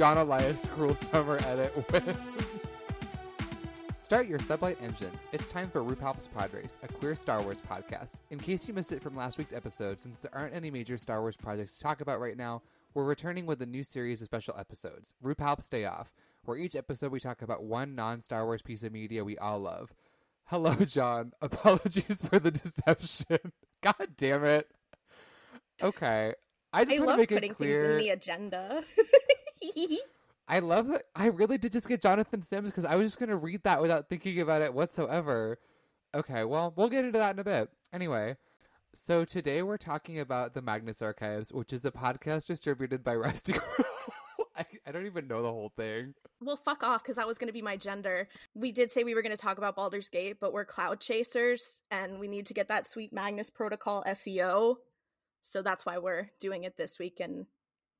John Elias Cruel Summer edit with. Start your sublight engines. It's time for RuPalp's Pod Race, a queer Star Wars podcast. In case you missed it from last week's episode, since there aren't any major Star Wars projects to talk about right now, we're returning with a new series of special episodes, RuPalp's Day Off, where each episode we talk about one non Star Wars piece of media we all love. Hello, John. Apologies for the deception. God damn it. Okay. I just I want love to make putting it clear. things in the agenda. I love that. I really did just get Jonathan Sims because I was just going to read that without thinking about it whatsoever. Okay, well, we'll get into that in a bit. Anyway, so today we're talking about the Magnus Archives, which is a podcast distributed by Rusty. I, I don't even know the whole thing. well, fuck off, because that was going to be my gender. We did say we were going to talk about Baldur's Gate, but we're cloud chasers, and we need to get that sweet Magnus Protocol SEO. So that's why we're doing it this week, and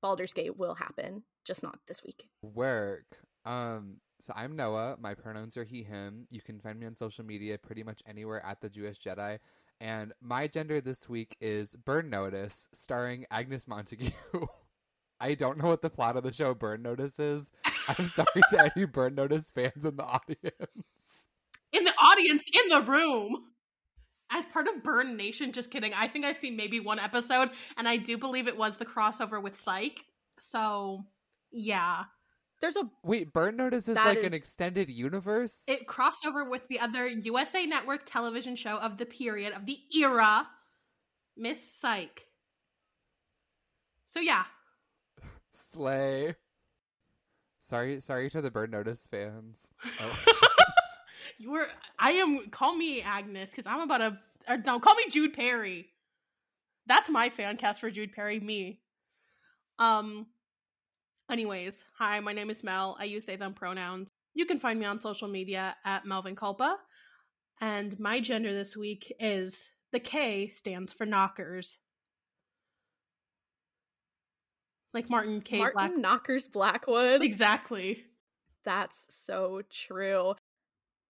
Baldur's Gate will happen, just not this week. Work. Um, so I'm Noah. My pronouns are he, him. You can find me on social media pretty much anywhere at the Jewish Jedi. And my gender this week is Burn Notice, starring Agnes Montague. I don't know what the plot of the show Burn Notice is. I'm sorry to any Burn Notice fans in the audience. in the audience in the room as part of Burn Nation. Just kidding. I think I've seen maybe one episode, and I do believe it was the crossover with Psych. So, yeah, There's a Wait, Burn Notice is That like an extended universe? it crossed over with the other USA Network television show of the period of the era, Miss Psych. So yeah, Slay. Sorry, sorry to the Burn Notice fans. Oh, you were. I am. Call me Agnes because I'm about to. Or no, call me Jude Perry. That's my fan cast for Jude Perry. Me. Um. Anyways, hi. My name is Mel. I use they them pronouns. You can find me on social media at Melvin Culpa, and my gender this week is the K stands for knockers. Like Martin K. Martin Black. Knockers Blackwood. Exactly. That's so true.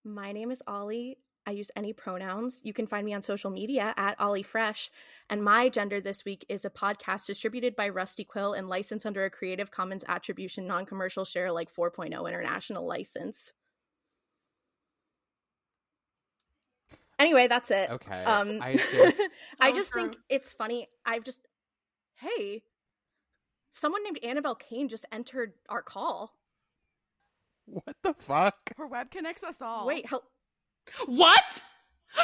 My name is Ollie. I use any pronouns. You can find me on social media at Ollie Fresh. And my gender this week is a podcast distributed by Rusty Quill and licensed under a Creative Commons Attribution Non Commercial ShareAlike 4.0 international license. Anyway, that's it. okay. Um, I just I just think it's funny. I've just, hey, someone named Annabelle Kane just entered our call. What the fuck? Her web connects us all. Wait, hel- What?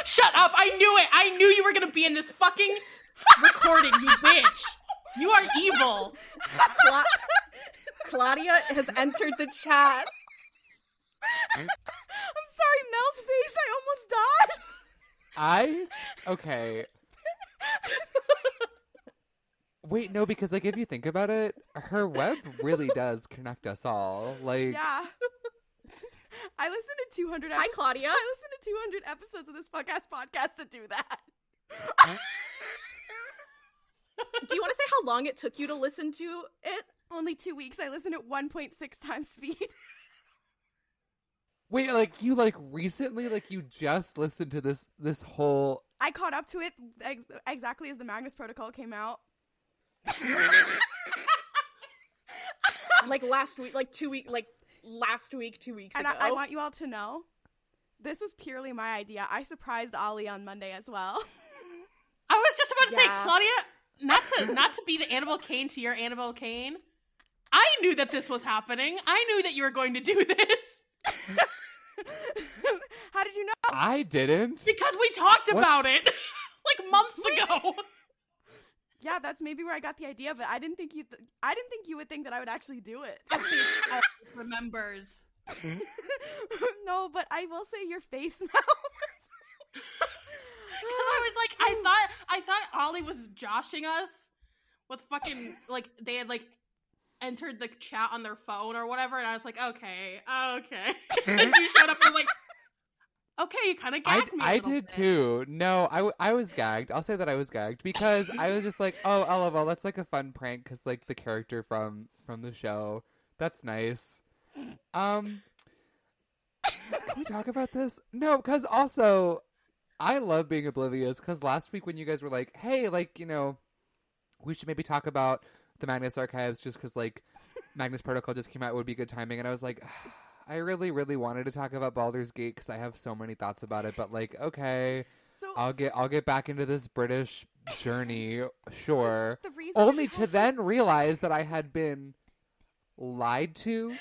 Shut up! I knew it! I knew you were gonna be in this fucking recording, you bitch! You are evil! Cla- Klaudia has entered the chat. I'm sorry, Mel's face. I almost died. I okay. Wait, no, because like if you think about it, her web really does connect us all. Like Yeah. I listened to 200 Hi, episodes. Klaudia. I listened to 200 episodes of this podcast podcast to do that. Do you want to say how long it took you to listen to it? Only two weeks. I listened at 1.6 times speed. wait, like you like recently like you just listened to this this whole I caught up to it ex- exactly as the Magnus Protocol came out. Like last week, like two week, like last week, two weeks And ago. I, I want you all to know this was purely my idea. I surprised Ollie on Monday as well. I was just about to Yeah. say, Klaudia, not to not to be the Annabelle Kane to your Annabelle Kane. I knew that this was happening. I knew that you were going to do this How did you know? I didn't. because we talked What? about it like months ago. Yeah, that's maybe where I got the idea, but I didn't think you. Th- I didn't think you would think that I would actually do it. A bitch always remembers. no, but I will say your face, Mel. Because I was like, I thought, I thought Ollie was joshing us with fucking like they had like entered the chat on their phone or whatever, and I was like, okay, okay. and you showed up and was like, okay, you kind of I, gagged me. a I did bit. too. No, I, I was gagged. I'll say that I was gagged because I was just like, oh, LOL, that's like a fun prank because like the character from from the show. That's nice. Um, can we talk about this? No, because also I love being oblivious. Because last week when you guys were like, hey, like you know, we should maybe talk about the Magnus Archives just because like Magnus Protocol just came out, it would be good timing. And I was like, I really, really wanted to talk about Baldur's Gate because I have so many thoughts about it. But like, okay, So I'll get I'll get back into this British journey, sure. the Only to had- then realize that I had been lied to,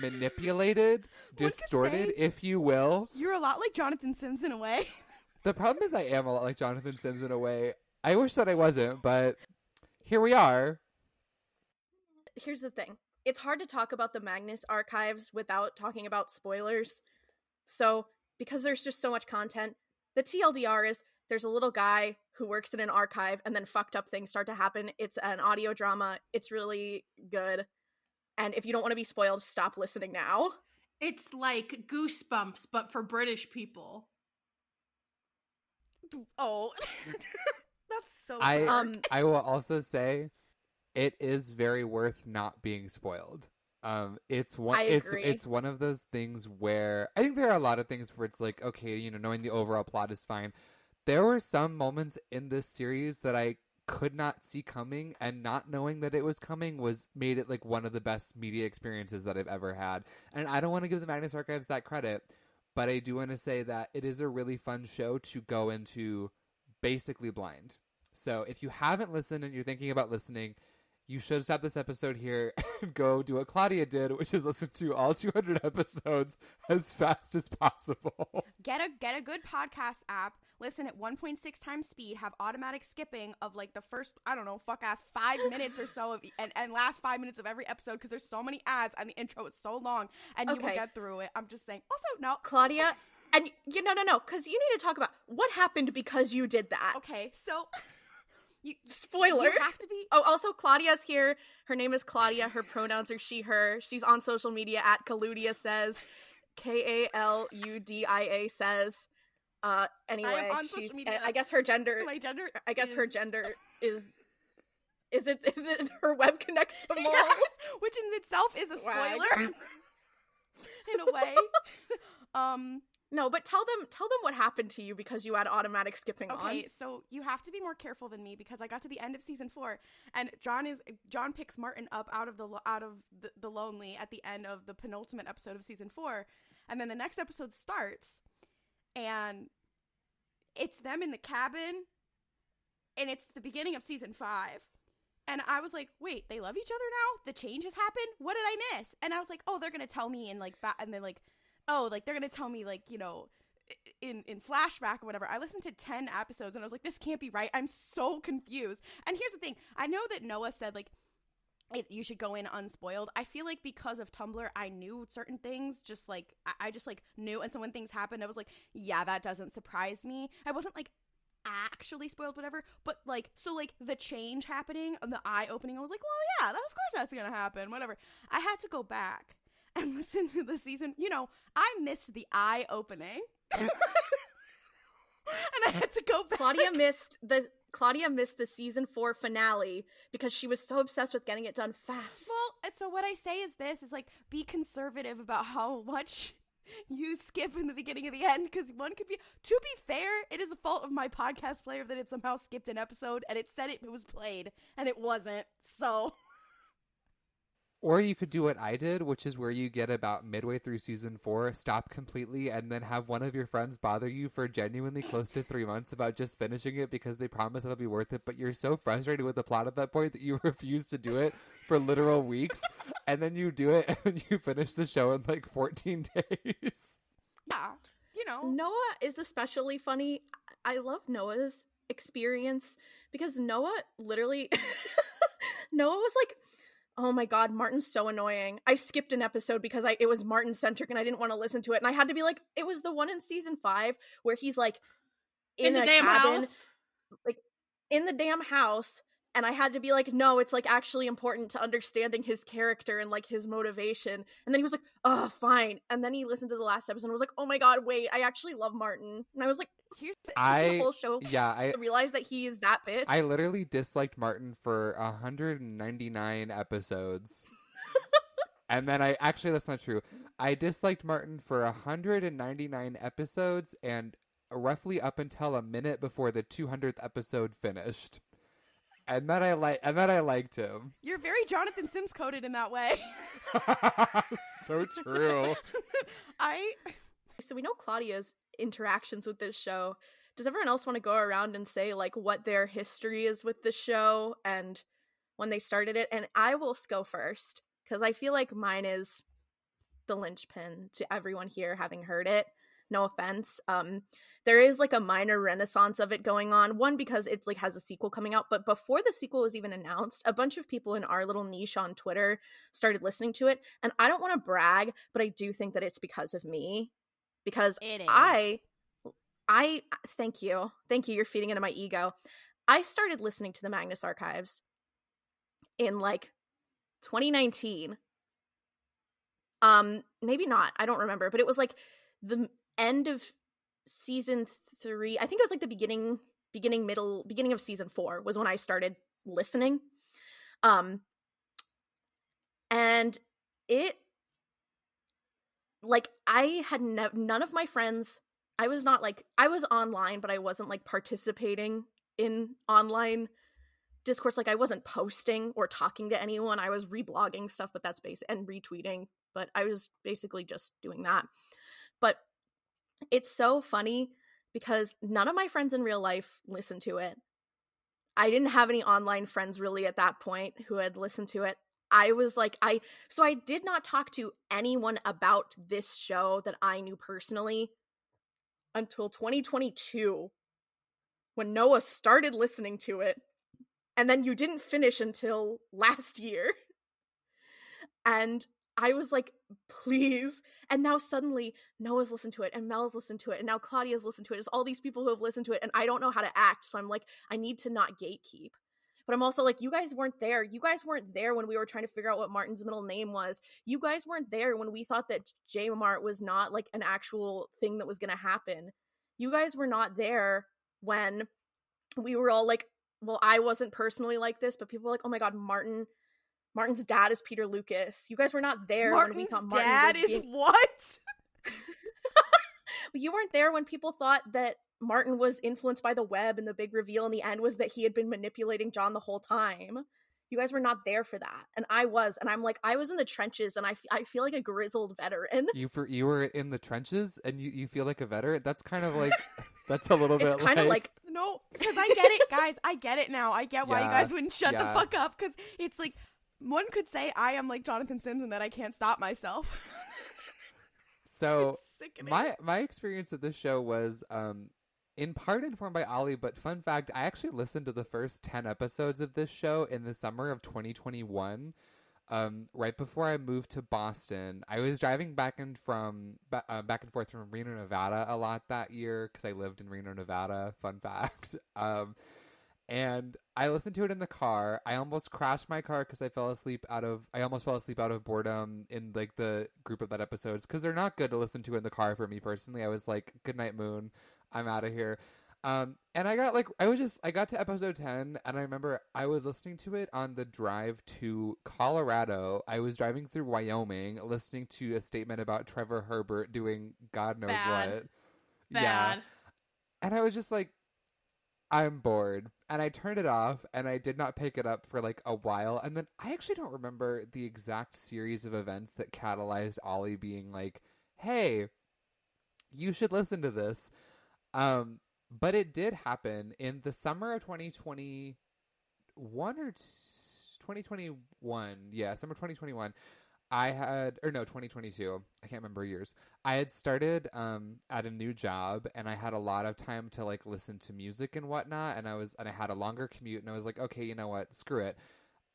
manipulated, distorted, say- if you will. you're a lot like Jonathan Sims in a way. The problem is I am a lot like Jonathan Sims in a way. I wish that I wasn't, but here we are. Here's the thing. It's hard to talk about the Magnus archives without talking about spoilers. So, because there's just so much content, the TLDR is there's a little guy who works in an archive and then fucked up things start to happen. It's an audio drama. It's really good. And if you don't want to be spoiled, stop listening now. It's like Goosebumps, but for British people. Oh, that's so. I- Um I will also say it is very worth not being spoiled. Um it's one it's it's one of those things where I think there are a lot of things where it's like okay, you know, knowing the overall plot is fine. There were some moments in this series that I could not see coming and not knowing that it was coming was made it like one of the best media experiences that I've ever had. And I don't want to give the Magnus Archives that credit, but I do want to say that it is a really fun show to go into basically blind. So if you haven't listened and you're thinking about listening, you should stop this episode here and go do what Klaudia did, which is listen to all 200 episodes as fast as possible. get a get a good podcast app. Listen at 1.6 times speed. Have automatic skipping of like the first I don't know fuck ass five minutes or so of and, and last five minutes of every episode because there's so many ads and the intro is so long and you will Okay. get through it. I'm just saying. Also, no. Klaudia, and you no no no, because you need to talk about what happened because you did that. Okay, so you Spoiler. you have to be Oh, also Klaudia's here. Her name is Klaudia. Her pronouns are she, her. She's on social media at Kaludia says. K A L U D I A says. Uh anyway, she's I guess her gender my gender. I guess her gender is is it is it her web connects them all? Yes, which in itself is a spoiler in a way. um No, but tell them tell them what happened to you because you had automatic skipping Okay, on. so you have to be more careful than me because I got to the end of season four, and John is John picks Martin up out of the out of the, the lonely at the end of the penultimate episode of season four, and then the next episode starts, and it's them in the cabin, and it's the beginning of season five. And I was like, wait, they love each other now? The change has happened? What did I miss? And I was like, oh, they're gonna tell me in like ba- and then like, oh, like they're gonna tell me like, you know, in in flashback or whatever. I listened to 10 episodes and I was like this can't be right. I'm so confused. And here's the thing. I know that Noah said like it, you should go in unspoiled. I feel like because of Tumblr, I knew certain things. Just like I, I just like knew, and so when things happened, I was like, "Yeah, that doesn't surprise me." I wasn't like actually spoiled, whatever. But like, so like the change happening, and the eye opening, I was like, "Well, yeah, that, of course that's gonna happen." Whatever. I had to go back and listen to the season. You know, I missed the eye opening. and I had to go back. Klaudia missed the Klaudia missed the season four finale because she was so obsessed with getting it done fast. Well, and so what I say is this is like be conservative about how much you skip in the beginning of the end because one could be to be fair, it is a fault of my podcast player that it somehow skipped an episode and it said it was played and it wasn't. So Or you could do what I did, which is where you get about midway through season four, stop completely, and then have one of your friends bother you for genuinely close to three months about just finishing it because they promise it'll be worth it, but you're so frustrated with the plot at that point that you refuse to do it for literal weeks, and then you do it and you finish the show in like 14 days. yeah, you know. Noah is especially funny. I love Noah's experience because Noah literally Noah was like, "Oh my god, Martin's so annoying. I skipped an episode because I it was Martin centric and I didn't want to listen to it." And I had to be like, "It was the one in season 5 where he's like in, In, the damn cabin house. in the damn house." And I had to be like, no, it's like actually important to understanding his character and like his motivation. And then he was like, oh, fine. And then he listened to the last episode and was like, oh my god, wait, I actually love Martin. And I was like, Here's I- the whole show Yeah, I realized that he is that bitch. I literally disliked Martin for 199 episodes. and then I actually that's not true. I disliked Martin for 199 episodes and roughly up until a minute before the 200th episode finished. And then I like and then I liked him. You're very Jonathan Sims coded in that way. so true. I So we know Klaudia's interactions with this show. Does everyone else want to go around and say like what their history is with the show and when they started it? And I will go first because I feel like mine is the linchpin to everyone here having heard it. No offense. Um, there is like a minor renaissance of it going on. One because it's like has a sequel coming out, but before the sequel was even announced, a bunch of people in our little niche on Twitter started listening to it. And I don't want to brag, but I do think that it's because of me because It. I I thank you. Thank you. You're feeding into my ego. I started listening to the Magnus Archives in like 2019. Um maybe not. I don't remember, but it was like the end of season 3. I think it was like the beginning beginning middle beginning of season 4 was when I started listening. Um and it like I had ne- none of my friends. I was not like I was online, but I wasn't like participating in online discourse. Like I wasn't posting or talking to anyone. I was reblogging stuff, but that's basic and retweeting. But I was basically just doing that. But it's so funny because none of my friends in real life listened to it. I didn't have any online friends really at that point who had listened to it. I was like, I so I did not talk to anyone about this show that I knew personally until 2022 when Noah started listening to it. And then you didn't finish until last year. And I was like, please. And now suddenly Noah's listened to it and Mel's listened to it and now Claudia's listened to it. It's all these people who have listened to it and I don't know how to act. So I'm like, I need to not gatekeep. But I'm also like, you guys weren't there. You guys weren't there when we were trying to figure out what Martin's middle name was. You guys weren't there when we thought that J Mart was not like an actual thing that was going to happen. You guys were not there when we were all like, well, I wasn't personally like this, but people were like, oh my god, Martin, Martin's dad is Peter Lukas. You guys were not there when we thought Martin dad was is being- what? you weren't there when people thought that Martin was influenced by the web and the big reveal in the end was that he had been manipulating John the whole time. You guys were not there for that. And I was. And I'm like, I was in the trenches and I, f- I feel like a grizzled veteran. You for you were in the trenches and you, you feel like a veteran. That's kind of like that's a little bit. It's bit kind of like, No, because I get it, guys. I get it now. I get why you guys wouldn't shut yeah. the fuck up. Because it's like one could say I am like Jonathan Sims and that I can't stop myself. so. My my experience of this show was um in part informed by Ollie, but fun fact, I actually listened to the first 10 episodes of this show in the summer of 2021. Um, right before I moved to Boston, I was driving back and from uh, back and forth from Reno, Nevada a lot that year because I lived in Reno, Nevada. Fun fact. Um, and I listened to it in the car. I almost crashed my car because I fell asleep out of. I almost fell asleep out of boredom in like the group of that episodes because they're not good to listen to in the car for me personally. I was like, "Good night, Moon. I'm out of here." Um, and I got like I was just I got to episode ten, and I remember I was listening to it on the drive to Colorado. I was driving through Wyoming, listening to a statement about Trevor Herbert doing God knows Bad. what. Bad. Yeah, and I was just like, I'm bored. And I turned it off and I did not pick it up for like a while. And then I actually don't remember the exact series of events that catalyzed Ollie being like, hey, you should listen to this. Um, but it did happen in the summer of 2021 or t- 2021. Yeah, summer 2021. I had, or no, 2022. I can't remember years. I had started um, at a new job, and I had a lot of time to like listen to music and whatnot. And I was, and I had a longer commute, and I was like, okay, you know what? Screw it.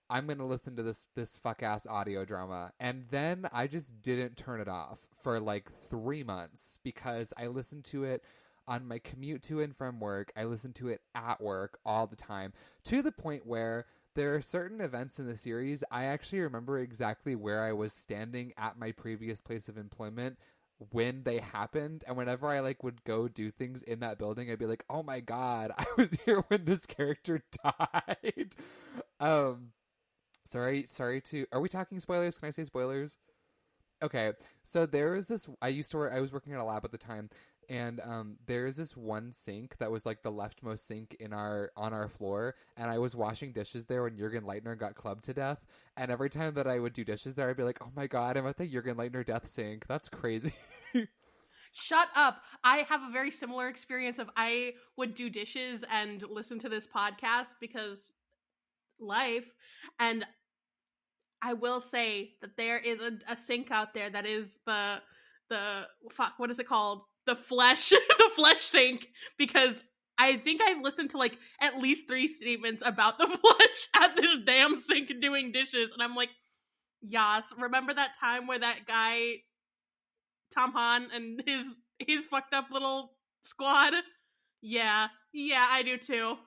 I'm gonna listen to this this fuck ass audio drama, and then I just didn't turn it off for like three months because I listened to it on my commute to and from work. I listened to it at work all the time to the point where there are certain events in the series I actually remember exactly where I was standing at my previous place of employment when they happened and whenever I like would go do things in that building I'd be like, "Oh my god, I was here when this character died." um sorry, sorry to Are we talking spoilers? Can I say spoilers? Okay. So there was this I used to work I was working at a lab at the time and um, there's this one sink that was like the leftmost sink in our on our floor, and I was washing dishes there when Jurgen Leitner got clubbed to death. And every time that I would do dishes there, I'd be like, "Oh my god, I'm at the Jurgen Leitner death sink. That's crazy." Shut up. I have a very similar experience of I would do dishes and listen to this podcast because life and I will say that there is a, a sink out there that is the the fuck what is it called? The flesh the flesh sink because I think I've listened to like at least three statements about the flesh at this damn sink doing dishes and I'm like, Yas, remember that time where that guy Tom Hahn and his his fucked up little squad. Yeah, yeah, I do too.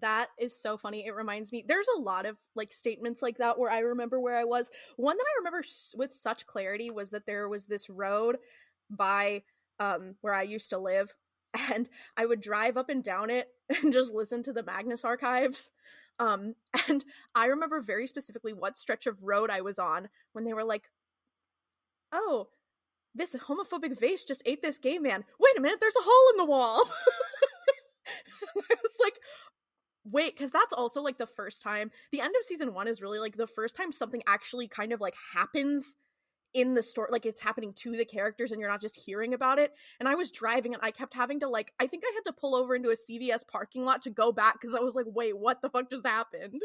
That is so funny. It reminds me, there's a lot of like statements like that where I remember where I was. One that I remember with such clarity was that there was this road by um, where I used to live, and I would drive up and down it and just listen to the Magnus archives. Um, and I remember very specifically what stretch of road I was on when they were like, oh, this homophobic vase just ate this gay man. Wait a minute, there's a hole in the wall. I was like, wait, because that's also like the first time. The end of season one is really like the first time something actually kind of like happens in the story like it's happening to the characters and you're not just hearing about it and i was driving and i kept having to like i think i had to pull over into a cvs parking lot to go back because i was like wait what the fuck just happened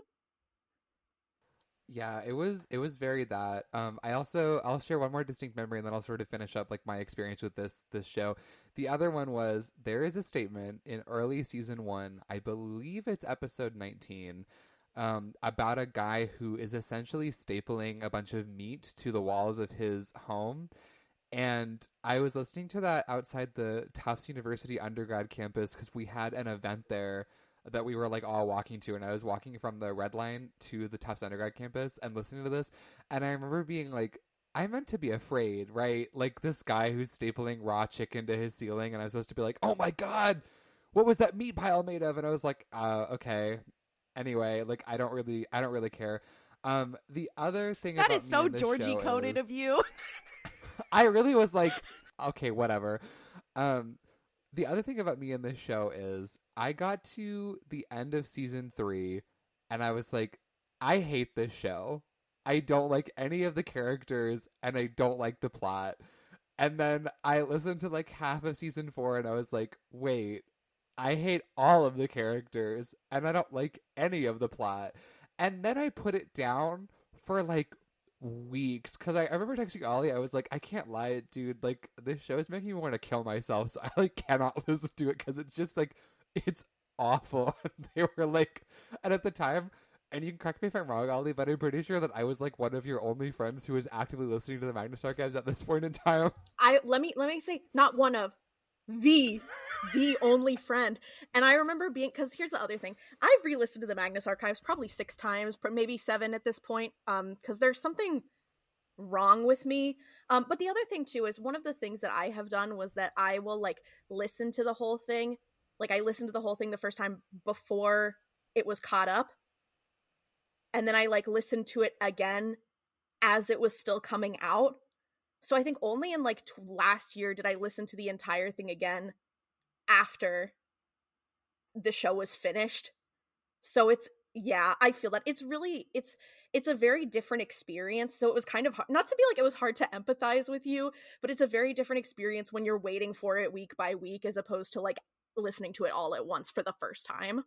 Yeah, it was it was very that. Um, I also I'll share one more distinct memory, and then I'll sort of finish up like my experience with this this show. The other one was there is a statement in early season one, I believe it's episode nineteen, um, about a guy who is essentially stapling a bunch of meat to the walls of his home. And I was listening to that outside the Tufts University undergrad campus because we had an event there that we were like all walking to and I was walking from the red line to the Tufts undergrad campus and listening to this and I remember being like I meant to be afraid, right? Like this guy who's stapling raw chicken to his ceiling and I was supposed to be like, "Oh my god, what was that meat pile made of?" And I was like, "Uh, okay." Anyway, like I don't really I don't really care. Um the other thing That about is me so Georgie coded is- of you. I really was like, okay, whatever. Um, the other thing about me in this show is I got to the end of season three and I was like, I hate this show. I don't like any of the characters and I don't like the plot. And then I listened to like half of season four and I was like, wait, I hate all of the characters and I don't like any of the plot. And then I put it down for like weeks because I, I remember texting Ollie. I was like, I can't lie, dude. Like this show is making me want to kill myself. So I like cannot listen to it because it's just like it's awful. they were like, and at the time, and you can correct me if I'm wrong, Ollie, but I'm pretty sure that I was like one of your only friends who was actively listening to the Magnus Archives at this point in time. I let me let me say not one of the the only friend. And I remember being because here's the other thing: I've re-listened to the Magnus Archives probably six times, maybe seven at this point. Um, because there's something wrong with me. Um, but the other thing too is one of the things that I have done was that I will like listen to the whole thing. Like I listened to the whole thing the first time before it was caught up, and then I like listened to it again as it was still coming out. So I think only in like t- last year did I listen to the entire thing again after the show was finished. So it's yeah, I feel that it's really it's it's a very different experience. So it was kind of hard, not to be like it was hard to empathize with you, but it's a very different experience when you're waiting for it week by week as opposed to like listening to it all at once for the first time.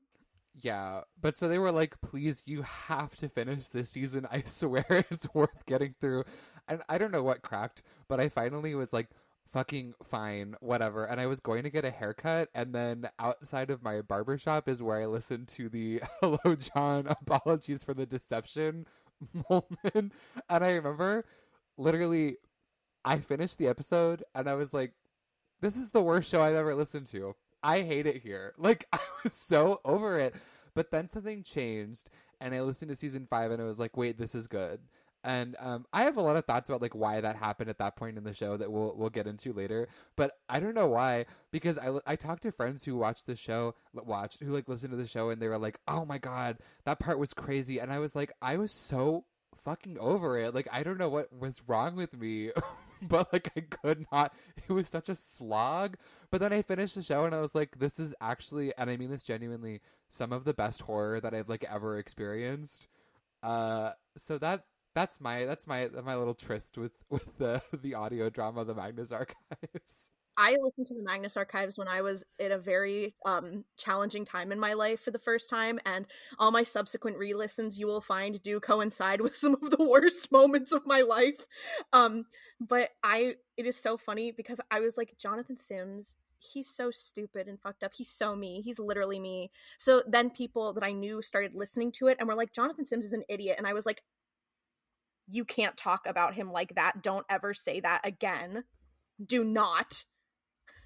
Yeah, but so they were like, please, you have to finish this season. I swear it's worth getting through. And I don't know what cracked, but I finally was like, fucking fine, whatever. And I was going to get a haircut, and then outside of my barber shop is where I listened to the Hello John apologies for the deception moment. And I remember literally, I finished the episode, and I was like, this is the worst show I've ever listened to. I hate it here. Like I was so over it. But then something changed and I listened to season 5 and I was like, "Wait, this is good." And um, I have a lot of thoughts about like why that happened at that point in the show that we'll we'll get into later. But I don't know why because I I talked to friends who watched the show, watched who like listened to the show and they were like, "Oh my god, that part was crazy." And I was like, I was so fucking over it. Like I don't know what was wrong with me. but like I could not. It was such a slog. But then I finished the show and I was like, this is actually, and I mean this genuinely, some of the best horror that I've like ever experienced. Uh, so that that's my that's my my little tryst with with the the audio drama, the Magnus Archives. I listened to the Magnus Archives when I was in a very um, challenging time in my life for the first time, and all my subsequent re-listens you will find do coincide with some of the worst moments of my life. Um, but I, it is so funny because I was like, Jonathan Sims, he's so stupid and fucked up. He's so me. He's literally me. So then people that I knew started listening to it and were like, Jonathan Sims is an idiot, and I was like, you can't talk about him like that. Don't ever say that again. Do not.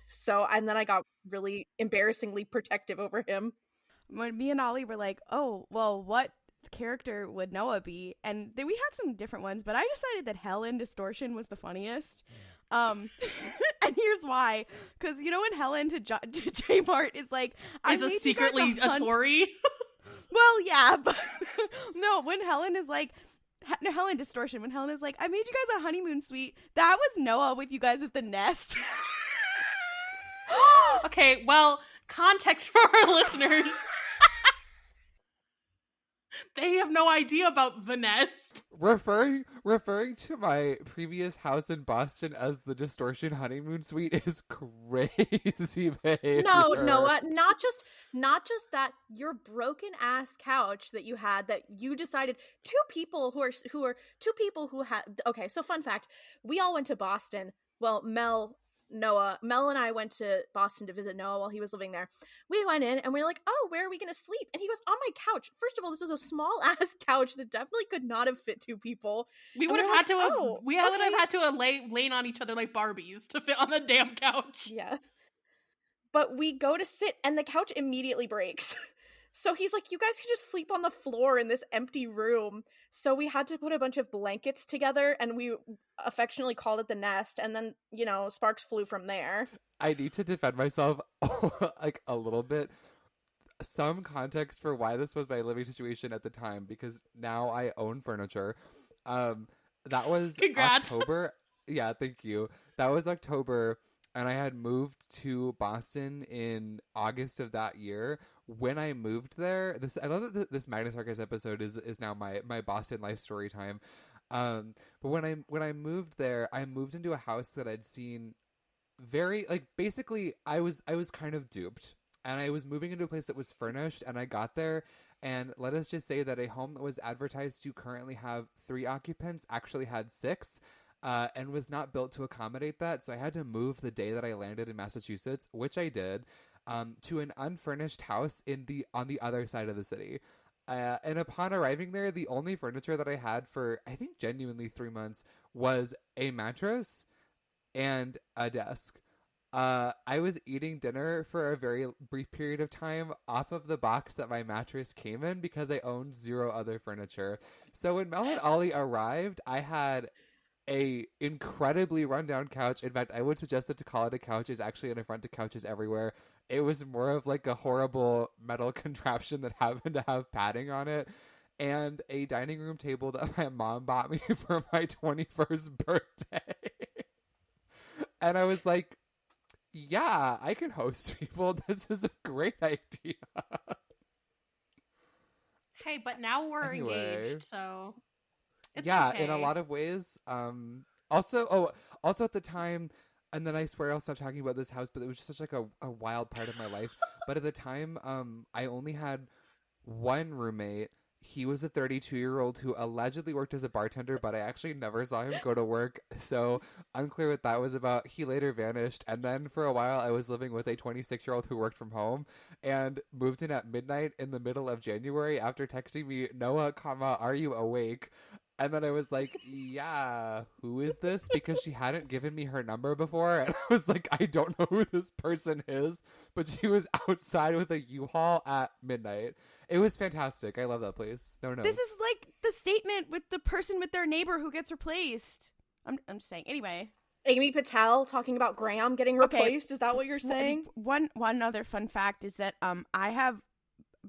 So, and then I got really embarrassingly protective over him. When me and Ollie were like, oh, well, what character would Noah be? And then we had some different ones, but I decided that Helen Distortion was the funniest. Um, and here's why: because you know when Helen to, jo- to J Mart is like, "I Is a made you guys secretly a hun- Tory. Well, yeah, but no, when Helen is like, no, Helen distortion. When Helen is like, I made you guys a honeymoon suite. That was Noah with you guys at the nest. okay, well, context for our listeners. they have no idea about the nest. referring referring to my previous house in Boston as the Distortion Honeymoon Suite is crazy behavior. No, Noah, not just not just that your broken ass couch that you had that you decided two people who are who are two people who had okay, so fun fact, we all went to Boston. Well, Mel Noah, Mel and I went to Boston to visit Noah while he was living there. We went in and we are like, "Oh, where are we going to sleep?" And he goes, "On my couch." First of all, this is a small ass couch that definitely could not have fit two people. We would have had like, to have, "Oh, we would have had to have lay, lain on each other like Barbies to fit on the damn couch. Yeah. But we go to sit and the couch immediately breaks. So he's like, You guys can just sleep on the floor in this empty room. So we had to put a bunch of blankets together and we affectionately called it the nest. And then, you know, sparks flew from there. I need to defend myself like a little bit. Some context for why this was my living situation at the time because now I own furniture. Um that was Congrats. October. Yeah, thank you. That was October and I had moved to Boston in August of that year. When I moved there, this I love that this Magnus Archives episode is is now my my Boston life story time. Um, but when I when I moved there, I moved into a house that I'd seen very like basically I was I was kind of duped and I was moving into a place that was furnished and I got there and let us just say that a home that was advertised to currently have 3 occupants actually had 6 uh, and was not built to accommodate that so I had to move the day that I landed in Massachusetts which I did um, to an unfurnished house in the on the other side of the city uh, and upon arriving there, the only furniture that I had for I think genuinely three months was a mattress and a desk. Uh, I was eating dinner for a very brief period of time off of the box that my mattress came in because I owned zero other furniture. So when Mel and Ollie arrived, I had a incredibly rundown couch. In fact, I would suggest that to call it a couch is actually an affront to couches everywhere. It was more of like a horrible metal contraption that happened to have padding on it. And a dining room table that my mom bought me for my 21st birthday. and I was like, yeah, I can host people. This is a great idea. Hey, but now we're Anyway. engaged, so it's yeah, okay. in a lot of ways. Um, also, oh, also at the time, and then I swear I'll stop talking about this house, but it was just such like a, a wild part of my life. but at the time, um, I only had one roommate. He was a 32 year old who allegedly worked as a bartender, but I actually never saw him go to work. So unclear what that was about. He later vanished, and then for a while, I was living with a 26 year old who worked from home and moved in at midnight in the middle of January after texting me, Noah, comma, are you awake? And then I was like, yeah, who is this? Because she hadn't given me her number before. And I was like, I don't know who this person is. But she was outside with a U-Haul at midnight. It was fantastic. I love that place. No, no. This is like the statement with the person with their neighbor who gets replaced. I'm, I'm just saying. Anyway, Amy Patel talking about Graham getting Okay. replaced. Is that what you're saying? one one other fun fact is that um I have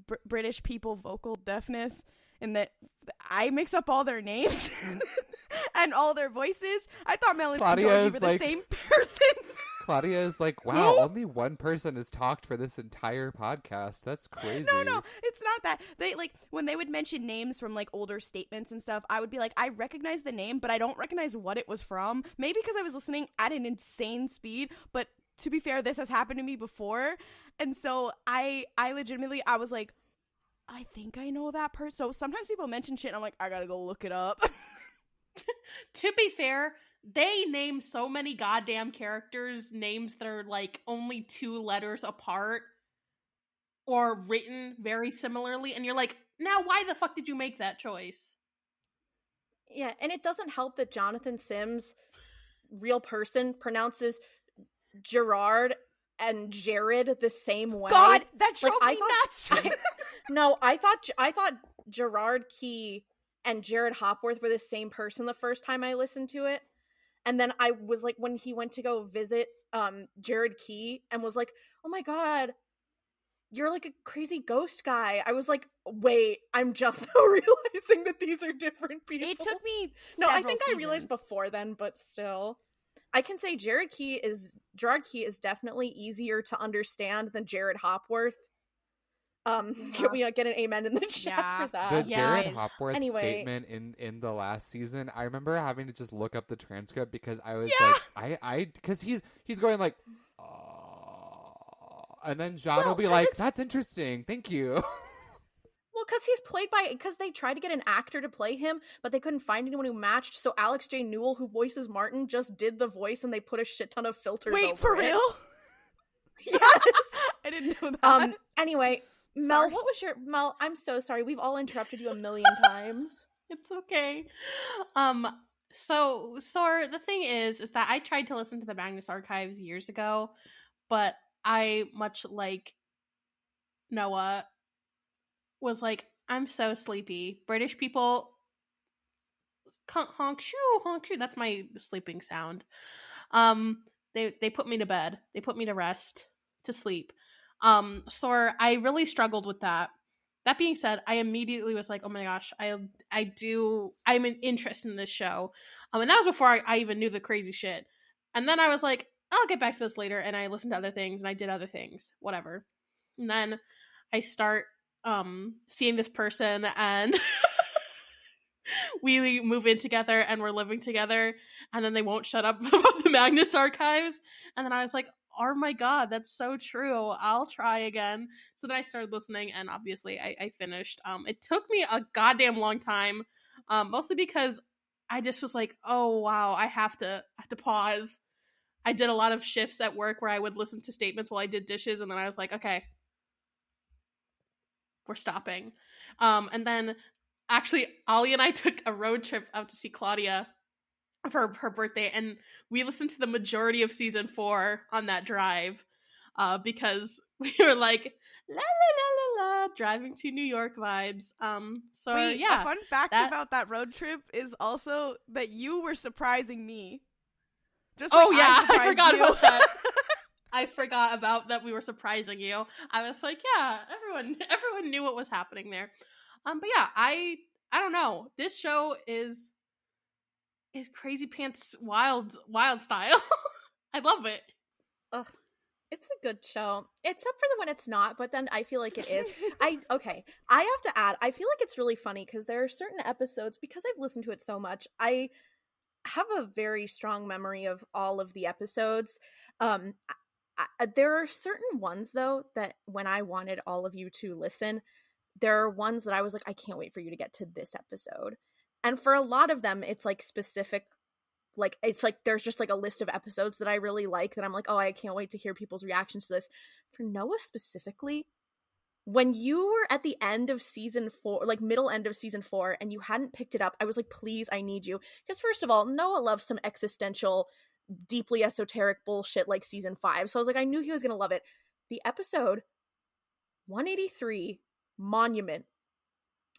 Br- British people vocal deafness, in that I mix up all their names. and all their voices. I thought Mel and Klaudia Georgie were the like- same person. Klaudia is like, wow, only one person has talked for this entire podcast. That's crazy. No, no, it's not that. They like when they would mention names from like older statements and stuff. I would be like, I recognize the name, but I don't recognize what it was from. Maybe because I was listening at an insane speed. But to be fair, this has happened to me before, and so I, I legitimately, I was like, I think I know that person. So sometimes people mention shit, and I'm like, I gotta go look it up. to be fair, they name so many goddamn characters names that are like only two letters apart or written very similarly, and you're like, now why the fuck did you make that choice? Yeah, and it doesn't help that Jonathan Sims, real person, pronounces Gerard and Jared the same way. God, that Like, drove I me thought- nuts. no, I thought I thought Gerard Key and Jared Hopworth were the same person the first time I listened to it. And then I was like when he went to go visit um Jared Key and was like, "Oh my god, you're like a crazy ghost guy." I was like, "Wait, I'm just now realizing that these are different people." it took me. No, I think I realized before then, but still. I can say Jared Key is Gerard Key is definitely easier to understand than Jared Hopworth. Um, Yeah. can we uh, get an amen in the chat Yeah. for that? The Yeah. Jared Yes. Hopworth Anyway. statement in in the last season, I remember having to just look up the transcript because I was Yeah. like, I I because he's he's going like, "Oh," and then John Well, will be like, it's- "That's interesting, thank you." Well, because he's played by because they tried to get an actor to play him, but they couldn't find anyone who matched. So Alex J. Newall, who voices Martin, just did the voice, and they put a shit ton of filters. Wait over for it. real? Yes. I didn't know that. um. Anyway, Mel, Sorry. what was your Mel? I'm so sorry. We've all interrupted you a million times. It's okay. Um so so the thing is is that I tried to listen to the Magnus Archives years ago, but I much like Noah was like I'm so sleepy. British people honk shoo honk shoo. That's my sleeping sound. Um they they put me to bed. They put me to rest to sleep. Um so I really struggled with that that being said, I immediately was like, "Oh my gosh, I I do I'm an interest in this show," um, and that was before I, I even knew the crazy shit. And then I was like, "I'll get back to this later," and I listened to other things and I did other things, whatever. And then I start um seeing this person and we move in together and we're living together and then they won't shut up about the Magnus archives and then I was like oh my god that's so true I'll try again. So then I started listening and obviously I, I finished um it took me a goddamn long time um mostly because I just was like oh wow I have to have to pause. I did a lot of shifts at work where I would listen to statements while I did dishes and then I was like okay. We're stopping. Um and then actually Ollie and I took a road trip out to see Klaudia for her birthday and we listened to the majority of season four on that drive uh because we were like la la la la la driving to New York vibes um so Wait, yeah a fun fact that- about that road trip is also that you were surprising me. Just Oh, like yeah, I surprised forgot you. about that. I forgot about that we were surprising you. I was like, yeah, everyone everyone knew what was happening there. Um but yeah, I I don't know. This show is is crazy pants wild wild style. I love it. Ugh, it's a good show, except for the when it's not. But then I feel like it is. I okay. I have to add. I feel like it's really funny because there are certain episodes because I've listened to it so much. I have a very strong memory of all of the episodes. Um, I, I, there are certain ones though that when I wanted all of you to listen, there are ones that I was like, I can't wait for you to get to this episode. And for a lot of them, it's like specific like it's like there's just like a list of episodes that I really like that I'm like, oh, I can't wait to hear people's reactions to this. For Noah specifically, when you were at the end of season four, like middle end of season four, and you hadn't picked it up, I was like, please, I need you. Because first of all, Noah loves some existential, deeply esoteric bullshit like season five. So I was like, I knew he was gonna love it. The episode 183 Monument,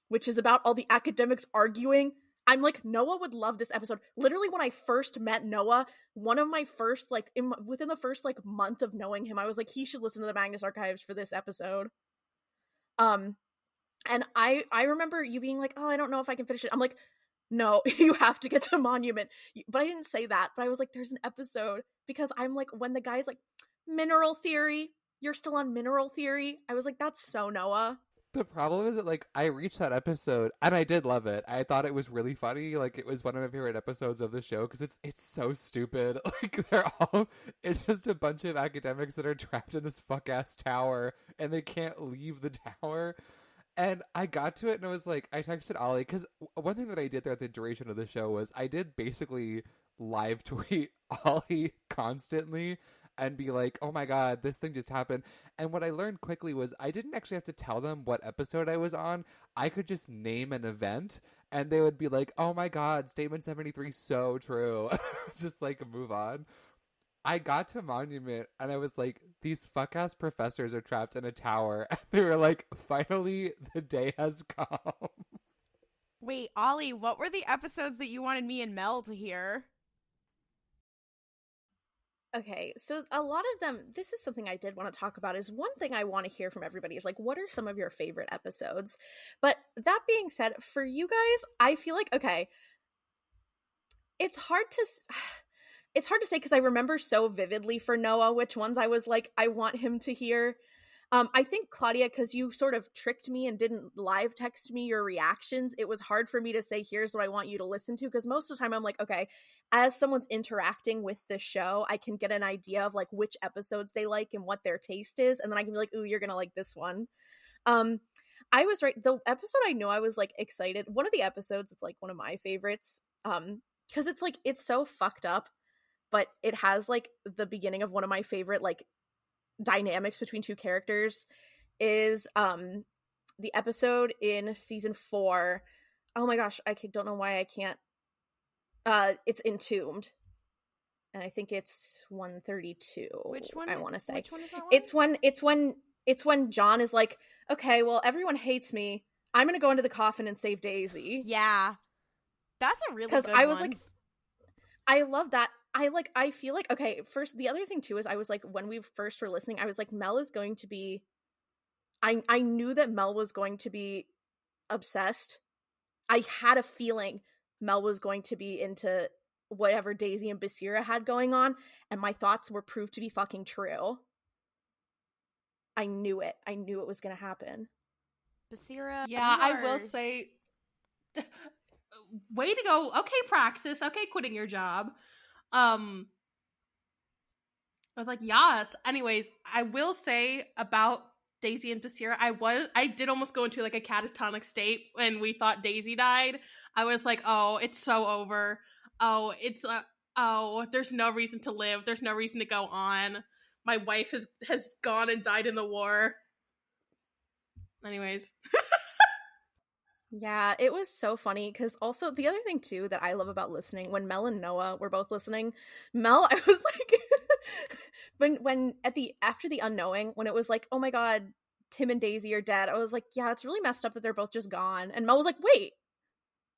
which is about all the academics arguing I'm like Noah would love this episode. Literally when I first met Noah, one of my first like in, within the first like month of knowing him, I was like he should listen to the Magnus Archives for this episode. Um and I I remember you being like, "Oh, I don't know if I can finish it." I'm like, no, you have to get to Monument. But I didn't say that. But I was like, there's an episode because I'm like, when the guy's like, mineral theory, you're still on mineral theory. I was like, that's so Noah. The problem is that like I reached that episode and I did love it. I thought it was really funny. Like it was one of my favorite episodes of the show because it's it's so stupid. Like they're all it's just a bunch of academics that are trapped in this fuck ass tower and they can't leave the tower. And I got to it and I was like, I texted Ollie because one thing that I did throughout the duration of the show was I did basically live tweet Ollie constantly and be like, oh my god, this thing just happened. And what I learned quickly was I didn't actually have to tell them what episode I was on. I could just name an event and they would be like, oh my god, statement 73 so true. just like move on. I got to Monument and I was like, these fuck ass professors are trapped in a tower. And they were like, finally, the day has come. Wait, Ollie, what were the episodes that you wanted me and Mel to hear? Okay, so a lot of them, this is something I did want to talk about. Is one thing I want to hear from everybody is like, what are some of your favorite episodes? But that being said, for you guys, I feel like, okay, it's hard to. It's hard to say because I remember so vividly for Noah which ones I was like, I want him to hear. Um, I think Klaudia, because you sort of tricked me and didn't live text me your reactions, it was hard for me to say, here's what I want you to listen to. Because most of the time I'm like, okay, as someone's interacting with the show, I can get an idea of like which episodes they like and what their taste is. And then I can be like, ooh, you're going to like this one. Um, I was right. The episode I know I was like excited. One of the episodes, it's like one of my favorites. Um, because it's like, it's so fucked up, but it has like the beginning of one of my favorite like dynamics between two characters is um the episode in season four. Oh my gosh, I don't know why I can't. Uh, it's entombed, and I think it's one thirty two. Which one? I want to say. Which one is that one? It's when it's when it's when John is like, okay, well, everyone hates me. I'm gonna go into the coffin and save Daisy. Yeah, that's a really because I was one. like, I love that. I like. I feel like okay. First, the other thing too is I was like when we first were listening, I was like, Mel is going to be. I I knew that Mel was going to be obsessed. I had a feeling Mel was going to be into whatever Daisy and Basira had going on, and my thoughts were proved to be fucking true. I knew it. I knew it was going to happen. Basira. Yeah, I you will say, way to go. Okay, Praxis. Okay, quitting your job. Um, I was like, yes. Anyways, I will say about Daisy and Basira, I was, I did almost go into like a catatonic state when we thought Daisy died. I was like, oh, it's so over. Oh, it's uh, oh, there's no reason to live. There's no reason to go on. My wife has has gone and died in the war. Anyways, Yeah, it was so funny because also the other thing too that I love about listening when Mel and Noah were both listening, Mel, I was like, when when at the after the unknowing when it was like, oh my god, Tim and Daisy are dead. I was like, yeah, it's really messed up that they're both just gone. And Mel was like, wait,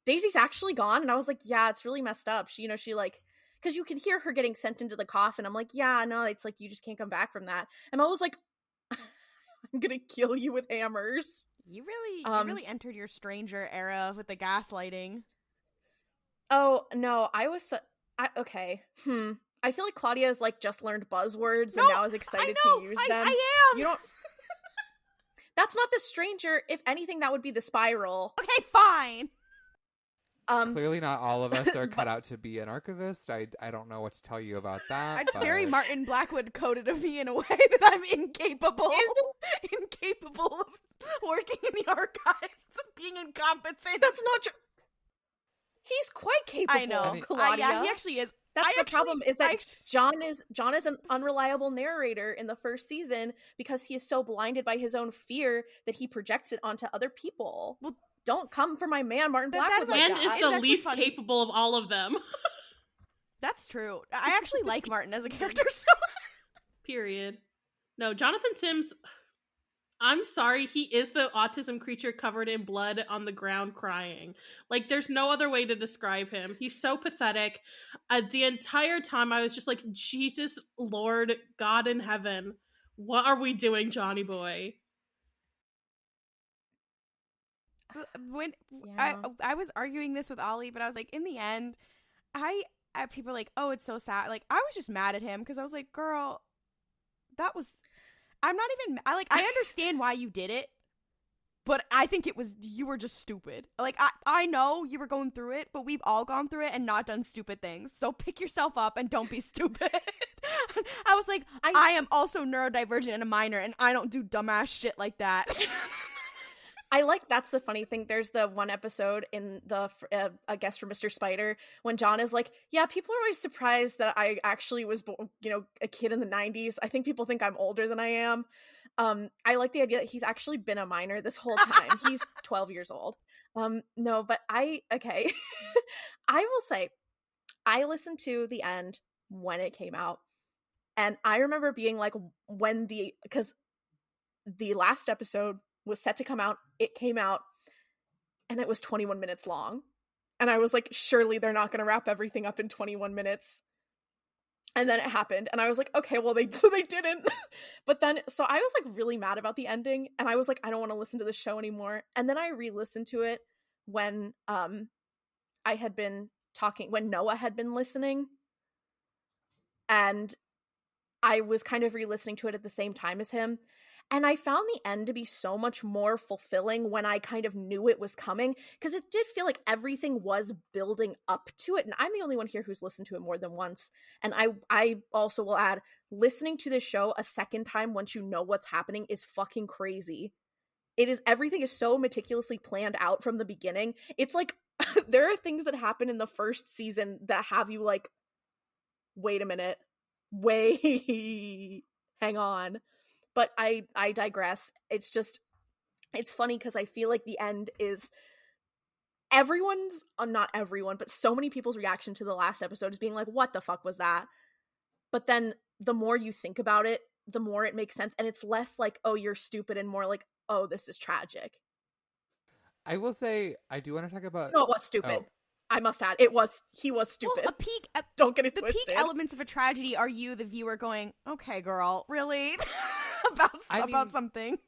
Daisy's actually gone, and I was like, yeah, it's really messed up. She, you know, she like. Because you can hear her getting sent into the coffin. I'm like, yeah, no, it's like you just can't come back from that. And Mel was like, I'm gonna kill you with hammers. You really, Um, you really entered your stranger era with the gaslighting. Oh no, I was so, I, okay. Hmm. I feel like Klaudia's like just learned buzzwords and now is excited I know, to use I, them. I am. You don't. That's not the stranger. If anything, that would be the spiral. Okay, fine. Um, Clearly, not all of us are cut out to be an archivist. I, I don't know what to tell you about that. It's very Martin Blackwood coded of me in a way that I'm incapable, incapable of working in the archives, being incompetent. that's not true. He's quite capable. I know. mean- Uh, yeah, he actually is. That's I the actually- problem is that I- John is John is an unreliable narrator in the first season because he is so blinded by his own fear that he projects it onto other people. Well, don't come for my man Martin That- Blackwood that's like and that. is the actually least funny. capable of all of them. That's true. I actually like Martin as a character. So Period. No, Jonathan Sims. I'm sorry, he is the autism creature covered in blood on the ground crying. Like, there's no other way to describe him. He's so pathetic. Uh, the entire time, I was just like, Jesus, Lord, God in heaven, what are we doing, Johnny boy? when Yeah. I I was arguing this with Ollie, but I was like, in the end, I, I people are like, oh, it's so sad. Like I was just mad at him because I was like, girl, that was. I'm not even. I like. I understand why you did it, but I think it was you were just stupid. Like I I know you were going through it, but we've all gone through it and not done stupid things. So pick yourself up and don't be stupid. I was like, I, I- am also neurodivergent and a minor, and I don't do dumbass shit like that. I like that's the funny thing. There's the one episode in the uh, a guest for Mr. Spider when John is like, "Yeah, people are always surprised that I actually was, you know, a kid in the '90s. I think people think I'm older than I am." Um, I like the idea that he's actually been a minor this whole time. he's 12 years old. Um, no, but I okay. I will say, I listened to the end when it came out, and I remember being like, when the because the last episode was set to come out. It came out and it was 21 minutes long. And I was like, surely they're not going to wrap everything up in 21 minutes. And then it happened. And I was like, okay, well, they, so they didn't. but then, so I was like really mad about the ending. And I was like, I don't want to listen to the show anymore. And then I re listened to it when um I had been talking, when Noah had been listening. And I was kind of re listening to it at the same time as him. And I found the end to be so much more fulfilling when I kind of knew it was coming because it did feel like everything was building up to it. And I'm the only one here who's listened to it more than once. And I I also will add listening to this show a second time once you know what's happening is fucking crazy. It is everything is so meticulously planned out from the beginning. It's like there are things that happen in the first season that have you like wait a minute. Wait. Hang on but i i digress it's just it's funny because i feel like the end is everyone's uh, not everyone but so many people's reaction to the last episode is being like what the fuck was that but then the more you think about it the more it makes sense and it's less like oh you're stupid and more like oh this is tragic I will say I do want to talk about. no it was stupid Oh. i must add it was he was stupid Well, a peak. A, don't get it the twisted peak elements of a tragedy are you, the viewer, going, "Okay, girl, really?" about I about mean- something.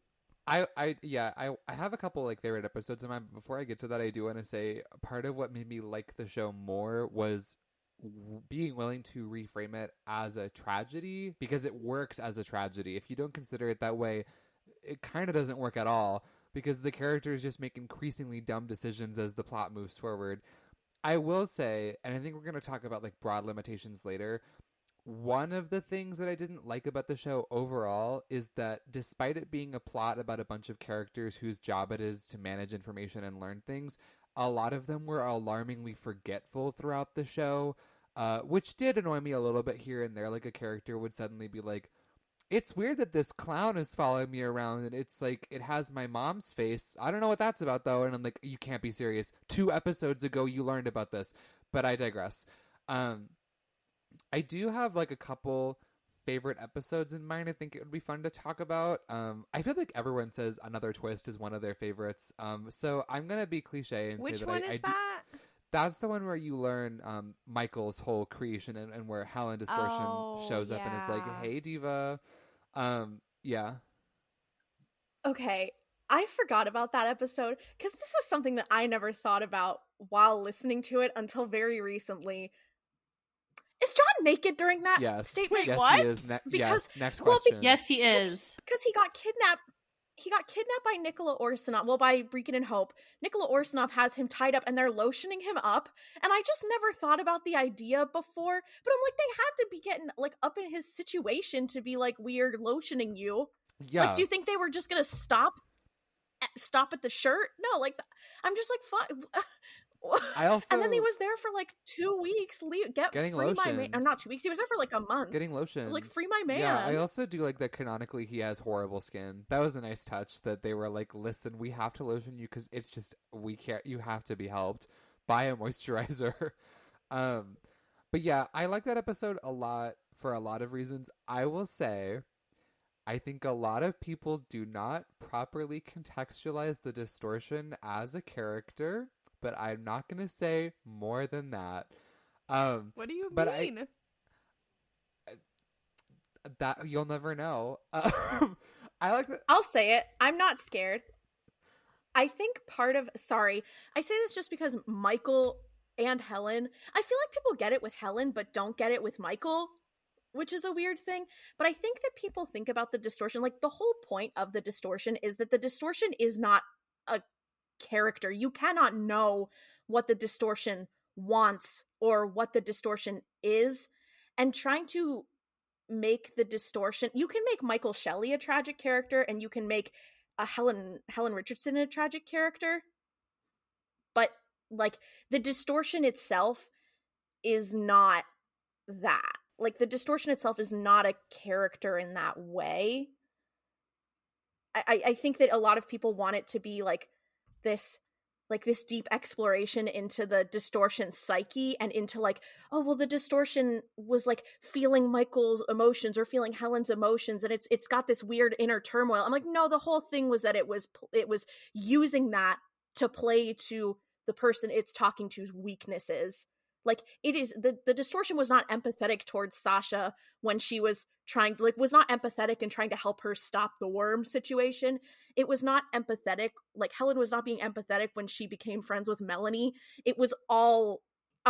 I, I, yeah, I, I have a couple like favorite episodes in mind. But before I get to that, I do want to say part of what made me like the show more was w- being willing to reframe it as a tragedy because it works as a tragedy. If you don't consider it that way, it kind of doesn't work at all because the characters just make increasingly dumb decisions as the plot moves forward. I will say, and I think we're going to talk about like broad limitations later. One of the things that I didn't like about the show overall is that despite it being a plot about a bunch of characters whose job it is to manage information and learn things, a lot of them were alarmingly forgetful throughout the show, uh, which did annoy me a little bit here and there. Like a character would suddenly be like, it's weird that this clown is following me around and it's like it has my mom's face. I don't know what that's about though. And I'm like, you can't be serious. Two episodes ago you learned about this. But I digress. Um I do have like a couple favorite episodes in mind I think it would be fun to talk about. Um I feel like everyone says another twist is one of their favorites. Um so I'm gonna be cliche and Which say that one I, is I do that? that's the one where you learn um, Michael's whole creation and, and where Helen Distortion Oh, shows up and is like, "Hey, diva." Um, yeah, Okay, I forgot about that episode because this is something that I never thought about while listening to it until very recently. Is John naked during that yes, statement? yes, what? he is. Ne- Because- yes, next well, be- question. Yes, he is. Because he got kidnapped. He got kidnapped by Nikola Orsinov. Well, by Breekon and Hope. Nikola Orsinov has him tied up, and they're lotioning him up. And I just never thought about the idea before. But I'm like, they had to be getting like up in his situation to be like, we are lotioning you. yeah. Like, do you think they were just gonna stop? Eh, stop at the shirt? No, like I'm just like, fuck. I also and then he was there for like two weeks. Leave, get Getting free my man. Or not two weeks. He was there for like a month. getting lotion. like free my man. Yeah, I also do like that. Canonically, he has horrible skin. That was a nice touch. That they were like, "Listen, we have to lotion you because it's just we can't. You have to be helped. Buy a moisturizer." um, but yeah, I like that episode a lot for a lot of reasons. I will say, I think a lot of people do not properly contextualize the distortion as a character. But I'm not gonna say more than that. Um, What do you But I- mean? that you'll never know. Um, I like that. I'll say it. I'm not scared. I think part of sorry, I say this just because Michael and Helen, I feel like people get it with Helen but don't get it with Michael, which is a weird thing. But I think that people think about the distortion like the whole point of the distortion is that the distortion is not a character. You cannot know what the distortion wants or what the distortion is. And trying to make the distortion you can make michael shelley a tragic character and you can make a helen helen richardson a tragic character. But like the distortion itself is not that. Like the distortion itself is not a character in that way. I i think that a lot of people want it to be like this like this deep exploration into the distortion psyche and into like oh well the distortion was like feeling michael's emotions or feeling helen's emotions and it's it's got this weird inner turmoil. I'm like no the whole thing was that it was it was using that to play to the person it's talking to's weaknesses like it is the the distortion was not empathetic towards sasha when she was trying like was not empathetic and trying to help her stop the worm situation it was not empathetic like helen was not being empathetic when she became friends with melanie it was all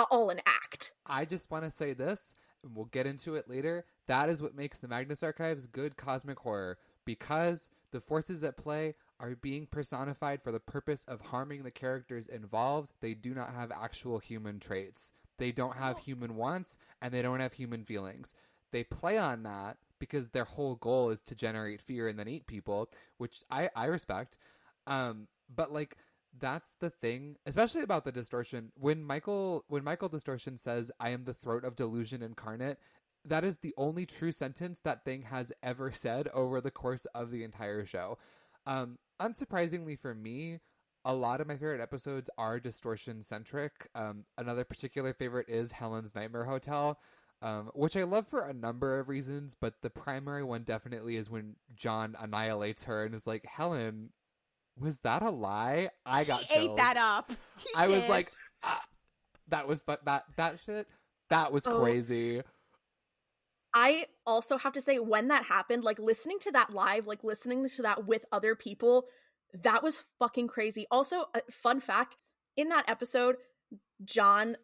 all an act I just want to say this, and we'll get into it later. That is what makes the Magnus Archives good cosmic horror because the forces at play are being personified for the purpose of harming the characters involved. They do not have actual human traits. They don't have human wants and they don't have human feelings. They play on that because their whole goal is to generate fear and then eat people, which I, I respect. Um, but like that's the thing, especially about the distortion. When Michael when Michael Distortion says, "I am the throat of delusion incarnate," that is the only true sentence that thing has ever said over the course of the entire show. Um, unsurprisingly for me, a lot of my favorite episodes are distortion centric. Um, another particular favorite is Helen's Nightmare Hotel, um, which I love for a number of reasons, but the primary one definitely is when John annihilates her and is like, Helen, was that a lie? I got he ate that up. He I was like, ah, that was but that that shit that was Oh. crazy. I also have to say, when that happened, like listening to that live, like listening to that with other people, that was fucking crazy. Also, a fun fact in that episode, John,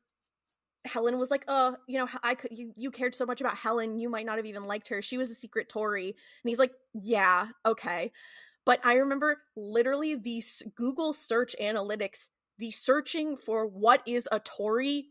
Helen was like, "Uh, you know, I could you you cared so much about Helen, you might not have even liked her. She was a secret Tory." And he's like, "Yeah, okay." But I remember literally the Google search analytics, the searching for what is a Tory,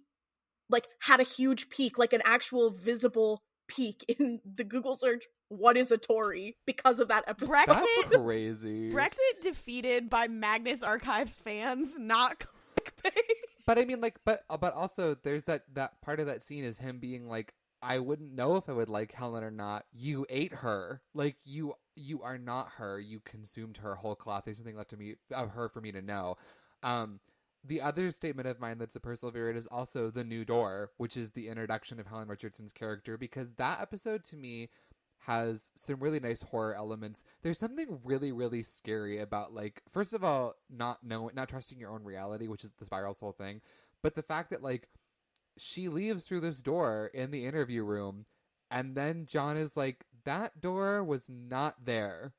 like had a huge peak, like an actual visible peak in the Google search. What is a Tory because of that episode? Brexit- That's crazy. Brexit defeated by Magnus Archives fans, not clickbait. But I mean, like, but uh, but also, there's that that part of that scene is him being like, I wouldn't know if I would like Helen or not. You ate her, like you you are not her. You consumed her whole cloth. There's something left to me of her for me to know. Um, the other statement of mine that's a personal favorite is also the new door, which is the introduction of Helen Richardson's character, because that episode to me has some really nice horror elements. There's something really, really scary about like, first of all, not knowing, not trusting your own reality, which is the spiral's whole thing, but the fact that like she leaves through this door in the interview room, and then John is like, that door was not there.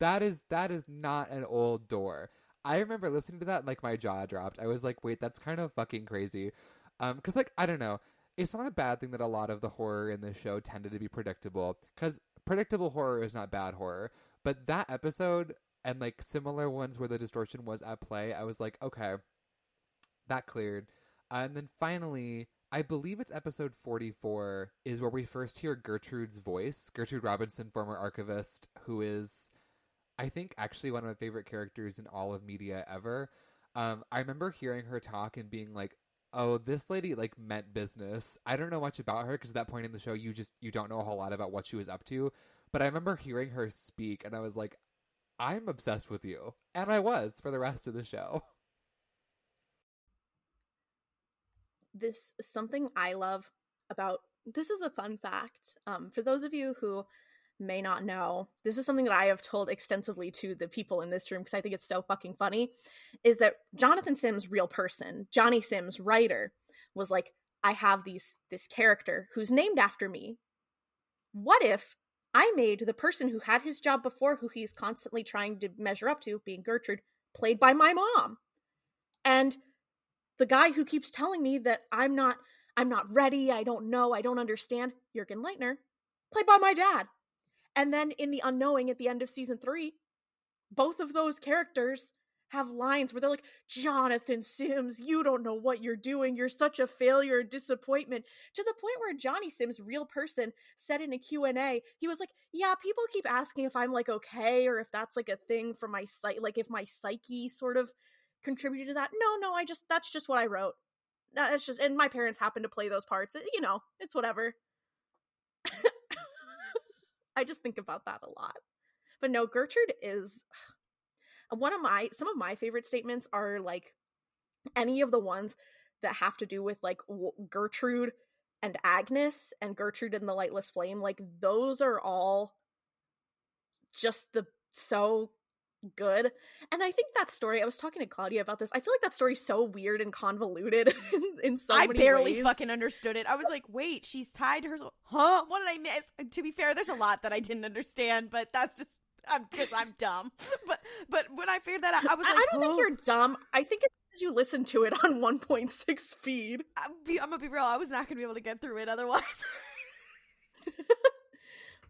That is that is not an old door. I remember listening to that and like my jaw dropped. I was like, wait, that's kind of fucking crazy. Um, cause like I don't know, it's not a bad thing that a lot of the horror in this show tended to be predictable. Cause predictable horror is not bad horror. But that episode and like similar ones where the distortion was at play, I was like, okay, that cleared. Uh, and then finally, I believe it's episode 44 is where we first hear Gertrude's voice. Gertrude Robinson, former archivist, who is, I think, actually one of my favorite characters in all of media ever. Um, I remember hearing her talk and being like, "Oh, this lady like meant business." I don't know much about her because at that point in the show, you just you don't know a whole lot about what she was up to. But I remember hearing her speak, and I was like, "I'm obsessed with you," and I was for the rest of the show. this something I love about this is a fun fact. Um, for those of you who may not know, this is something that I have told extensively to the people in this room because I think it's so fucking funny. Is that Jonathan Sims, real person, Johnny Sims, writer, was like, I have these this character who's named after me. What if I made the person who had his job before, who he's constantly trying to measure up to, being Gertrude, played by my mom. And the guy who keeps telling me that I'm not I'm not ready, I don't know, I don't understand, Jurgen Leitner, played by my dad. And then in The Unknowing at the end of season 3, both of those characters have lines where they're like, Jonathan Sims, you don't know what you're doing. You're such a failure, disappointment. To the point where Johnny Sims, real person, said in a Q&A, he was like, yeah, people keep asking if I'm like okay or if that's like a thing for my site, like if my psyche sort of contributed to that. No, no, I just, that's just what I wrote. That's just, and my parents happen to play those parts. Eh, you know, it's whatever. I just think about that a lot. But no, Gertrude is one of my some of my favorite statements are like any of the ones that have to do with like Gertrude and Agnes and Gertrude and the Lightless Flame. Like those are all just the so good. And I think that story, I was talking to Klaudia about this. I feel like that story's so weird and convoluted in, in so I many barely ways. fucking understood it. I was like, wait, she's tied to her. Huh? What did I miss? To be fair, there's a lot that I didn't understand, but that's just because I'm, I'm, dumb. But but when I figured that out, I was like, I don't think you're dumb. I think it's because you listen to it on 1.6 speed. I'm, be, I'm gonna be real. I was not gonna be able to get through it otherwise.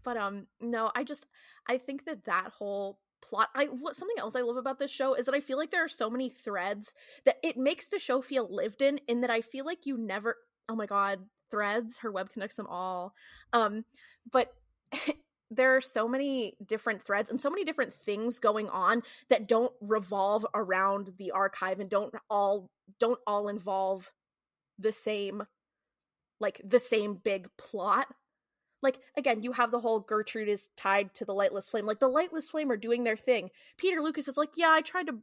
but um, no, I just I think that that whole plot i what something else i love about this show is that i feel like there are so many threads that it makes the show feel lived in in that i feel like you never oh my god threads her web connects them all. Um but there are so many different threads and so many different things going on that don't revolve around the archive and don't all don't all involve the same like the same big plot like again you have the whole gertrude is tied to the lightless flame like the lightless flame are doing their thing. Peter Lukas is like yeah i tried to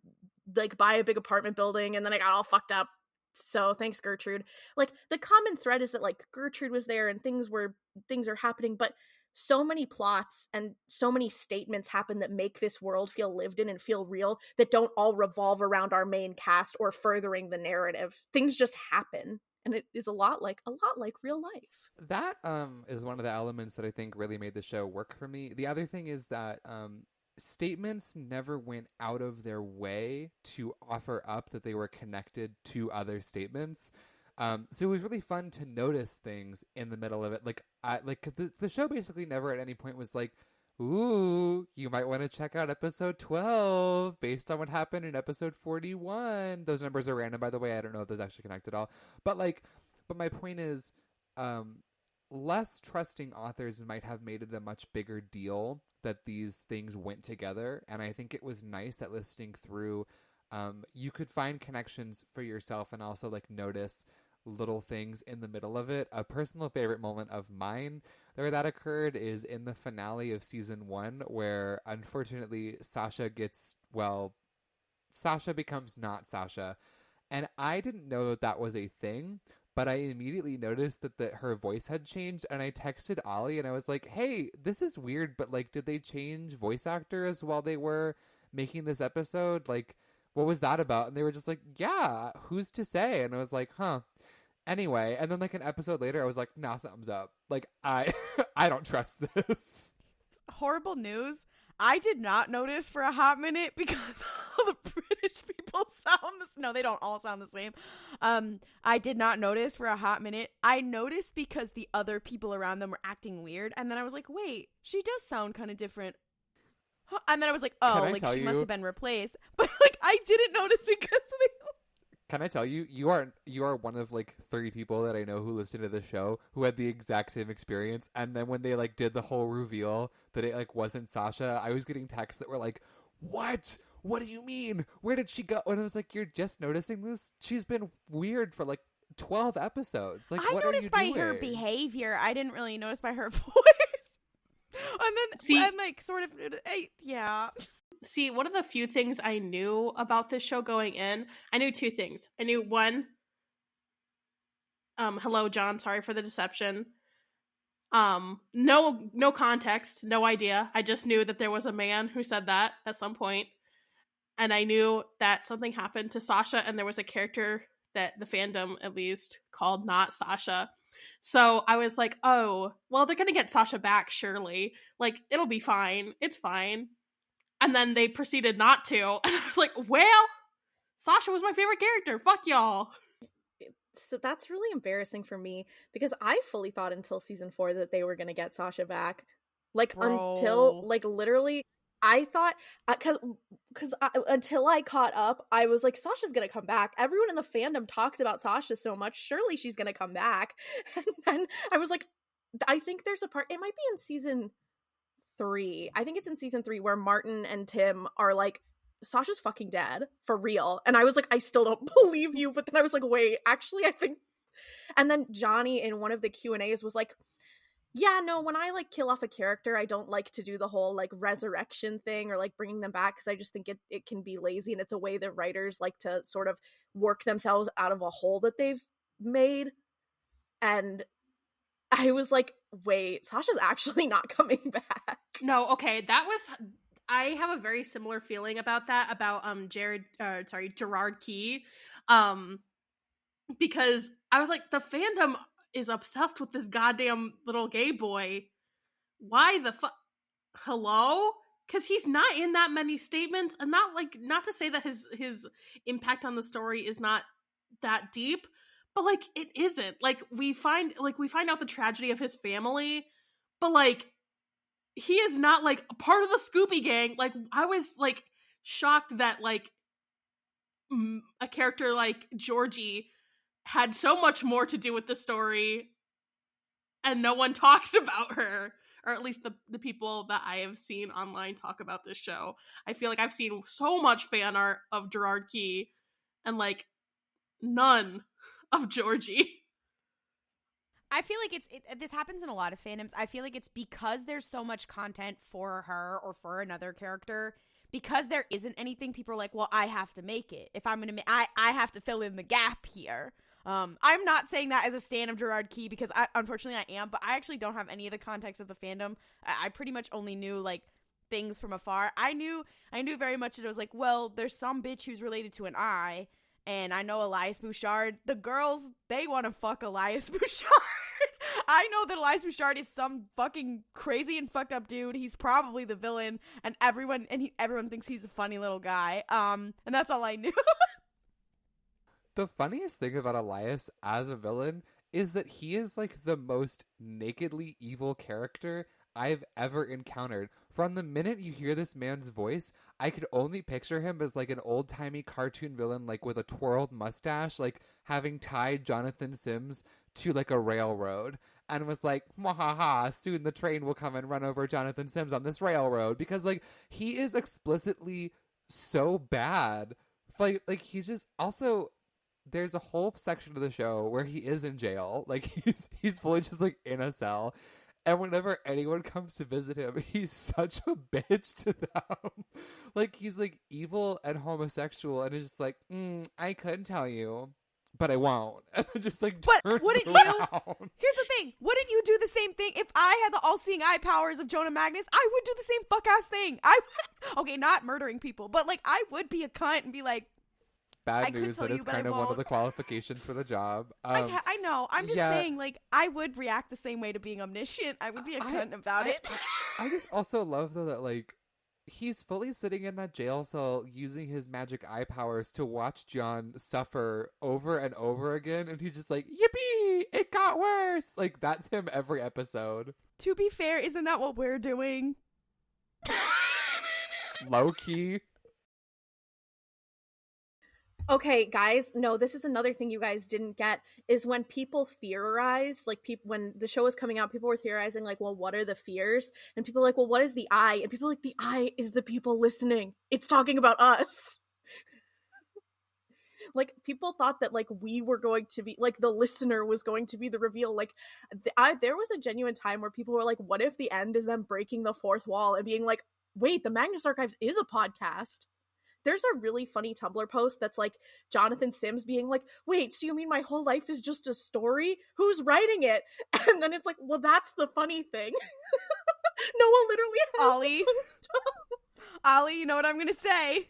like buy a big apartment building and then i got all fucked up so thanks gertrude. Like the common thread is that like gertrude was there and things were things are happening but so many plots and so many statements happen that make this world feel lived in and feel real that don't all revolve around our main cast or furthering the narrative. Things just happen and it is a lot like a lot like real life. That um is one of the elements that i think really made the show work for me. The other thing is that um statements never went out of their way to offer up that they were connected to other statements. Um, so it was really fun to notice things in the middle of it. Like, I like the the show basically never at any point was like, "Ooh, you might want to check out episode twelve based on what happened in episode 41. Those numbers are random, by the way. I don't know if those actually connect at all. But like, but my point is, um, less trusting authors might have made it a much bigger deal that these things went together, and I think it was nice that listening through. Um, you could find connections for yourself and also like notice little things in the middle of it. A personal favorite moment of mine where that occurred is in the finale of season one, where unfortunately Sasha gets, well, Sasha becomes not Sasha. And I didn't know that that was a thing, but I immediately noticed that the, her voice had changed. And I texted Ollie and I was like, hey, this is weird, but like, did they change voice actors while they were making this episode? Like, what was that about? And they were just like, yeah, who's to say? And I was like, huh. Anyway, and then like an episode later, I was like, nah, something's up. Like I, I don't trust this. Horrible news. I did not notice for a hot minute because all the British people sound this. No, they don't all sound the same. Um, I did not notice for a hot minute. I noticed because the other people around them were acting weird, and then I was like, wait, she does sound kind of different. And then I was like, oh, like she you? must have been replaced. But like I didn't notice because they can I tell you, you are you are one of like three people that I know who listened to the show who had the exact same experience. And then when they like did the whole reveal that it like wasn't Sasha, I was getting texts that were like, "What? What do you mean? Where did she go?" And I was like, "You're just noticing this? She's been weird for like twelve episodes. Like, I what noticed by doing? her behavior. I didn't really notice by her voice. and then, See, and like, sort of, yeah." see, one of the few things I knew about this show going in, I knew two things. I knew one, um, hello, John, sorry for the deception. Um, no, no context, no idea. I just knew that there was a man who said that at some point, and I knew that something happened to Sasha, and there was a character that the fandom, at least, called not Sasha. So I was like, oh, well, they're gonna get Sasha back, surely. Like, it'll be fine. It's fine and then they proceeded not to. And I was like, well, Sasha was my favorite character. Fuck y'all. So that's really embarrassing for me because I fully thought until season four that they were gonna get Sasha back. Like Bro. until like literally, I thought uh, because because until I caught up, I was like Sasha's gonna come back. Everyone in the fandom talks about Sasha so much. Surely she's gonna come back. And then I was like, I think there's a part. It might be in season three. I think it's in season three where Martin and Tim are like, Sasha's fucking dead for real. And I was like, I still don't believe you. But then I was like, wait, actually, I think. And then Johnny in one of the Q and A's was like, yeah, no, when I like kill off a character, I don't like to do the whole like resurrection thing or like bringing them back because I just think it, it can be lazy and it's a way that writers like to sort of work themselves out of a hole that they've made. And I was like, wait, Sasha's actually not coming back. No, okay, that was. I have a very similar feeling about that about um Jared, uh, sorry, Gerard Key, um, because I was like, the fandom is obsessed with this goddamn little gay boy. Why the fuck? Hello? Because he's not in that many statements, and not like not to say that his his impact on the story is not that deep, but like it isn't. Like we find like we find out the tragedy of his family, but like he is not like part of the Scooby Gang. Like I was like shocked that like a character like Georgie had so much more to do with the story and no one talks about her or at least the the people that I have seen online talk about this show. I feel like I've seen so much fan art of Gerard Key and like none of Georgie. I feel like it's it, this happens in a lot of fandoms. I feel like it's because there's so much content for her or for another character. Because there isn't anything, people are like, "Well, I have to make it. If I'm gonna, ma- I I have to fill in the gap here." Um, I'm not saying that as a stan of Gerard Key because I, unfortunately I am, but I actually don't have any of the context of the fandom. I, I pretty much only knew like things from afar. I knew I knew very much that it was like, well, there's some bitch who's related to an eye, and I know Elias Bouchard. The girls they want to fuck Elias Bouchard. I know that Elias Bouchard is some fucking crazy and fucked up dude. He's probably the villain, and everyone and he, everyone thinks he's a funny little guy. Um, and that's all I knew. The funniest thing about Elias as a villain is that he is like the most nakedly evil character I've ever encountered. From the minute you hear this man's voice, I could only picture him as like an old timey cartoon villain, like with a twirled mustache, like having tied Jonathan Sims to like a railroad and was like, ha, ha, soon the train will come and run over Jonathan Sims on this railroad because like he is explicitly so bad. Like like he's just also there's a whole section of the show where he is in jail. Like he's he's fully just like in a cell. And whenever anyone comes to visit him, he's such a bitch to them. like he's like evil and homosexual, and it's just like, mm, I couldn't tell you, but I won't. And just like But wouldn't you- Here's the thing: wouldn't you do the same thing if I had the all-seeing eye powers of Jonah Magnus? I would do the same fuck ass thing. I would, okay, not murdering people, but like I would be a cunt and be like, Bad I news. That you, is I kind of one of the qualifications for the job. I, Um, ca- I know. I'm just yeah. saying, like I would react the same way to being omniscient. I would be a I- cunt about I- it. I just also love though that like he's fully sitting in that jail cell using his magic eye powers to watch John suffer over and over again, and he's just like, "Yippee! It got worse!" Like that's him every episode. to be fair, isn't that what we're doing? Low key. Okay, guys, no, this is another thing you guys didn't get is when people theorized, like people when the show was coming out, people were theorizing like, well, what are the fears? And people like, well, what is the eye? And people like the eye is the people listening. It's talking about us. like people thought that like we were going to be like the listener was going to be the reveal. Like I there was a genuine time where people were like, what if the end is them breaking the fourth wall and being like, wait, the Magnus Archives is a podcast there's a really funny Tumblr post that's like Jonathan Sims being like, "Wait, so you mean my whole life is just a story? Who's writing it?" And then it's like, "Well, that's the funny thing." Noah literally Ollie. Ollie, you know what I'm gonna say?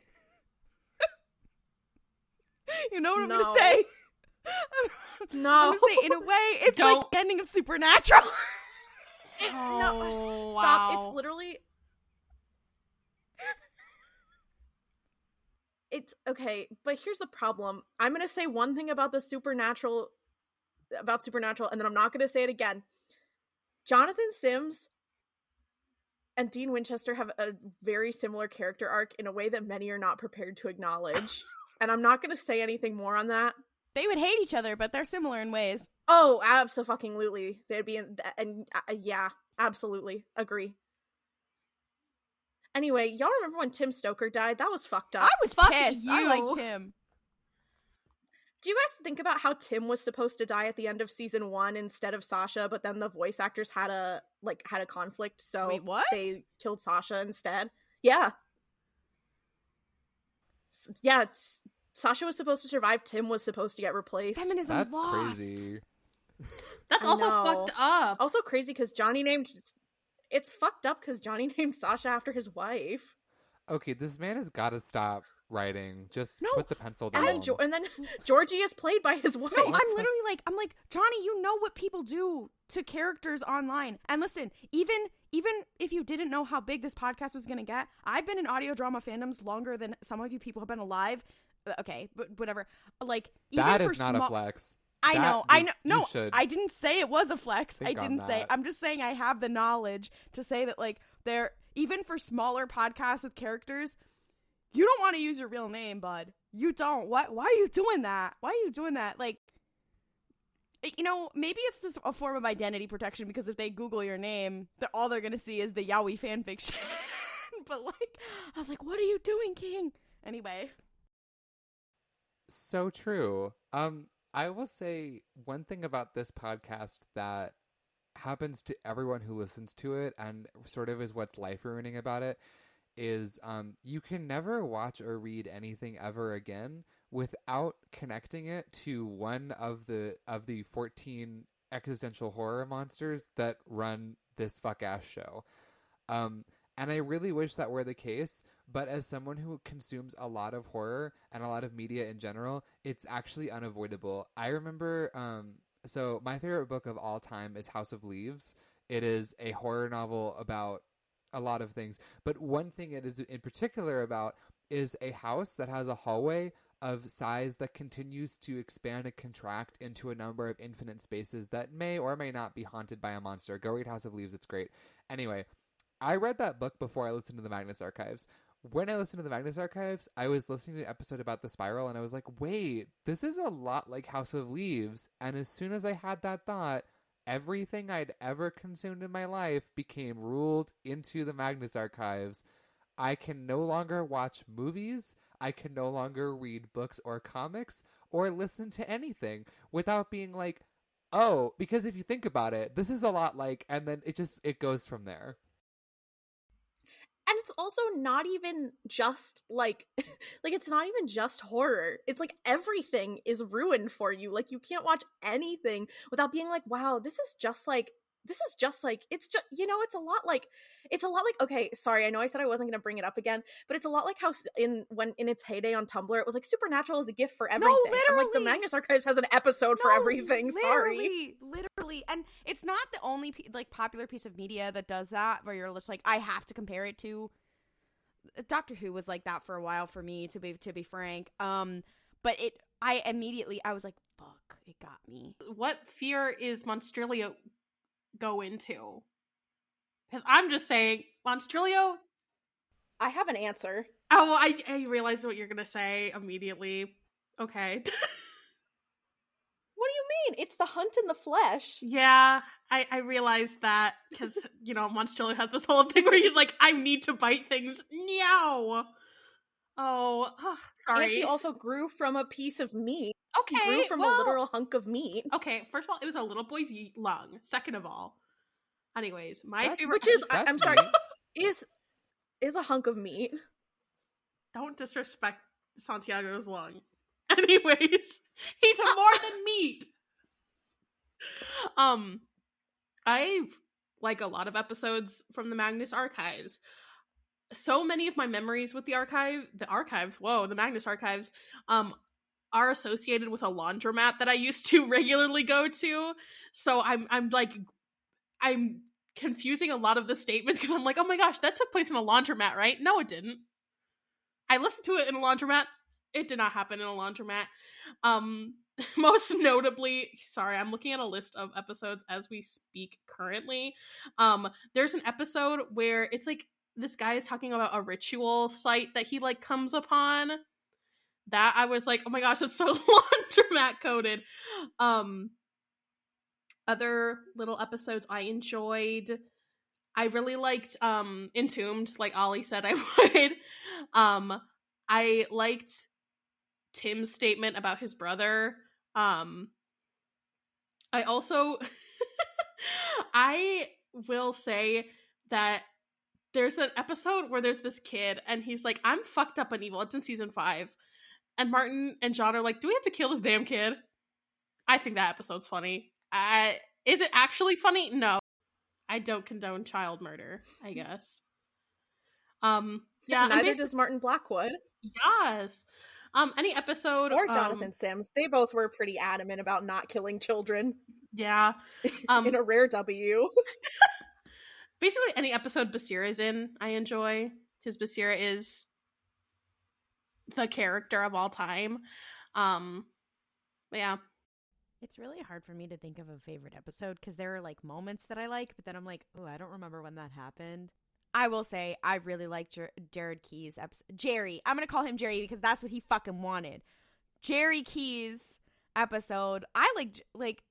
you know what I'm No. gonna say? No, I'm gonna say in a way, it's like Don't. the ending of Supernatural. no, Oh, stop! wow. It's literally it's okay, but here's the problem. I'm going to say one thing about the supernatural about supernatural and then I'm not going to say it again. Jonathan Sims and Dean Winchester have a very similar character arc in a way that many are not prepared to acknowledge. and I'm not going to say anything more on that. They would hate each other, but they're similar in ways. Oh, absolutely. They'd be in, and uh, yeah, absolutely agree. Anyway, y'all remember when Tim Stoker died? That was fucked up. I was Fuck pissed. I you. liked him. Do you guys think about how Tim was supposed to die at the end of season one instead of Sasha, but then the voice actors had a like had a conflict, so Wait, what? they killed Sasha instead? Yeah, S- yeah. s- Sasha was supposed to survive. Tim was supposed to get replaced. Feminism That's lost. crazy. That's I also know. fucked up. Also crazy because Johnny named. It's fucked up because Johnny named Sasha after his wife, Okay, this man has got to stop writing. Just No, put the pencil down. then, jo- and then Georgie is played by his wife. No, I'm literally like, I'm like, Johnny, you know what people do to characters online. And listen, even even if you didn't know how big this podcast was gonna get, I've been in audio drama fandoms longer than some of you people have been alive. Uh, Okay, but whatever. Like, even that for not small- a flex. I That know, I know. No, should I didn't say it was a flex. I didn't say. I'm just saying I have the knowledge to say that like there, even for smaller podcasts with characters, you don't want to use your real name, bud. You don't. What? Why are you doing that? Why are you doing that? Like, you know, maybe it's this a form of identity protection because if they Google your name, they're, all they're gonna see is the Yaoi fanfiction. but like, I was like, what are you doing, King? Anyway, So true. Um, I will say one thing about this podcast that happens to everyone who listens to it and sort of is what's life ruining about it is um you can never watch or read anything ever again without connecting it to one of the of the 14 existential horror monsters that run this fuck ass show. Um and I really wish that were the case, but as someone who consumes a lot of horror and a lot of media in general, it's actually unavoidable. I remember um so my favorite book of all time is House of Leaves. It is a horror novel about a lot of things, but one thing it is in particular about is a house that has a hallway of size that continues to expand and contract into a number of infinite spaces that may or may not be haunted by a monster. Go read House of Leaves, it's great. Anyway, I read that book before I listened to the Magnus Archives. When I listened to the Magnus Archives, I was listening to an episode about the spiral and I was like, wait, this is a lot like House of Leaves. And as soon as I had that thought, everything I'd ever consumed in my life became ruled into the Magnus Archives. I can no longer watch movies. I can no longer read books or comics or listen to anything without being like, oh, because if you think about it, this is a lot like, and then it just, it goes from there. And it's also not even just like like it's not even just horror. It's like everything is ruined for you. Like you can't watch anything without being like wow this is just like this is just like it's just you know it's a lot like it's a lot like okay sorry i know i said i wasn't going to bring it up again but it's a lot like how in when in its heyday on tumblr it was like supernatural is a gift for everything I'm like the magnus archives has an episode for No, everything sorry literally, literally, and it's not the only like popular piece of media that does that. Where you're just like, I have to compare it to. Doctor Who was like that for a while for me, to be to be frank. Um, but it, I immediately, I was like, fuck, it got me. What fear is Monstrilio go into? Because I'm just saying, Monstrilio. i have an answer Oh, I I realized what you're gonna say immediately. Okay. what do you mean it's the hunt in the flesh yeah, I I realized that because you know Monstrilio has this whole thing where he's like, I need to bite things now. Oh, And sorry. he also grew from a piece of meat. okay, He grew from well, a literal hunk of meat. Okay, first of all, it was a little boy's lung. Second of all, anyways, my That- favorite. Which is, I, I'm sorry, is is a hunk of meat. don't disrespect Santiago's lung. Anyways, he's more than meat. Um, I like a lot of episodes from the Magnus archives. So many of my memories with the archive, the archives, whoa, the Magnus archives, um, are associated with a laundromat that I used to regularly go to. So I'm, I'm like, I'm confusing a lot of the statements because I'm like, oh my gosh, that took place in a laundromat, right? No, it didn't. I listened to it in a laundromat. it did not happen in a laundromat. Um, most notably, sorry, I'm looking at a list of episodes as we speak currently. Um, there's an episode where it's like this guy is talking about a ritual site that he like comes upon. That I was like, oh my gosh, it's so laundromat coded. Um, other little episodes I enjoyed. I really liked um Entombed, like Ollie said I would. Um, I liked Tim's statement about his brother. Um, I also, I will say that there's an episode where there's this kid and he's like, I'm fucked up and evil. It's in season five. And Martin and John are like, Do we have to kill this damn kid? I think that episode's funny. Uh, is it actually funny? No. I don't condone child murder, I guess. Um yeah, neither does Martin Blackwood. Yes. Um, any episode or Jonathan um, Sims, they both were pretty adamant about not killing children. Yeah, um, in a rare W. basically, any episode Basira's in, I enjoy because Basira is the character of all time. Um, yeah, it's really hard for me to think of a favorite episode because there are like moments that I like, but then I'm like, oh, I don't remember when that happened. I will say I really like Jer- Jared Keay's episode. Jerry, I'm gonna call him Jerry because that's what he fucking wanted. Jerry Keay's episode. I like like.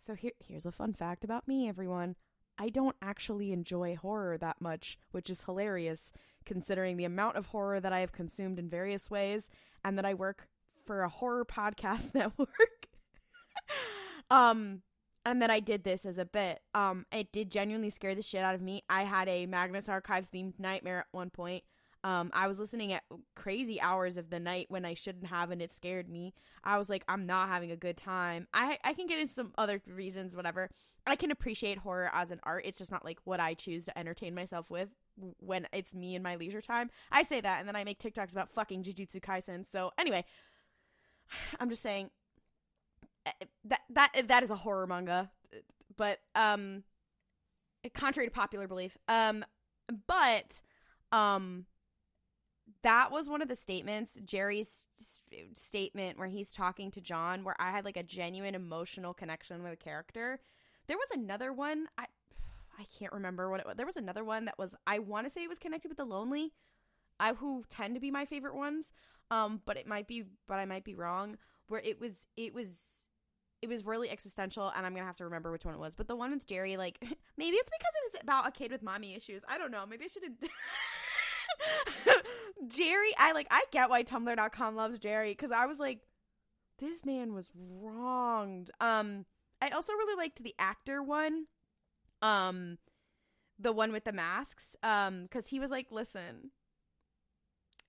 So here, here's a fun fact about me, everyone. I don't actually enjoy horror that much, which is hilarious considering the amount of horror that I have consumed in various ways, and that I work for a horror podcast network. um, and then I did this as a bit. Um, it did genuinely scare the shit out of me. I had a Magnus Archives themed nightmare at one point. Um, I was listening at crazy hours of the night when I shouldn't have, and it scared me. I was like, I'm not having a good time. I I can get into some other reasons, whatever. I can appreciate horror as an art. It's just not like what I choose to entertain myself with when it's me in my leisure time. I say that, and then I make TikToks about fucking Jujutsu Kaisen. So anyway, I'm just saying Eh, that that that is a horror manga, but um, contrary to popular belief, um, but um, that was one of the statements Jerry's statement where he's talking to John, where I had like a genuine emotional connection with a character. There was another one I I can't remember what it was. There was another one that was I want to say it was connected with the lonely, I who tend to be my favorite ones. Um, but it might be, but I might be wrong. Where it was, it was it was really existential and i'm gonna have to remember which one it was but the one with jerry like maybe it's because it was about a kid with mommy issues i don't know maybe i shouldn't jerry i like i get why tumblr.com loves jerry because i was like this man was wronged um i also really liked the actor one um the one with the masks um because he was like listen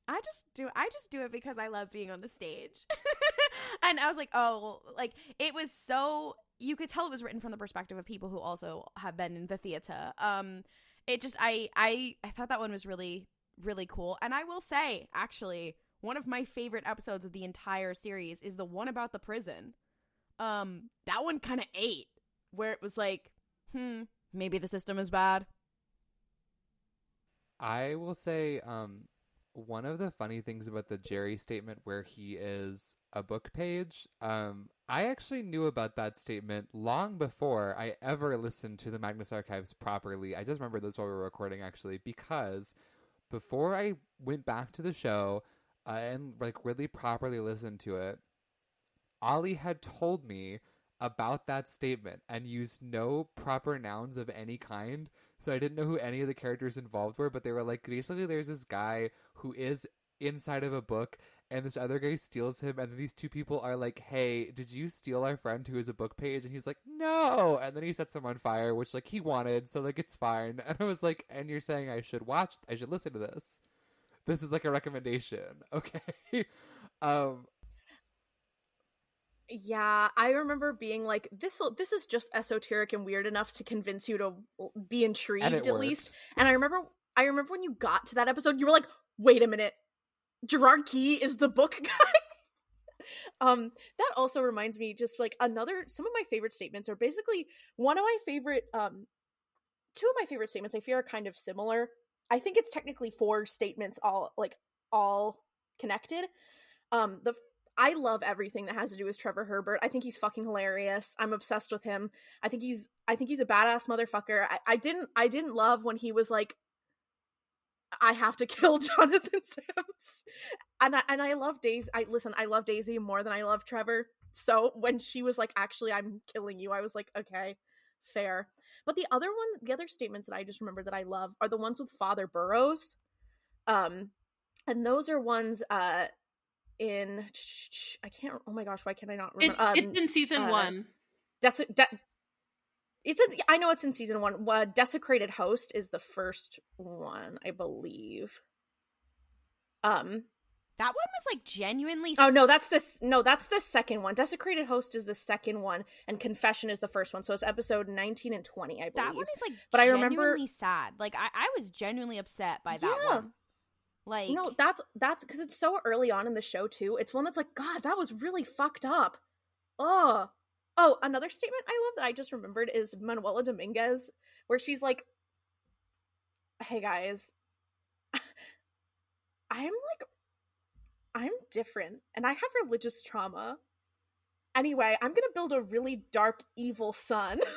I just do I just do it because I love being on the stage. and I was like, oh, like it was so you could tell it was written from the perspective of people who also have been in the theater. Um it just I I I thought that one was really really cool. And I will say, actually, one of my favorite episodes of the entire series is the one about the prison. Um that one kind of ate where it was like, hmm, maybe the system is bad. I will say um one of the funny things about the Jerry statement where he is a book page, um, I actually knew about that statement long before I ever listened to the Magnus Archives properly. I just remember this while we were recording actually, because before I went back to the show uh, and like really properly listened to it, Ollie had told me about that statement and used no proper nouns of any kind. So I didn't know who any of the characters involved were, but they were like basically there's this guy who is inside of a book and this other guy steals him and these two people are like hey did you steal our friend who is a book page? And he's like no. And then he sets them on fire which like he wanted so like it's fine. And i was like and you're saying i should watch i should listen to this? This is like a recommendation. Okay. Um yeah, I remember being like, "This this is just esoteric and weird enough to convince you to be intrigued at worked. least." And I remember, I remember when you got to that episode, you were like, "Wait a minute, Gerard Keay is the book guy." um, that also reminds me, just like another, some of my favorite statements are basically one of my favorite, um, two of my favorite statements. I feel are kind of similar. I think it's technically four statements, all like all connected. Um, the I love everything that has to do with Trevor Herbert. I think he's fucking hilarious. I'm obsessed with him. I think he's I think he's a badass motherfucker. I, I didn't I didn't love when he was like I have to kill Jonathan Sims. And I and I love Daisy I listen, I love Daisy more than I love Trevor. So when she was like, actually I'm killing you, I was like, okay, fair. But the other one the other statements that I just remember that I love are the ones with Father Burrows. Um and those are ones uh in I can't. Oh my gosh, why can I not It, remember? um, it's in season uh, one. Des- de- it's in, I know it's in season one. Uh, Desecrated Host is the first one, I believe. Um. That one was like genuinely. Oh no, that's this. No, that's the second one. Desecrated Host is the second one, and Confession is the first one. So it's episode nineteen and twenty, I believe. that one is like. But I genuinely remember- sad. Like I, I was genuinely upset by that Yeah. one. Like no, that's that's because it's so early on in the show too. It's one that's like, God, that was really fucked up. Oh, oh, another statement I love that I just remembered is Manuela Dominguez, where she's like, "Hey guys, I'm like, I'm different, and I have religious trauma. Anyway, I'm gonna build a really dark, evil sun."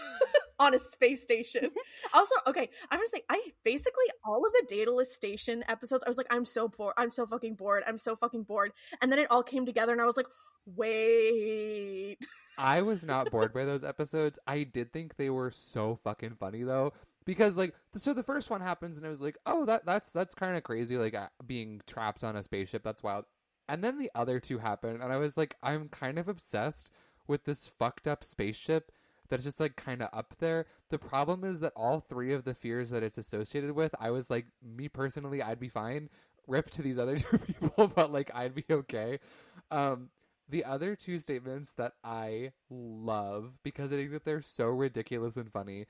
On a space station. also, okay, I'm gonna say I basically all of the Daedalus Station episodes. I was like, I'm so bored. I'm so fucking bored. I'm so fucking bored. And then it all came together, and I was like, wait. I was not bored by those episodes. I did think they were so fucking funny though, because like, so the first one happens, and I was like, oh, that that's that's kind of crazy, like being trapped on a spaceship. That's wild. And then the other two happen, and I was like, I'm kind of obsessed with this fucked up spaceship that's just like kind of up there. The problem is that all three of the fears that it's associated with, I was like, me personally, I'd be fine. Rip to these other two people, but like I'd be okay. Um, the other two statements that I love because I think that they're so ridiculous and funny.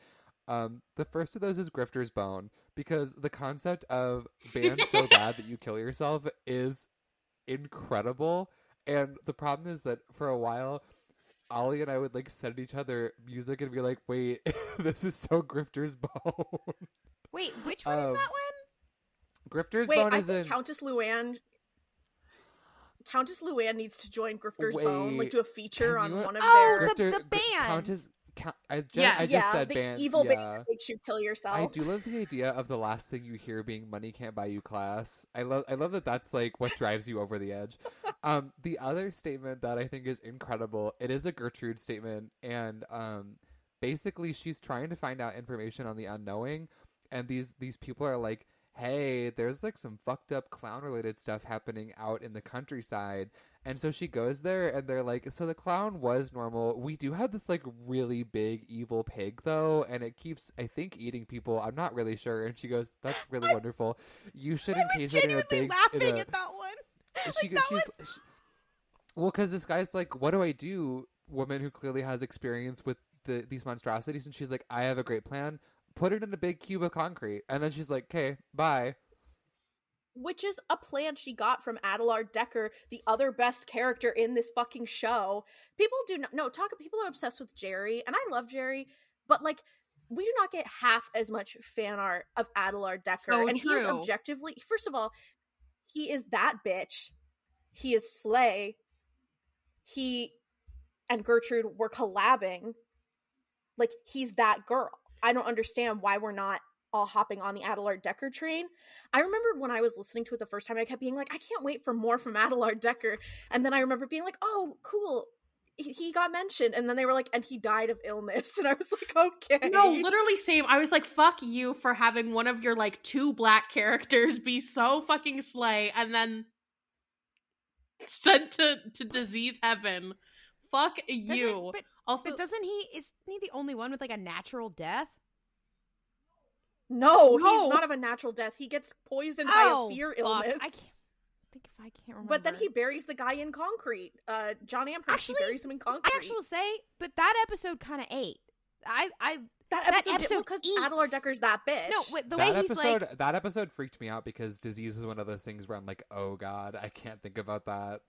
Um, the first of those is Grifter's Bone because the concept of band so bad that you kill yourself is incredible. And the problem is that for a while, Ollie and I would like send each other music and be like, "Wait, this is so Grifter's Bone." wait, which one is um, that one? Grifter's Wait, Bone I is think in Countess Luann. Countess Luann needs to join Grifter's Bone, like do a feature on you- one of Oh, their. the- Grifter, the Gr- band. Countess. Count, I, ju- Yes. I just yeah, said the band. evil yeah. band makes you kill yourself. I do love the idea of the last thing you hear being "money can't buy you class." I love, I love that that's like what drives you over the edge. Um, the other statement that I think is incredible. It is a Gertrude statement, and um, basically she's trying to find out information on the unknowing, and these these people are like, "Hey, there's like some fucked up clown related stuff happening out in the countryside." And so she goes there, and they're like, "So the clown was normal. We do have this like really big evil pig, though, and it keeps, I think, eating people. I'm not really sure." And she goes, "That's really wonderful. You should I encase it in a big." in laughing a- at that one. she, Like, that she's, she, well, because this guy's like, "What do I do?" Woman who clearly has experience with the these monstrosities, and she's like, "I have a great plan. Put it in a big cube of concrete." And then she's like, "Okay, bye." which is a plan she got from Adelard Decker, the other best character in this fucking show. People do not no talk. People are obsessed with Jerry, and I love Jerry, but like we do not get half as much fan art of Adelard Decker, So and he is objectively. First of all, he is that bitch. He is Slay. He and Gertrude were collabing. Like he's that girl. I don't understand why we're not all hopping on the Adelard Decker train. I remember when I was listening to it the first time, I kept being like, I can't wait for more from Adelard Decker. And then I remember being like, oh, cool. He he got mentioned. And then they were like, and he died of illness. And I was like, okay. No, literally same. I was like, fuck you for having one of your like two black characters be so fucking slay and then sent to, to disease heaven. Fuck Doesn't- you. but, also, but doesn't he? Is he the only one with like a natural death? No, No. he's not of a natural death. He gets poisoned oh, by a fear fuck. illness. I can't think if I can't remember. But then he buries the guy in concrete. Uh, John Amherst, Actually, he buries him in concrete. I actually say, but that episode kind of ate. I, I that that episode, episode because eats. Adelard Decker's that bitch. no, wait, the that way he's episode, like, that episode freaked me out because disease is one of those things where I'm like, "Oh God, I can't think about that."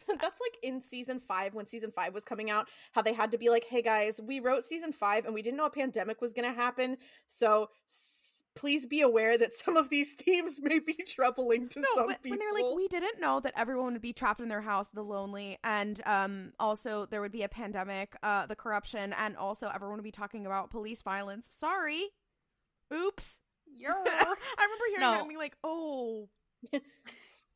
That's like in season five when season five was coming out, how they had to be like, "Hey guys, we wrote season five and we didn't know a pandemic was going to happen, so s- please be aware that some of these themes may be troubling to no, some but people. when they're like, we didn't know that everyone would be trapped in their house, the lonely, and um, also there would be a pandemic, uh, the corruption, and also everyone would be talking about police violence. Sorry, oops. You're I remember hearing No. that and being like, oh,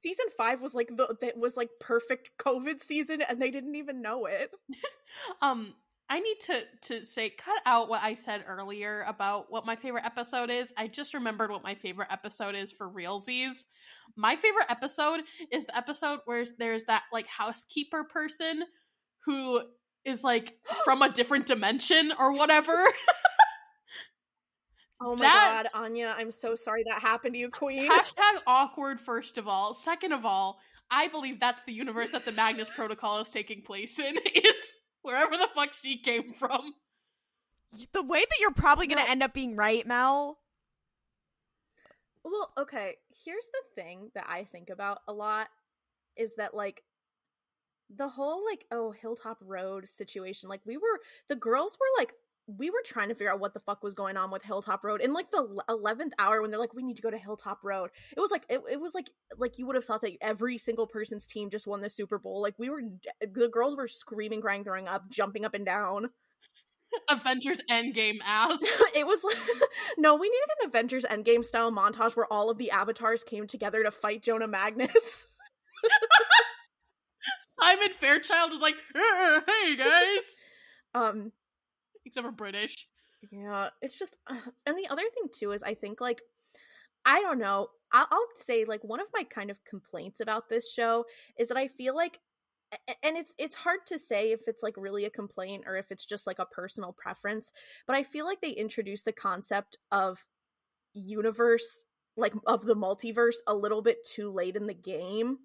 season five was like the that was like perfect COVID season, and they didn't even know it. um I need to to say cut out what I said earlier about what my favorite episode is. I just remembered what my favorite episode is for realsies. My favorite episode is the episode where there's that like housekeeper person who is like from a different dimension or whatever. Oh my That- god, Anya, I'm so sorry that happened to you, Queen. Hashtag awkward, first of all. Second of all, I believe that's the universe that the Magnus Protocol is taking place in, is wherever the fuck she came from. the way that you're probably gonna No. end up being right, Mel. Well, okay, here's the thing that I think about a lot is that like the whole like oh Hilltop Road situation, like we were the girls were like we were trying to figure out what the fuck was going on with Hilltop Road in like the eleventh hour when they're like we need to go to Hilltop Road. It was like it, it was like like you would have thought that every single person's team just won the Super Bowl. Like we were the girls were screaming, crying, throwing up, jumping up and down. Avengers Endgame ass. it was like no, we needed an Avengers Endgame style montage where all of the avatars came together to fight Jonah Magnus. Simon Fairchild is like, "Uh, hey guys. um Except for British. yeah, it's just and the other thing too is I think like I don't know. I'll, I'll say like one of my kind of complaints about this show is that I feel like and it's it's hard to say if it's like really a complaint or if it's just like a personal preference, but I feel like they introduced the concept of universe like of the multiverse a little bit too late in the game.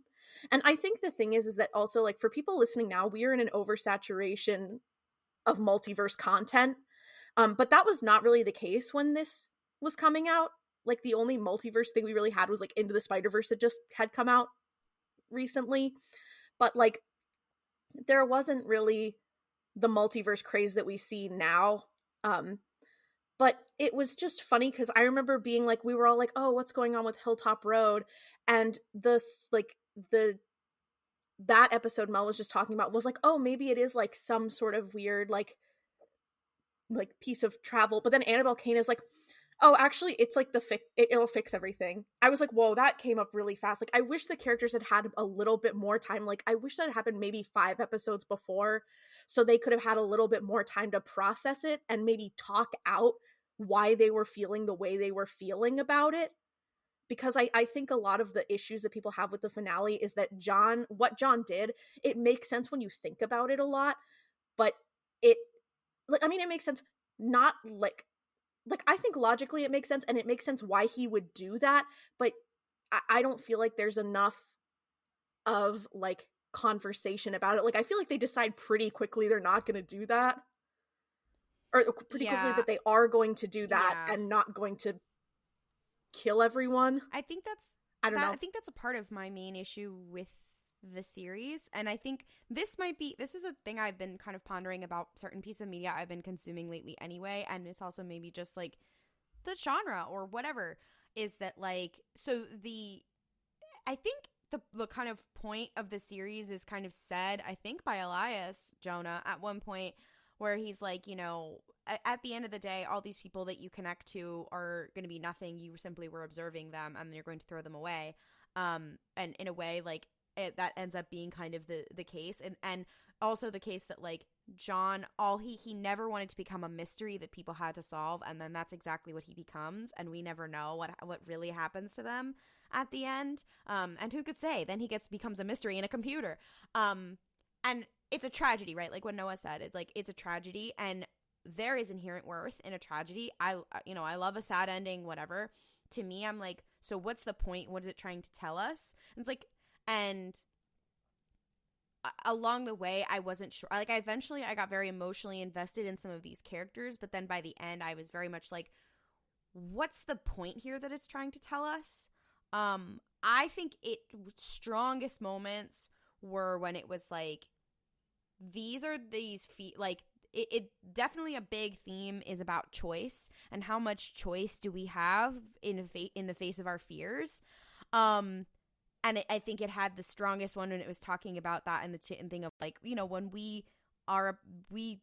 And I think the thing is is that also like for people listening now, we are in an oversaturation of multiverse content. Um but that was not really the case when this was coming out. Like the only multiverse thing we really had was like Into the Spider-Verse that just had come out recently. But like there wasn't really the multiverse craze that we see now. Um but it was just funny because I remember being like, we were all like, "Oh, what's going on with Hilltop Road?" And this, like, the that episode Mel was just talking about was like, "Oh, maybe it is like some sort of weird like like piece of travel." But then Annabelle Cane is like, "Oh, actually, it's like the fi- it, it'll fix everything." I was like, "Whoa, that came up really fast." Like, I wish the characters had had a little bit more time. Like, I wish that happened maybe five episodes before, so they could have had a little bit more time to process it and maybe talk out why they were feeling the way they were feeling about it because I, I think a lot of the issues that people have with the finale is that john what john did it makes sense when you think about it a lot but it like i mean it makes sense not like like i think logically it makes sense and it makes sense why he would do that but i, I don't feel like there's enough of like conversation about it like i feel like they decide pretty quickly they're not going to do that or pretty quickly that they are going to do that Yeah. and not going to kill everyone? I think that's i don't that, know. I think that's a part of my main issue with the series, and I think this might be this is a thing I've been kind of pondering about certain pieces of media I've been consuming lately anyway, and it's also maybe just like the genre or whatever is that like so the I think the the kind of point of the series is kind of said I think by Elias Jonah at one point where he's like, you know, at the end of the day, all these people that you connect to are going to be nothing. You simply were observing them, and you're going to throw them away. Um, and in a way, like it, that ends up being kind of the the case, and and also the case that like John, all he he never wanted to become a mystery that people had to solve, and then that's exactly what he becomes, and we never know what what really happens to them at the end. Um, and who could say? Then he gets becomes a mystery in a computer. Um, and it's a tragedy, right? Like what Noah said, it's like it's a tragedy, and there is inherent worth in a tragedy. I, you know, I love a sad ending, whatever. To me, I'm like, so what's the point? What is it trying to tell us? And it's like, and along the way, I wasn't sure. Like, I eventually, I got very emotionally invested in some of these characters, but then by the end, I was very much like, what's the point here that it's trying to tell us? Um, I think it strongest moments were when it was like these are these feet like it, it definitely a big theme is about choice and how much choice do we have in fa- in the face of our fears. Um, and it, I think it had the strongest one when it was talking about that and the ch- and thing of like you know when we are we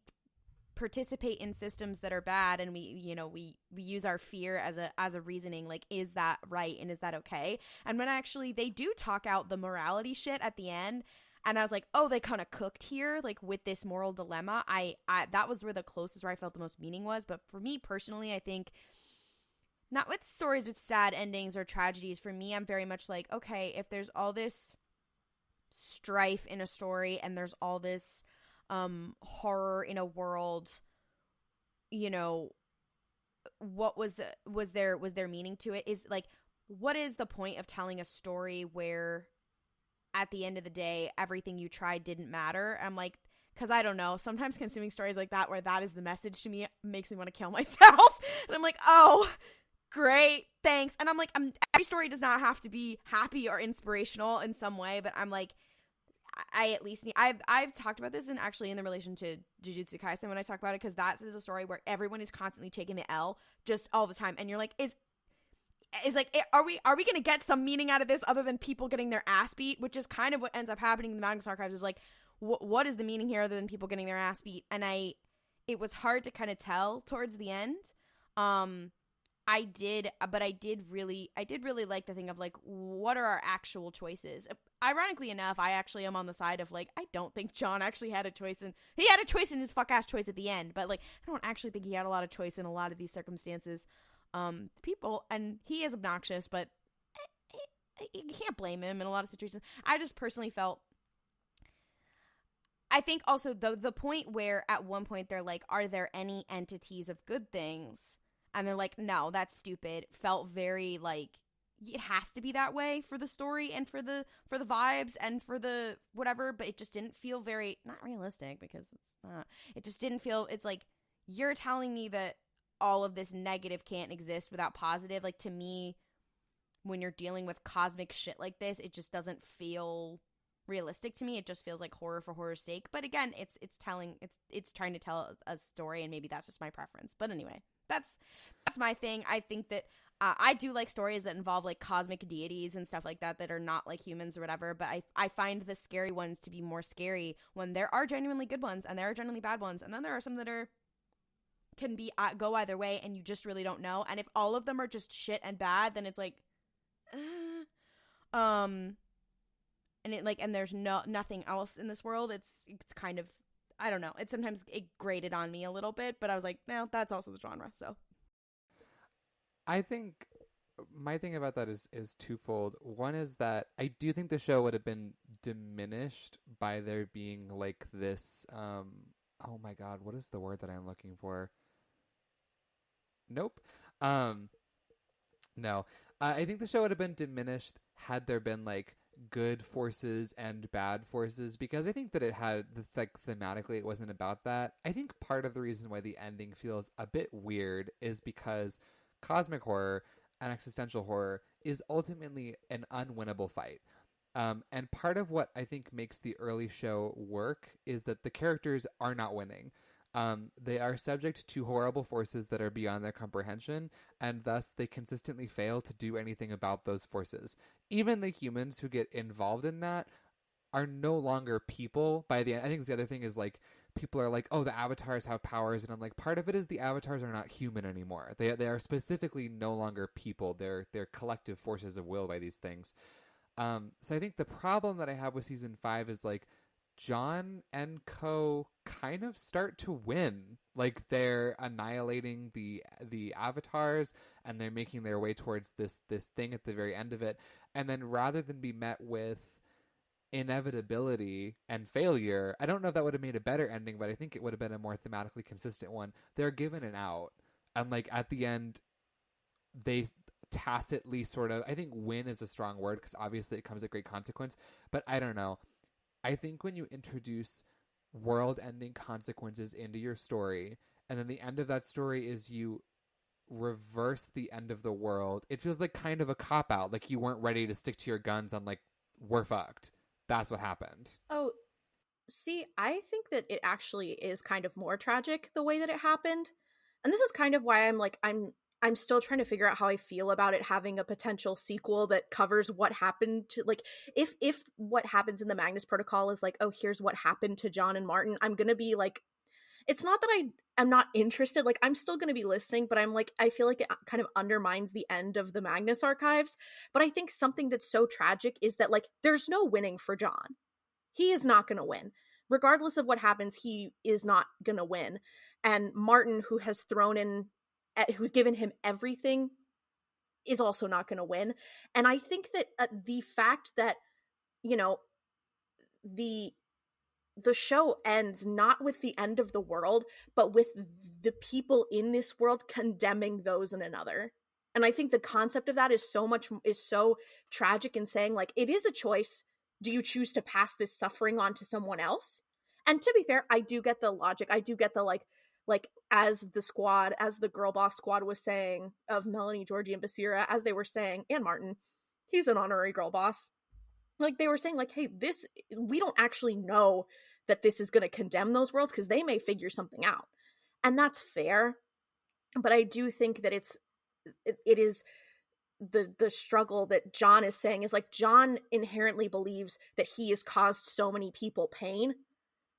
participate in systems that are bad and we you know we we use our fear as a as a reasoning like is that right and is that okay and when actually they do talk out the morality shit at the end and I was like, oh, they kind of cooked here, like with this moral dilemma. I, I that was where the closest where I felt the most meaning was. But for me personally, I think not with stories with sad endings or tragedies. For me, I'm very much like, okay, if there's all this strife in a story and there's all this um horror in a world, you know, what was was there was there meaning to it? Is like what is the point of telling a story where at the end of the day everything you tried didn't matter? I'm like because I don't know. Sometimes consuming stories like that, where that is the message to me, makes me want to kill myself. and I'm like, oh, great, thanks. And I'm like, I'm, every story does not have to be happy or inspirational in some way, but I'm like, I at least need. I've I've talked about this and actually in the relation to Jujutsu Kaisen when I talk about it because that is a story where everyone is constantly taking the L just all the time, and you're like, is is like, are we are we gonna get some meaning out of this other than people getting their ass beat, which is kind of what ends up happening in the Magnus Archives. Is like, wh- what is the meaning here other than people getting their ass beat? And I, it was hard to kind of tell towards the end. Um, I did, but I did really, I did really like the thing of like, what are our actual choices? Ironically enough, I actually am on the side of like, I don't think John actually had a choice, and he had a choice in his fuck ass choice at the end, but like, I don't actually think he had a lot of choice in a lot of these circumstances. Um, people, and he is obnoxious, but eh, eh, you can't blame him in a lot of situations. I just personally felt I think also the the point where at one point they're like, are there any entities of good things? And they're like, no, that's stupid. Felt very like it has to be that way for the story and for the for the vibes and for the whatever, but it just didn't feel very not realistic because it's not. It just didn't feel it's like you're telling me that all of this negative can't exist without positive. Like to me, when you're dealing with cosmic shit like this, it just doesn't feel realistic to me. It just feels like horror for horror's sake. But again, it's it's telling it's it's trying to tell a story, and maybe that's just my preference. But anyway, that's that's my thing. I think that uh, I do like stories that involve like cosmic deities and stuff like that that are not like humans or whatever. But I I find the scary ones to be more scary when there are genuinely good ones and there are genuinely bad ones, and then there are some that are can be uh, go either way, and you just really don't know. And if all of them are just shit and bad, then it's like. Uh, um and it like and there's no nothing else in this world it's it's kind of i don't know it sometimes it grated on me a little bit but i was like no that's also the genre so I think my thing about that is is twofold. One is that I do think the show would have been diminished by there being like this um oh my god, what is the word that I'm looking for? Nope. Um no. Uh, I think the show would have been diminished had there been like good forces and bad forces because I think that it had the like thematically it wasn't about that. I think part of the reason why the ending feels a bit weird is because cosmic horror and existential horror is ultimately an unwinnable fight. Um, and part of what I think makes the early show work is that the characters are not winning. Um, they are subject to horrible forces that are beyond their comprehension, and thus they consistently fail to do anything about those forces. Even the humans who get involved in that are no longer people by the end. I think the other thing is like people are like, oh, the avatars have powers, and I'm like, part of it is the avatars are not human anymore. They they are specifically no longer people. They're they're collective forces of will by these things. Um, so I think the problem that I have with season five is like John and Co kind of start to win. Like they're annihilating the the avatars and they're making their way towards this this thing at the very end of it. And then rather than be met with inevitability and failure, I don't know if that would have made a better ending, but I think it would have been a more thematically consistent one. They're given an out. And like at the end they tacitly sort of I think win is a strong word because obviously it comes at great consequence, but I don't know. I think when you introduce world ending consequences into your story, and then the end of that story is you reverse the end of the world, it feels like kind of a cop out. Like you weren't ready to stick to your guns on, like, we're fucked. That's what happened. Oh, See, I think that it actually is kind of more tragic the way that it happened. And this is kind of why I'm like I'm I'm still trying to figure out how I feel about it having a potential sequel that covers what happened to like if if what happens in the Magnus Protocol is like, oh, here's what happened to John and Martin, I'm gonna be like it's not that I am not interested, like I'm still gonna be listening, but I'm like I feel like it uh, kind of undermines the end of the Magnus archives. But I think something that's so tragic is that like there's no winning for John. He is not gonna win. Regardless of what happens, he is not gonna win. And Martin, who has thrown in who's given him everything is also not going to win. And i think that uh, the fact that you know the the show ends not with the end of the world but with the people in this world condemning those in another. And i think the concept of that is so much is so tragic in saying like it is a choice. Do you choose to pass this suffering on to someone else? And to be fair i do get the logic. I do get the like like as the squad, as the girl boss squad was saying of Melanie, Georgie, and Basira, as they were saying, and Martin, he's an honorary girl boss. Like they were saying, like, hey, this we don't actually know that this is going to condemn those worlds because they may figure something out, and that's fair. But I do think that it's it, it is the the struggle that John is saying is like John inherently believes that he has caused so many people pain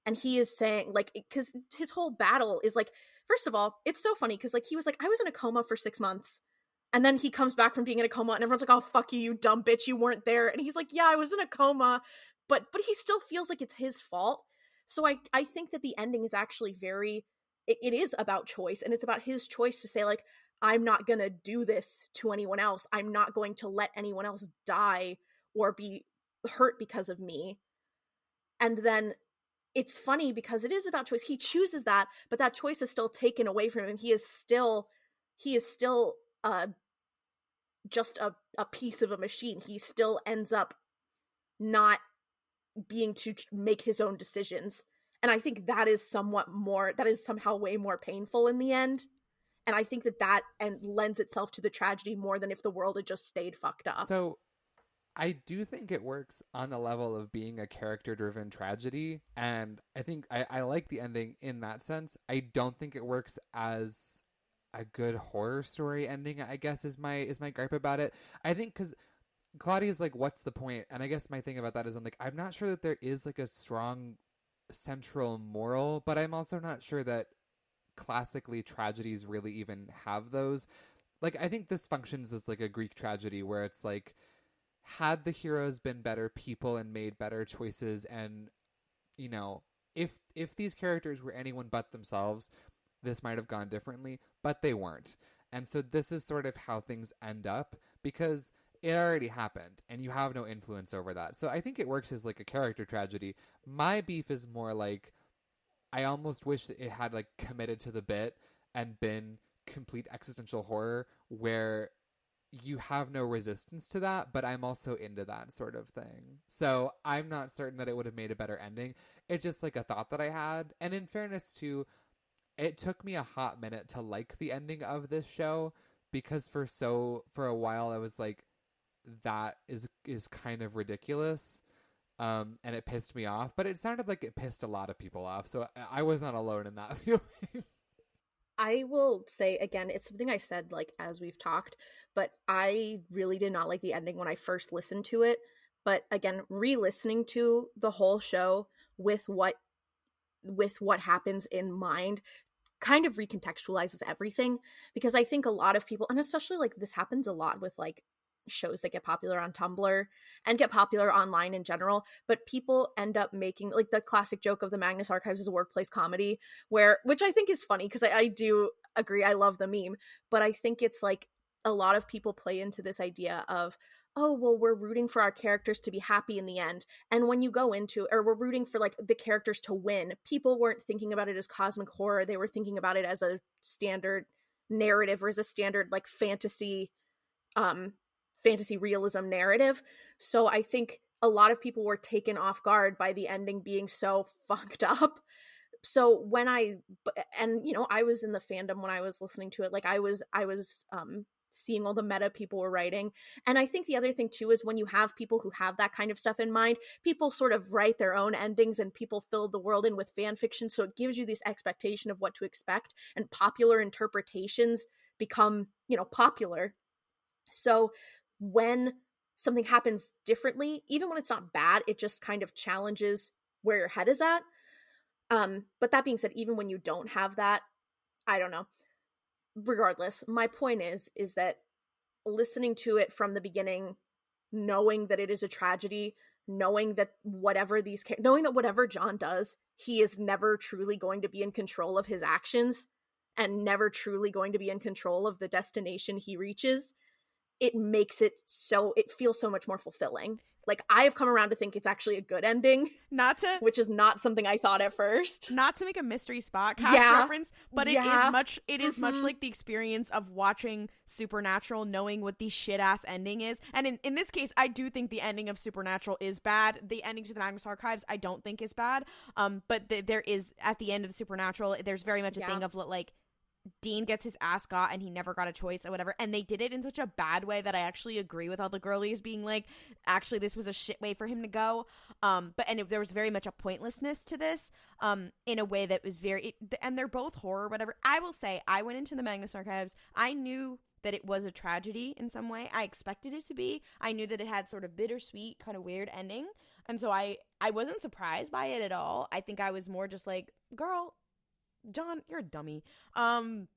and he is saying like because his whole battle is like first of all it's so funny because like he was like i was in a coma for six months. And then he comes back from being in a coma and everyone's like oh fuck you you dumb bitch you weren't there. And he's like yeah i was in a coma. But but he still feels like it's his fault. So i i think that the ending is actually very it, it is about choice and it's about his choice to say like i'm not gonna do this to anyone else. I'm not going to let anyone else die or be hurt because of me. And then it's funny because it is about choice. He chooses that, but that choice is still taken away from him. He is still he is still uh just a, a piece of a machine. He still ends up not being to make his own decisions. And I think that is somewhat more that is somehow way more painful in the end. And I think that that and lends itself to the tragedy more than if the world had just stayed fucked up. So I do think it works on the level of being a character driven tragedy. And I think I, I like the ending in that sense. I don't think it works as a good horror story ending, I guess is my is my gripe about it. I think because Klaudia's like, what's the point? And I guess my thing about that is I'm like, I'm not sure that there is like a strong central moral, but I'm also not sure that classically tragedies really even have those. Like I think this functions as like a Greek tragedy where it's like had the heroes been better people and made better choices and you know if if these characters were anyone but themselves this might have gone differently but they weren't. And so this is sort of how things end up because it already happened and you have no influence over that. So i think it works as like a character tragedy. My beef is more like i almost wish that it had like committed to the bit and been complete existential horror where you have no resistance to that, but I'm also into that sort of thing. So I'm not certain that it would have made a better ending. It's just like a thought that I had. And in fairness to it took me a hot minute to like the ending of this show because for so for a while I was like that is is kind of ridiculous. Um and it pissed me off, but it sounded like it pissed a lot of people off. So I was not alone in that feeling. I will say again, it's something I said like as we've talked, but I really did not like the ending when I first listened to it. But again, re-listening to the whole show with what with what happens in mind kind of recontextualizes everything because I think a lot of people and especially like this happens a lot with like shows that get popular on Tumblr and get popular online in general, but people end up making like the classic joke of the Magnus Archives is a workplace comedy, where which I think is funny because I, I do agree, I love the meme, but I think it's like a lot of people play into this idea of oh well we're rooting for our characters to be happy in the end and when you go into or we're rooting for like the characters to win people weren't thinking about it as cosmic horror they were thinking about it as a standard narrative or as a standard like fantasy um fantasy realism narrative. So I think a lot of people were taken off guard by the ending being so fucked up. So when I and you know, I was in the fandom when I was listening to it. Like I was I was um seeing all the meta people were writing. And I think the other thing too is when you have people who have that kind of stuff in mind, people sort of write their own endings and people fill the world in with fan fiction. So it gives you this expectation of what to expect, and popular interpretations become, you know, popular. So when something happens differently, even when it's not bad, it just kind of challenges where your head is at. Um, but that being said, even when you don't have that, I don't know. Regardless, my point is is that listening to it from the beginning, knowing that it is a tragedy, knowing that whatever these knowing that whatever John does, he is never truly going to be in control of his actions and never truly going to be in control of the destination he reaches it makes it so it feels so much more fulfilling like I have come around to think it's actually a good ending. Not to which is not something I thought at first. Not to make a mystery spot cast Yeah. reference, but Yeah. it is much it is much Mhm. like the experience of watching Supernatural knowing what the shit ass ending is. And in, in this case, I do think the ending of Supernatural is bad. The ending to the Magnus Archives I don't think is bad. Um but th- there is at the end of Supernatural there's very much a Yeah. thing of like Dean gets his ass got and he never got a choice or whatever. And they did it in such a bad way that I actually agree with all the girlies being like, actually, this was a shit way for him to go. Um, but and it, there was very much a pointlessness to this. Um, in a way that was very, it, and they're both horror, whatever. I will say, I went into the Magnus Archives. I knew that it was a tragedy in some way. I expected it to be. I knew that it had sort of bittersweet, kind of weird ending. And so I I wasn't surprised by it at all. I think I was more just like, girl, John, you're a dummy. Um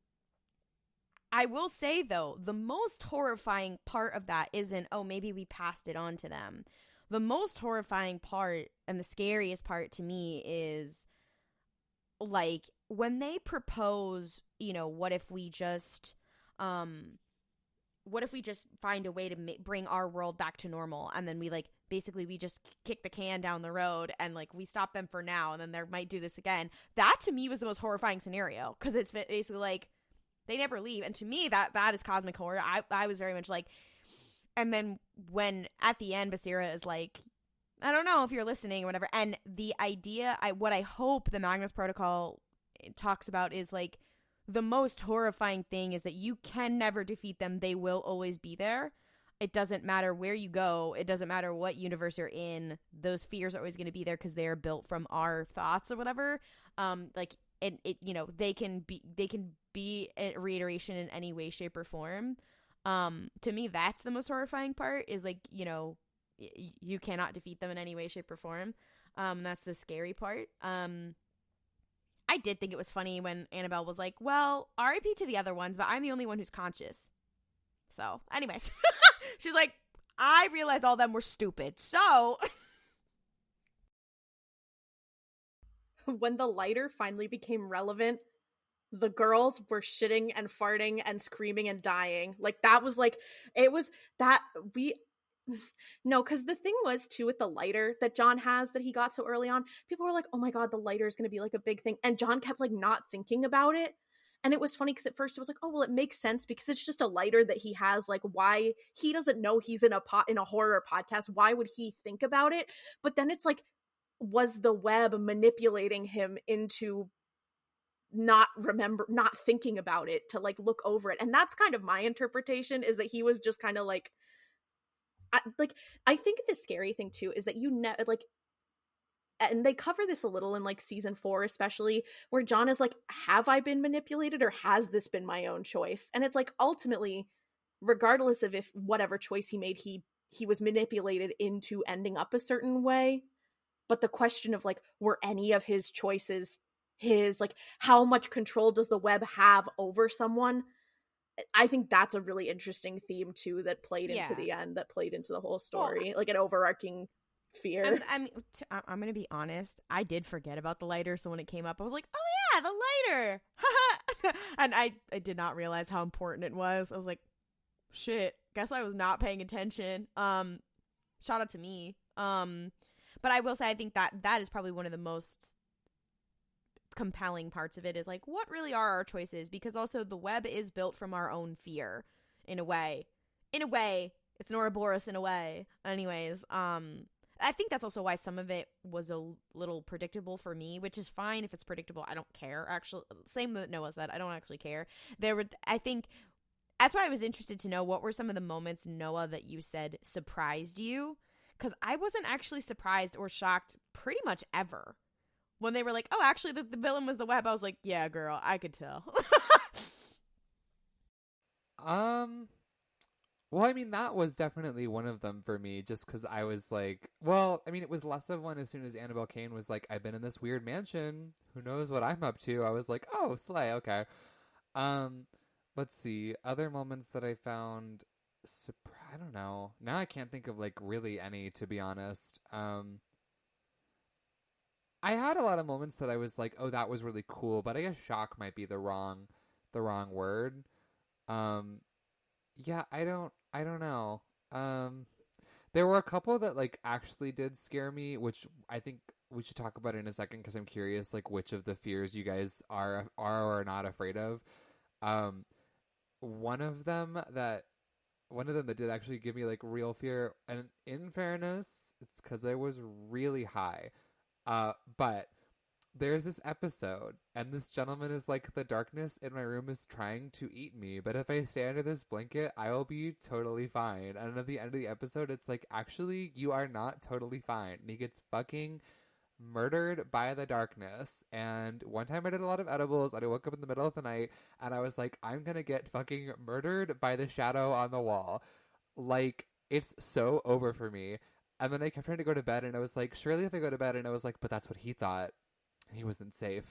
I will say though, the most horrifying part of that isn't, oh, maybe we passed it on to them. The most horrifying part and the scariest part to me is like when they propose, you know, what if we just um what if we just find a way to ma- bring our world back to normal and then we like basically we just kick the can down the road and like we stop them for now and then they might do this again. That to me was the most horrifying scenario because it's basically like they never leave. And to me that that is cosmic horror. I i was very much like and then when at the end basira is like i don't know if you're listening or whatever. And the idea i what i hope the magnus protocol eh, talks about is like the most horrifying thing is that you can never defeat them. They will always be there it doesn't matter where you go it doesn't matter what universe you're in those fears are always going to be there because they are built from our thoughts or whatever. Um like and it you know they can be they can be a reiteration in any way shape or form. Um to me that's the most horrifying part is like you know you cannot defeat them in any way shape or form. Um that's the scary part. Um I did think it was funny when Annabelle was like, "Well, RIP to the other ones, but I'm the only one who's conscious." So, anyways, she's like, "I realized all them were stupid." So, when the lighter finally became relevant, the girls were shitting and farting and screaming and dying. Like that was like it was that we no, because the thing was too with the lighter that John has that he got so early on, people were like, "Oh my god, the lighter is going to be like a big thing," and John kept like not thinking about it. And it was funny because at first it was like, "Oh well, it makes sense because it's just a lighter that he has. Like, why he doesn't know he's in a pot in a horror podcast? Why would he think about it?" But then it's like, was the web manipulating him into not remember not thinking about it to like look over it and that's kind of my interpretation is that he was just kind of like I, like i think the scary thing too is that you know like and they cover this a little in like season four especially where john is like have i been manipulated or has this been my own choice? And it's like ultimately regardless of if whatever choice he made he he was manipulated into ending up a certain way. But the question of like were any of his choices his? Like how much control does the web have over someone? I think that's a really interesting theme too that played into the end that played into the whole story like an overarching fear and I mean, t- I'm gonna be honest. I did forget about the lighter, so when it came up, I was like, "Oh yeah, the lighter!" and I I did not realize how important it was. I was like, "Shit, guess I was not paying attention." Um, shout out to me. Um, but I will say, I think that that is probably one of the most compelling parts of it is like what really are our choices because also the web is built from our own fear in a way in a way it's an Ouroboros in a way anyways um i think that's also why some of it was a little predictable for me which is fine if it's predictable i don't care actually same with noah said i don't actually care there were i think that's why I was interested to know what were some of the moments Noah that you said surprised you because I wasn't actually surprised or shocked pretty much ever when they were like, "Oh, actually, the, the villain was the web." I was like, "Yeah, girl, I could tell." Um, well, I mean, that was definitely one of them for me, just because I was like, well, I mean, it was less of one as soon as Annabelle Cane was like, I've been in this weird mansion. Who knows what I'm up to? I was like, oh, Slay, okay. Um, let's see. Other moments that I found, surpri- I don't know. Now I can't think of like really any, to be honest. Um, I had a lot of moments that I was like, oh, that was really cool, but I guess shock might be the wrong, the wrong word. Um, yeah, I don't, I don't know. Um, there were a couple that like actually did scare me, which I think we should talk about in a second because I'm curious, like which of the fears you guys are are or are not afraid of. Um, one of them that one of them that did actually give me like real fear, and in fairness, it's because I was really high. Uh, but there's this episode, and this gentleman is like, the darkness in my room is trying to eat me, but if I stay under this blanket, I will be totally fine. And at the end of the episode, it's like, actually, you are not totally fine. And he gets fucking murdered by the darkness. And one time I did a lot of edibles, and I woke up in the middle of the night, and I was like, I'm gonna get fucking murdered by the shadow on the wall. Like, it's so over for me. And then I kept trying to go to bed, and I was like, surely if I go to bed, and I was like, but that's what he thought he wasn't safe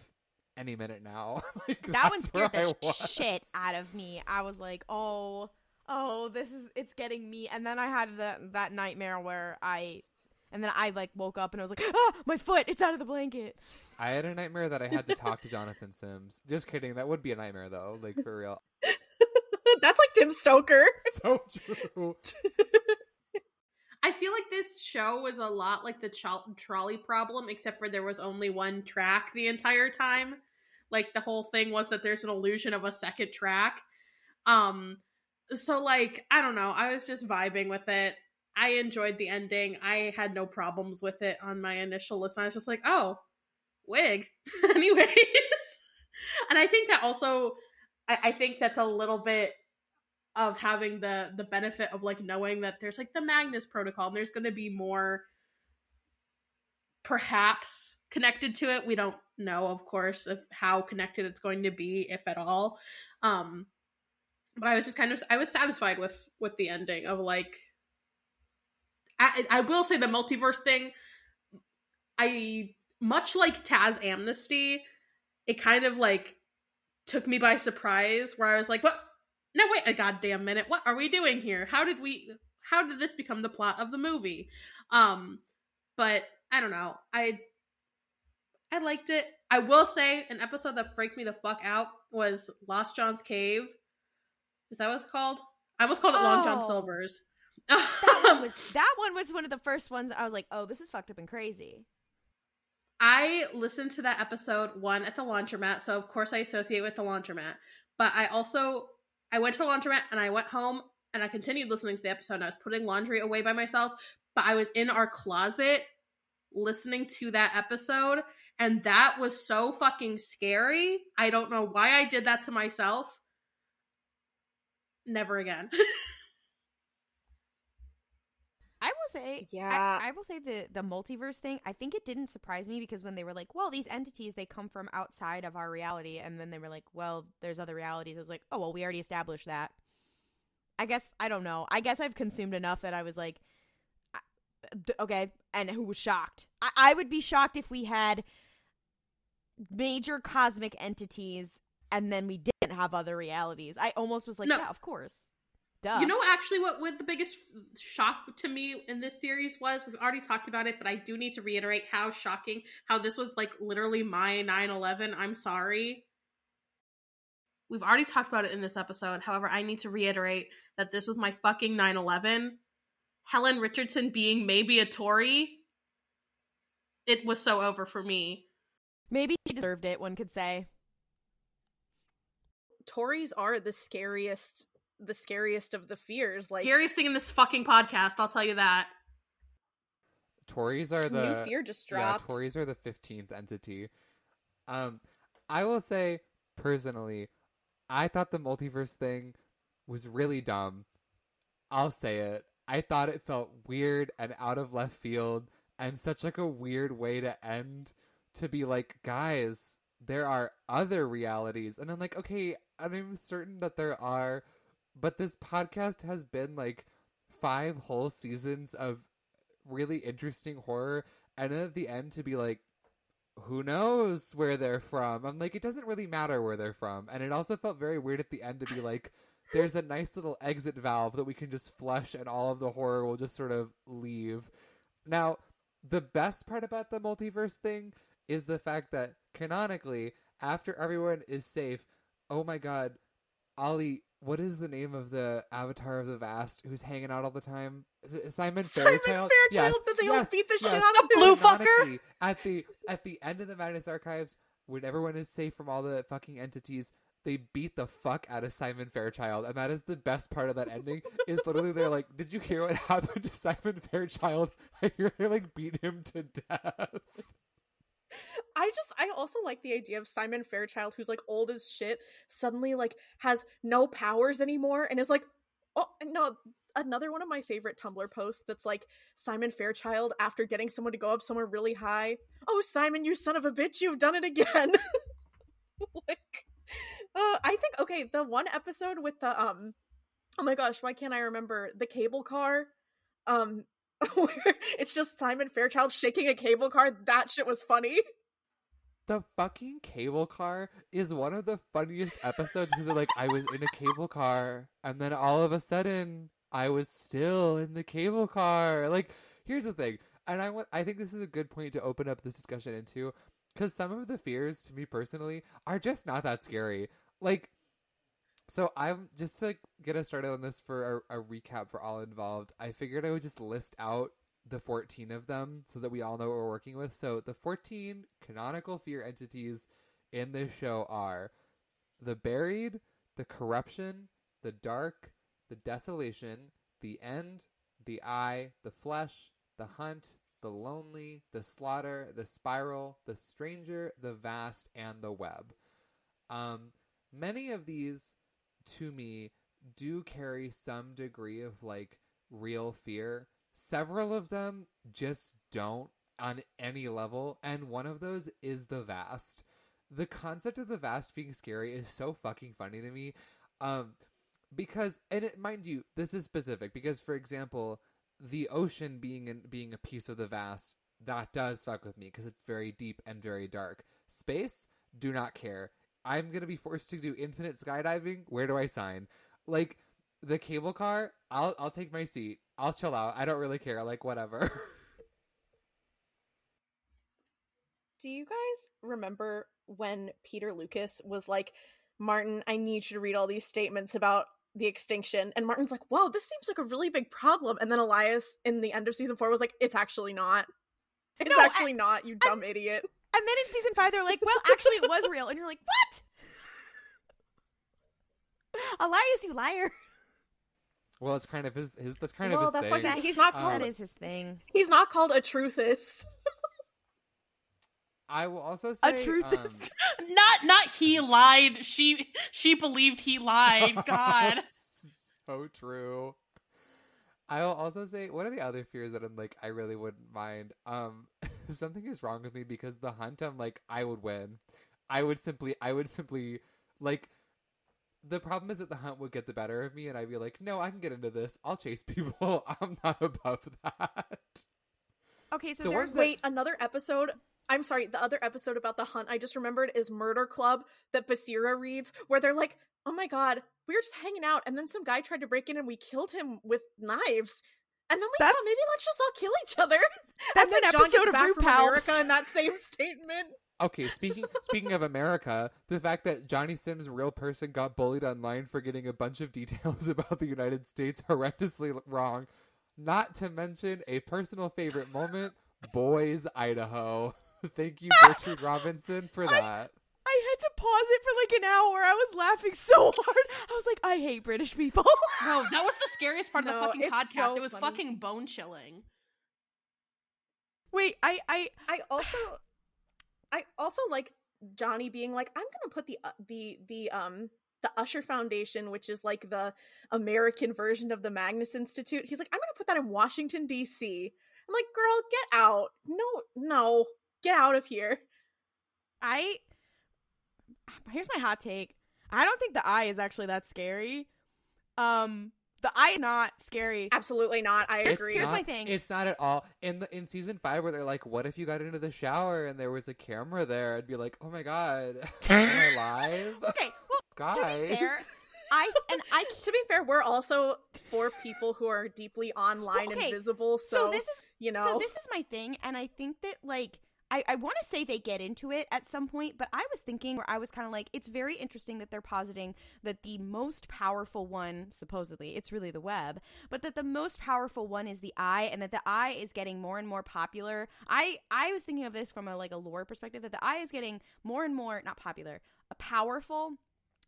any minute now. like, that one scared the was. shit out of me. I was like, "Oh, oh, this is it's getting me." And then I had that that nightmare where I and then I like woke up and I was like, "Ah, my foot! It's out of the blanket." I had a nightmare that I had to talk to Jonathan Sims. Just kidding. That would be a nightmare though. Like for real. That's like Tim Stoker. So true. I feel like this show was a lot like the cho- trolley problem, except for there was only one track the entire time. Like the whole thing was that there's an illusion of a second track. Um, so like I don't know, I was just vibing with it. I enjoyed the ending. I had no problems with it on my initial listen. I was just like, oh, wig. Anyways, and I think that also, I, I think that's a little bit of having the the benefit of like knowing that there's like the Magnus protocol and there's going to be more perhaps connected to it. We don't know, of course, of how connected it's going to be, if at all. Um, but I was just kind of I was satisfied with with the ending of like. I, I will say the multiverse thing. I much like Taz Amnesty, it kind of like took me by surprise. Where I was like, "What? No, wait a goddamn minute! What are we doing here? How did we? How did this become the plot of the movie?" Um, but I don't know. I I liked it. I will say an episode that freaked me the fuck out was Lost John's Cave. Is that what it's called? I almost called it Long John Oh. Silver's. That one was that one was one of the first ones I was like, "Oh, this is fucked up and crazy." I listened to that episode one at the laundromat, so of course I associate with the laundromat. But I also I went to the laundromat and I went home and I continued listening to the episode. I was putting laundry away by myself, but I was in our closet listening to that episode, and that was so fucking scary. I don't know why I did that to myself. Never again. Say, Yeah. I, I will say the the multiverse thing. I think it didn't surprise me because when they were like, "Well, these entities they come from outside of our reality," and then they were like, "Well, there's other realities." I was like, "Oh, well, we already established that." I guess I don't know. I guess I've consumed enough that I was like, okay, and who was shocked? I, I would be shocked if we had major cosmic entities and then we didn't have other realities. I almost was like, No. yeah, of course. Duh. You know, actually, what, what the biggest shock to me in this series was? We've already talked about it, but I do need to reiterate how shocking, how this was like literally my 9 11. I'm sorry. We've already talked about it in this episode. However, I need to reiterate that this was my fucking 9 11. Helen Richardson being maybe a Tory. It was so over for me. maybe she deserved it, one could say. Tories are the scariest the scariest of the fears. Like Scariest thing in this fucking podcast, I'll tell you that. Tories are the new fear just dropped. Yeah, Tories are the fifteenth entity. Um, I will say personally, I thought the multiverse thing was really dumb. I'll say it. I thought it felt weird and out of left field and such like a weird way to end to be like, guys, there are other realities. And I'm like, okay, I'm certain that there are, but this podcast has been like five whole seasons of really interesting horror and then at the end to be like who knows where they're from? I'm like it doesn't really matter where they're from. And it also felt very weird at the end to be like there's a nice little exit valve that we can just flush and all of the horror will just sort of leave. Now the best part about the multiverse thing is the fact that canonically after everyone is safe oh my god ollie what is the name of the avatar of the vast who's hanging out all the time? Is it Simon, Simon Fairchild? Fairchild Yes, that they all yes, beat the yes. shit out of blue fucker? At the at the end of the Magnus Archives, when everyone is safe from all the fucking entities, they beat the fuck out of Simon Fairchild, and that is the best part of that ending. is literally they're like, "Did you hear what happened to Simon Fairchild? I hear they like beat him to death." I just I also like the idea of Simon Fairchild who's like old as shit suddenly like has no powers anymore and is like oh no another one of my favorite Tumblr posts that's like Simon Fairchild after getting someone to go up somewhere really high. Oh Simon, you son of a bitch, you've done it again. like uh, I think okay, the one episode with the um oh my gosh, why can't I remember the cable car? Um where it's just Simon Fairchild shaking a cable car. That shit was funny. The fucking cable car is one of the funniest episodes because like I was in a cable car and then all of a sudden I was still in the cable car. Like here's the thing, and I want I think this is a good point to open up this discussion into because some of the fears to me personally are just not that scary. Like so I'm just to get us started on this for a, a recap for all involved. I figured I would just list out the 14 of them so that we all know what we're working with. So the 14 canonical fear entities in this show are the buried, the corruption, the dark, the desolation, the end, the eye, the flesh, the hunt, the lonely, the slaughter, the spiral, the stranger, the vast, and the web. Um, many of these to me do carry some degree of like real fear. Several of them just don't on any level, and one of those is the vast. The concept of the vast being scary is so fucking funny to me. Um because and it, mind you, this is specific because for example, the ocean being in, being a piece of the vast that does fuck with me because it's very deep and very dark. Space, do not care. I'm gonna be forced to do infinite skydiving. Where do I sign? Like the cable car, I'll I'll take my seat. I'll chill out. I don't really care. Like whatever. Do you guys remember when Peter Lukas was like, Martin, I need you to read all these statements about the extinction? And Martin's like, whoa, this seems like a really big problem. And then Elias in the end of season four was like, it's actually not. It's No, I- actually not, you dumb idiot. And then in season five, they're like, well, actually, it was real. And you're like, what? Elias, you liar. Well, that's kind of his his that's kind Well, of his that's why thing. he- he's not Um, called that is his thing. He's not called a truthist. I will also say A truth um, is. Not not he lied. She she believed he lied. God. so true. I will also say one of the other fears that I'm like I really wouldn't mind. Um, something is wrong with me because the hunt. I'm like I would win. I would simply. I would simply like. The problem is that the hunt would get the better of me, and I'd be like, "No, I can get into this. I'll chase people. I'm not above that." Okay, so The there's ones that- Wait, another episode. I'm sorry, the other episode about the hunt I just remembered is Murder Club that Basira reads, where they're like, oh my god, we were just hanging out, and then some guy tried to break in and we killed him with knives. And then we That's- thought maybe let's just all kill each other. That's and then an John episode gets of back from America in that same statement. Okay, speaking speaking of America, the fact that Johnny Sims, real person, got bullied online for getting a bunch of details about the United States horrendously wrong, not to mention a personal favorite moment, Boys, Idaho. Thank you, Gertrude Robinson, for that. I had to pause it for like an hour. I was laughing so hard. I was like, I hate British people. No, that was the scariest part of the fucking podcast. so it was funny. fucking bone chilling. Wait, I, I, I also, I also like Johnny being like, I'm gonna put the uh, the the um the Usher Foundation, which is like the American version of the Magnus Institute. He's like, I'm gonna put that in Washington D.C. I'm like, girl, get out. No, no, get out of here. I here's my hot take. I don't think the eye is actually that scary. Um, the eye is not scary. Absolutely not. I Here's- agree. here's my thing. It's not at all in the in season five where they're like, "What if you got into the shower and there was a camera there?" I'd be like, "Oh my god, am I alive?" Okay, well, Guys, to be fair, I and I to be fair, we're also for people who are deeply online Well, okay, and visible. So, so this is you know, So this is my thing, and I think that like I, I want to say they get into it at some point, but I was thinking where I was kind of like, it's very interesting that they're positing that the most powerful one, supposedly, it's really the web, but that the most powerful one is the eye, and that the eye is getting more and more popular. I I was thinking of this from a like a lore perspective that the eye is getting more and more not popular, a powerful.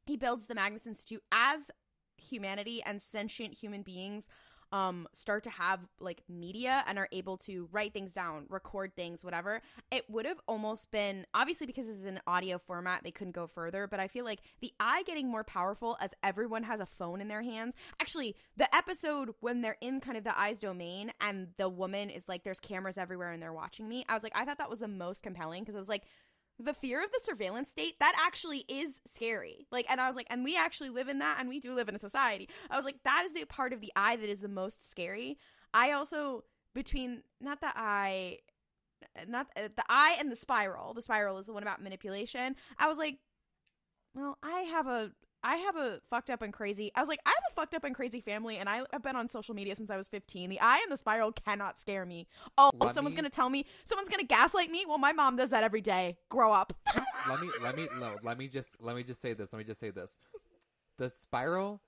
He builds the Magnus Institute as humanity and sentient human beings um start to have like media and are able to write things down record things whatever it would have almost been obviously because this is an audio format they couldn't go further but i feel like the eye getting more powerful as everyone has a phone in their hands. Actually the episode when they're in kind of the eyes domain and the woman is like there's cameras everywhere and they're watching me i was like i thought that was the most compelling because i was like the fear of the surveillance state that actually is scary. Like and i was like and we actually live in that and we do live in a society. I was like that is the part of the eye that is the most scary. I also between not the eye not uh, the eye and the spiral. The spiral is the one about manipulation. I was like well i have a I have a fucked up and crazy. I was like, I have a fucked up and crazy family, and I have been on social media since I was 15. The eye and the spiral cannot scare me. Oh, Let someone's me- gonna tell me, someone's gonna gaslight me. Well, my mom does that every day. Grow up. let me let me no, let me just let me just say this. Let me just say this. The spiral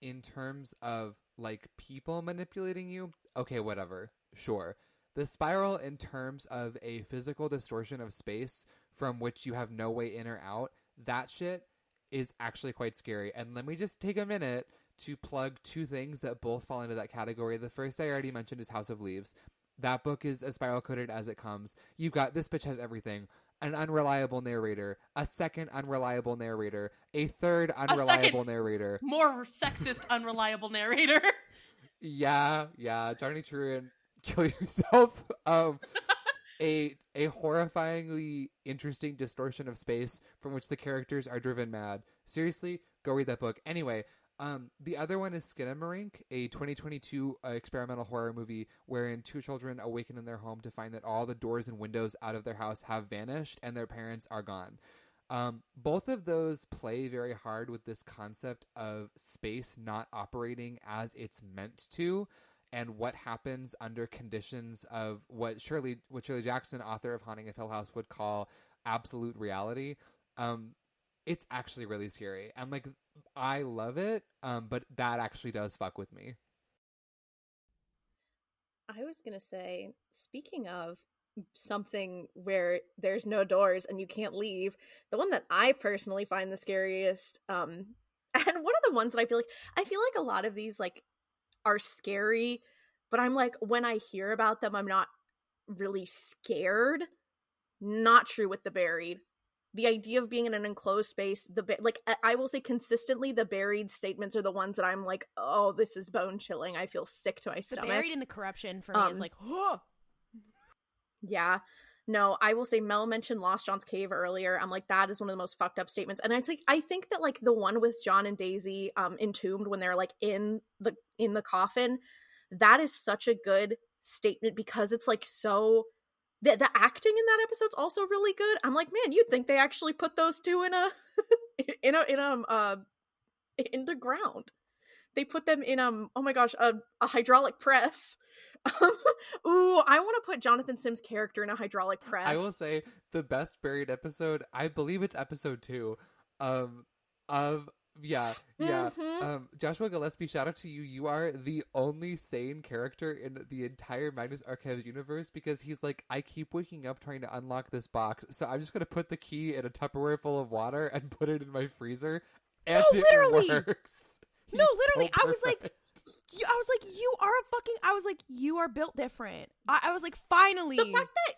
in terms of like people manipulating you, okay, whatever. Sure. The spiral in terms of a physical distortion of space from which you have no way in or out, that shit is actually quite scary. And let me just take a minute to plug two things that both fall into that category. The first I already mentioned is House of Leaves. That book is as spiral coded as it comes. You've got this bitch has everything. An unreliable narrator, a second unreliable narrator, a third unreliable narrator. More sexist, unreliable narrator. Yeah, yeah, Johnny Truant, kill yourself. Um, a a horrifyingly interesting distortion of space from which the characters are driven mad. Seriously, go read that book. Anyway, um, the other one is Skinamarink, a 2022 uh, experimental horror movie wherein two children awaken in their home to find that all the doors and windows out of their house have vanished and their parents are gone. Um, both of those play very hard with this concept of space not operating as it's meant to, and what happens under conditions of what Shirley, what Shirley Jackson, author of Haunting of Hill House, would call absolute reality. Um, it's actually really scary, and like I love it, um, but that actually does fuck with me. I was gonna say, speaking of something where there's no doors and you can't leave, the one that I personally find the scariest, um, and one of the ones that I feel like I feel like a lot of these like are scary, but I'm like when I hear about them, I'm not really scared. Not true with the buried. The idea of being in an enclosed space, the ba- like I- will say consistently, the buried statements are the ones that I'm like, oh, this is bone chilling. I feel sick to my The stomach. buried in the corruption for me is Um, like, oh, Yeah. No, I will say Mel mentioned Lost John's Cave earlier. I'm like, that is one of the most fucked up statements. And I think I think that like the one with John and Daisy um entombed when they're like in the in the coffin, that is such a good statement because it's like so the, the acting in that episode's also really good. I'm like, man, you'd think they actually put those two in a in a in a uh into ground. They put them in um oh my gosh, a, a hydraulic press. Ooh, I want to put Jonathan Sims' character in a hydraulic press. I will say the best buried episode. I believe it's episode two. Um, of yeah, yeah. Mhm. Um, Joshua Gillespie, shout out to you. You are the only sane character in the entire Magnus Archives universe because he's like, I keep waking up trying to unlock this box, so I'm just gonna put the key in a Tupperware full of water and put it in my freezer, and No, it literally. works. No, literally, so I was like- I was like, you are a fucking. I was like, you are built different. I, I was like, finally. the fact that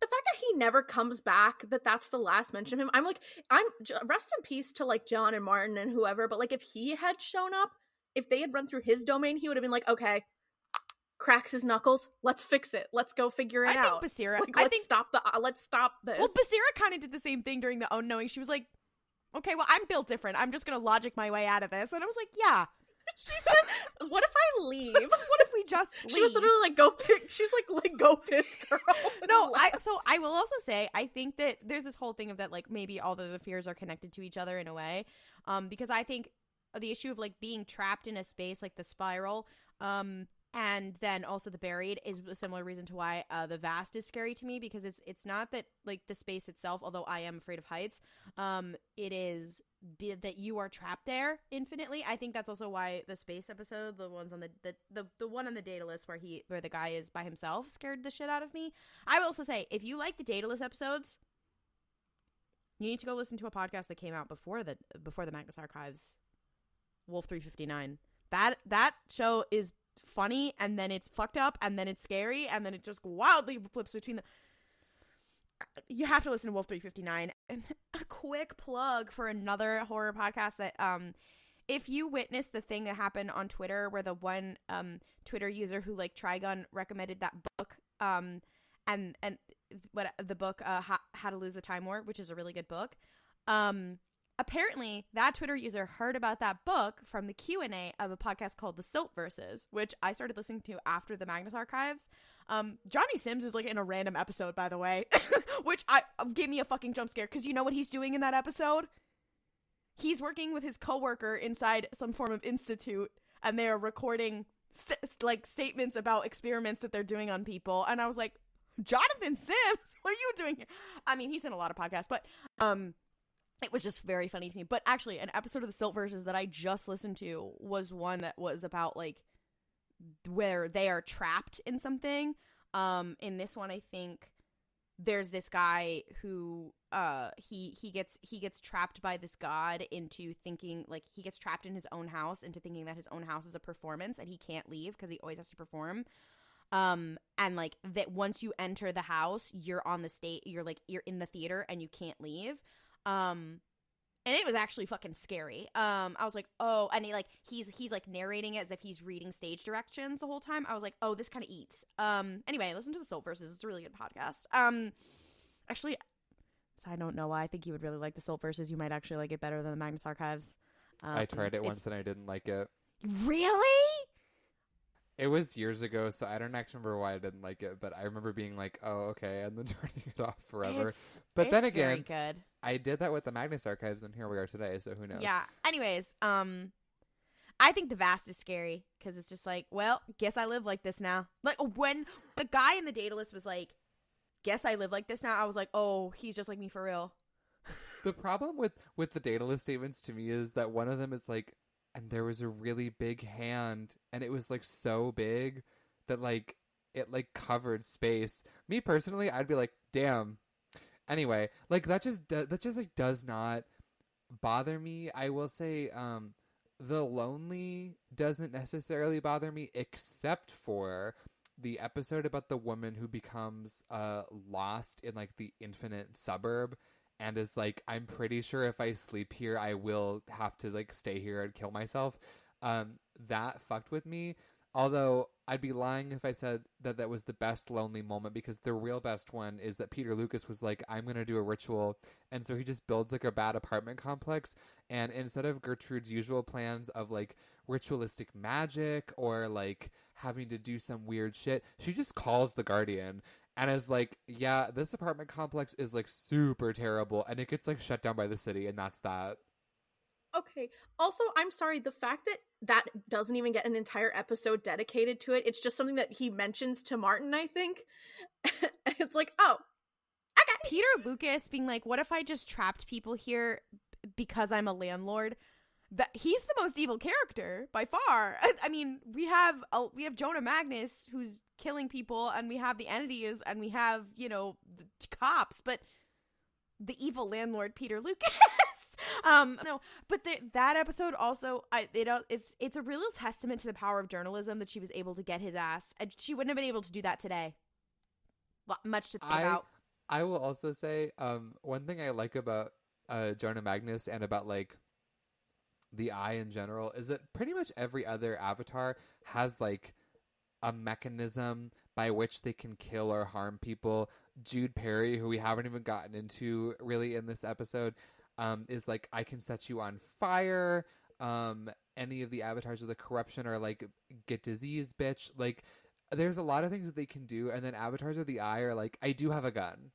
the fact that he never comes back, that that's the last mention of him. I'm like, I'm rest in peace to like John and Martin and whoever. But like, if he had shown up, if they had run through his domain, he would have been like, okay, cracks his knuckles. Let's fix it. Let's go figure it I out. think Basira. like, I let's think stop the. Uh, let's stop this. well, Basira kind of did the same thing during the unknowing. She was like, "Okay, well, I'm built different. I'm just gonna logic my way out of this." And I was like, "Yeah." she said, "What if I leave?" what if we just? She was literally like, "Go pick." She's like, "Like go piss, girl." no I, so i will also say i think that there's this whole thing of that like maybe all of the fears are connected to each other in a way um because i think the issue of like being trapped in a space like the spiral um and then also the buried is a similar reason to why uh, the vast is scary to me because it's it's not that like the space itself although i am afraid of heights um it is be, that you are trapped there infinitely. I think that's also why the space episode the ones on the, the the the one on the Daedalus where he where the guy is by himself scared the shit out of me. I will also say if you like the Daedalus episodes you need to go listen to a podcast that came out before the before the magnus archives wolf 359 that that show is funny and then it's fucked up and then it's scary and then it just wildly flips between the you have to listen to wolf 359 and a quick plug for another horror podcast that um if you witnessed the thing that happened on twitter where the one um twitter user who like trigun recommended that book um and and what the book uh how, how to lose the time war which is a really good book um apparently that twitter user heard about that book from the q&a of a podcast called the silt verses which i started listening to after the magnus archives. Um johnny sims is like in a random episode by the way which i gave me a fucking jump scare because you know what he's doing in that episode? He's working with his coworker inside some form of institute and they're recording st- like statements about experiments that they're doing on people and i was like jonathan sims? What are you doing here? I mean he's in a lot of podcasts but um it was just very funny to me. But actually, an episode of the Silt Verses that I just listened to was one that was about like where they are trapped in something. Um, in this one, I think there's this guy who uh he he gets he gets trapped by this god into thinking like he gets trapped in his own house into thinking that his own house is a performance and he can't leave because he always has to perform um and like that once you enter the house you're on the state you're like you're in the theater and you can't leave um and it was actually fucking scary. Um i was like oh and he like he's he's like narrating it as if he's reading stage directions the whole time. I was like oh this kind of eats. Um anyway listen to the silt verses it's a really good podcast. Um actually so i don't know why i think you would really like the silt verses you might actually like it better than the magnus archives. Um, I tried it it's- once and I didn't like it. really? It was years ago, so I don't actually remember why I didn't like it, but I remember being like, "Oh, okay," and then turning it off forever. It's- But then it's very again, good I did that with the Magnus Archives, and here we are today. So who knows? Yeah. Anyways, um, I think the vast is scary because it's just like, well, guess I live like this now. Like when the guy in the Daedalus was like, "Guess I live like this now," I was like, oh, he's just like me for real. The problem with with the Daedalus statements to me is that one of them is like, and there was a really big hand, and it was like so big that like it like covered space. Me personally, I'd be like, damn. Anyway, like that just do- that just like does not bother me. I will say, um, the lonely doesn't necessarily bother me, except for the episode about the woman who becomes uh lost in like the infinite suburb and is like i'm pretty sure if i sleep here i will have to like stay here and kill myself um that fucked with me although i'd be lying if i said that that was the best lonely moment because the real best one is that peter lukas was like i'm gonna do a ritual and so he just builds like a bad apartment complex and instead of gertrude's usual plans of like ritualistic magic or like having to do some weird shit she just calls the guardian and is like, yeah, this apartment complex is like super terrible, and it gets like shut down by the city, and that's that. Okay. Also, I'm sorry. The fact that that doesn't even get an entire episode dedicated to it, it's just something that he mentions to Martin, I think. it's like, oh, okay. Peter Lukas being like, "What if I just trapped people here because I'm a landlord?" That he's the most evil character by far. I, I mean, we have we have Jonah Magnus who's killing people, and we have the entities, and we have you know the cops, but the evil landlord Peter Lukas. um, no, but the, that episode also, I it uh, it's it's a real testament to the power of journalism that she was able to get his ass, and she wouldn't have been able to do that today. Much to think I- about. I will also say um, one thing I like about uh, Jonah Magnus and about like the eye in general is that pretty much every other avatar has like a mechanism by which they can kill or harm people. Jude Perry, who we haven't even gotten into really in this episode, um, is like I can set you on fire. Um, any of the avatars of the corruption are like get disease, bitch. Like there's a lot of things that they can do, and then avatars of the eye are like I do have a gun.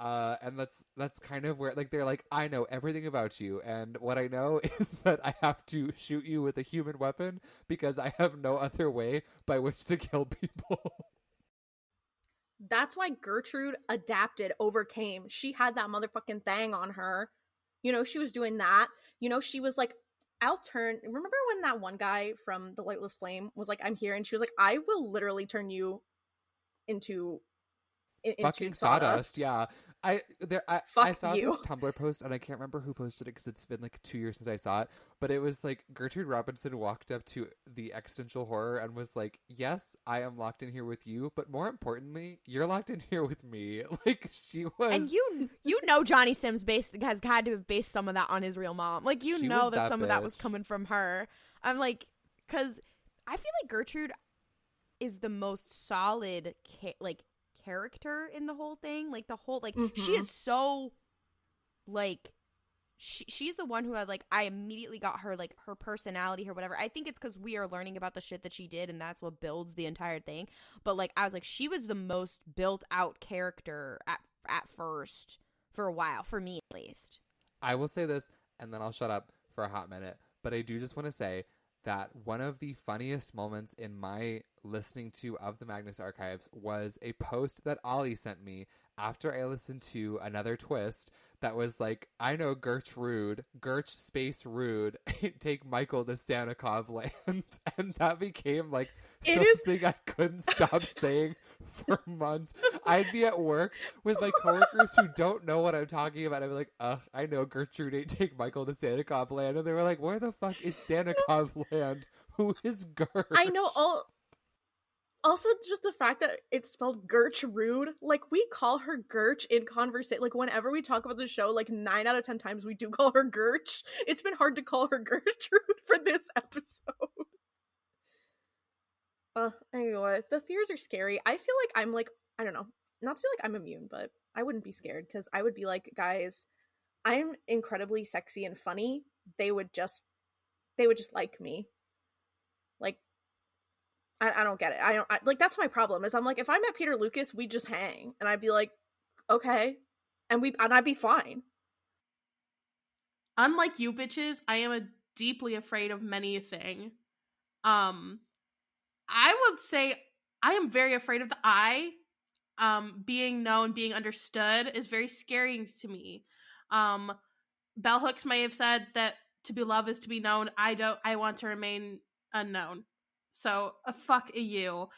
Uh, and that's that's kind of where like they're like I know everything about you, and what I know is that I have to shoot you with a human weapon because I have no other way by which to kill people. That's why Gertrude adapted, overcame. She had that motherfucking thing on her. You know, she was doing that. You know, she was like, I'll turn. Remember when that one guy from the Lightless Flame was like, I'm here? And she was like, I will literally turn you into. into Fucking sawdust. yeah. I there I, I saw you. this Tumblr post and I can't remember who posted it because it's been like two years since I saw it. But it was like Gertrude Robinson walked up to the existential horror and was like, "Yes, I am locked in here with you, but more importantly, you're locked in here with me." Like she was, And you you know Johnny Sims based has had to have based some of that on his real mom. Like you She know that, that some of that was coming from her. I'm like cuz I feel like Gertrude is the most solid like character in the whole thing. Like the whole like she Mhm. is so like she, she's the one who had like I immediately got her like her personality her whatever. I think it's cuz we are learning about the shit that she did and that's what builds the entire thing. But like I was like she was the most built out character at at first for a while for me at least. I will say this, and then I'll shut up for a hot minute. But I do just want to say that one of the funniest moments in my listening to of the Magnus Archives was a post that Ollie sent me after I listened to another twist that was like, I know Gertrude, Gertch space rude, take Michael to Sannikov land. And that became like It is- something I couldn't stop saying for months. I'd be at work with my coworkers who don't know what I'm talking about. I'd be like, ugh, I know Gertrude ain't take Michael to Sannikov land. And they were like, where the fuck is Sannikov land? Who is Gertrude? I know all. Also, just the fact that it's spelled Gertrude, like we call her Gertch in conversation. Like whenever we talk about the show, like nine out of ten times we do call her Gertch. It's been hard to call her Gertrude for this episode. Uh, anyway, the fears are scary. I feel like I'm like I don't know, not to be like I'm immune, but I wouldn't be scared because I would be like, guys, I'm incredibly sexy and funny. They would just, they would just like me. I, I don't get it. I don't I, like that's my problem. Is I'm like if I met Peter Lukas, we'd just hang, and I'd be like, okay, and we and I'd be fine. Unlike you bitches, I am a deeply afraid of many a thing. Um I would say I am very afraid of the eye. Um being known, being understood is very scary to me. Um Bell Hooks may have said that to be loved is to be known. I don't I want to remain unknown. So uh, fuck a you.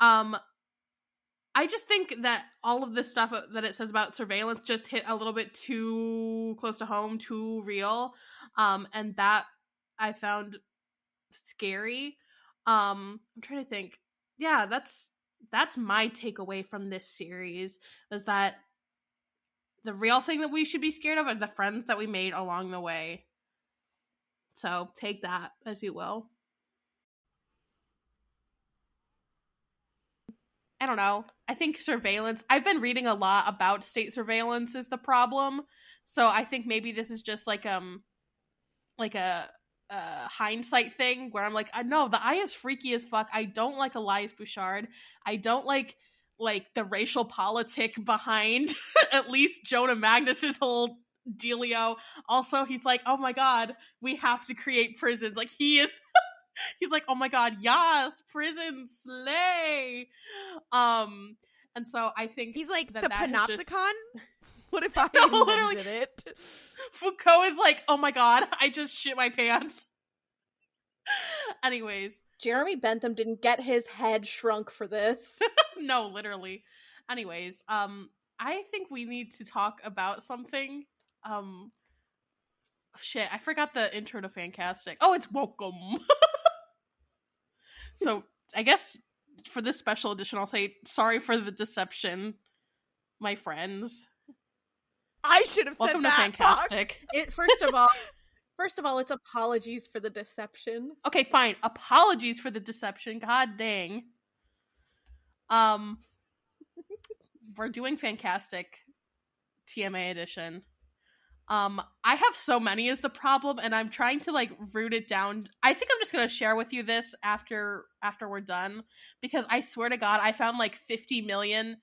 Um I just think that all of this stuff that it says about surveillance just hit a little bit too close to home, too real. Um, and that I found scary. Um, I'm trying to think. Yeah, that's that's my takeaway from this series was that the real thing that we should be scared of are the friends that we made along the way. So take that as you will. I don't know. I think surveillance. I've been reading a lot about state surveillance is the problem. So I think maybe this is just like um like a, a hindsight thing where I'm like, I know the eye is freaky as fuck. I don't like Elias Bouchard. I don't like like the racial politic behind at least Jonah Magnus's whole dealio. Also, he's like, oh my god, we have to create prisons. Like he is he's like, oh my god, yes, prison slay. Um, and so I think He's like that the that has just- panopticon. What if I No, literally. it? Foucault is like, oh my god, I just shit my pants. Anyways, Jeremy Bentham didn't get his head shrunk for this. no, literally. Anyways, um, I think we need to talk about something. Um, shit, I forgot the intro to Fancastic. Oh, it's welcome. So I guess for this special edition, I'll say sorry for the deception. my friends. I should have said Welcome to that. Fancastic. It first of all, first of all, it's apologies for the deception. Okay, fine. Apologies for the deception. God dang. Um, we're doing fancastic TMA edition. Um, I have so many is the problem, and I'm trying to like root it down. I think I'm just gonna share with you this after after we're done because I swear to God, I found like 50 million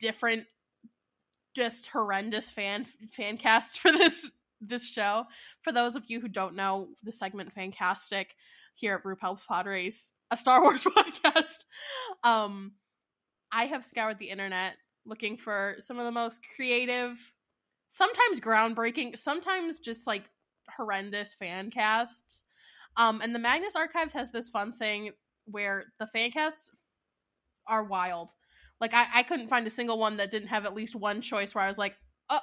different, just horrendous fan fan casts for this this show. For those of you who don't know the segment Fancastic here at RuPalp's Pod Race, a Star Wars podcast, um, I have scoured the internet looking for some of the most creative, sometimes groundbreaking, sometimes just like horrendous fan casts. Um, and the Magnus Archives has this fun thing where the fan casts are wild. Like I, I couldn't find a single one that didn't have at least one choice where I was like, oh,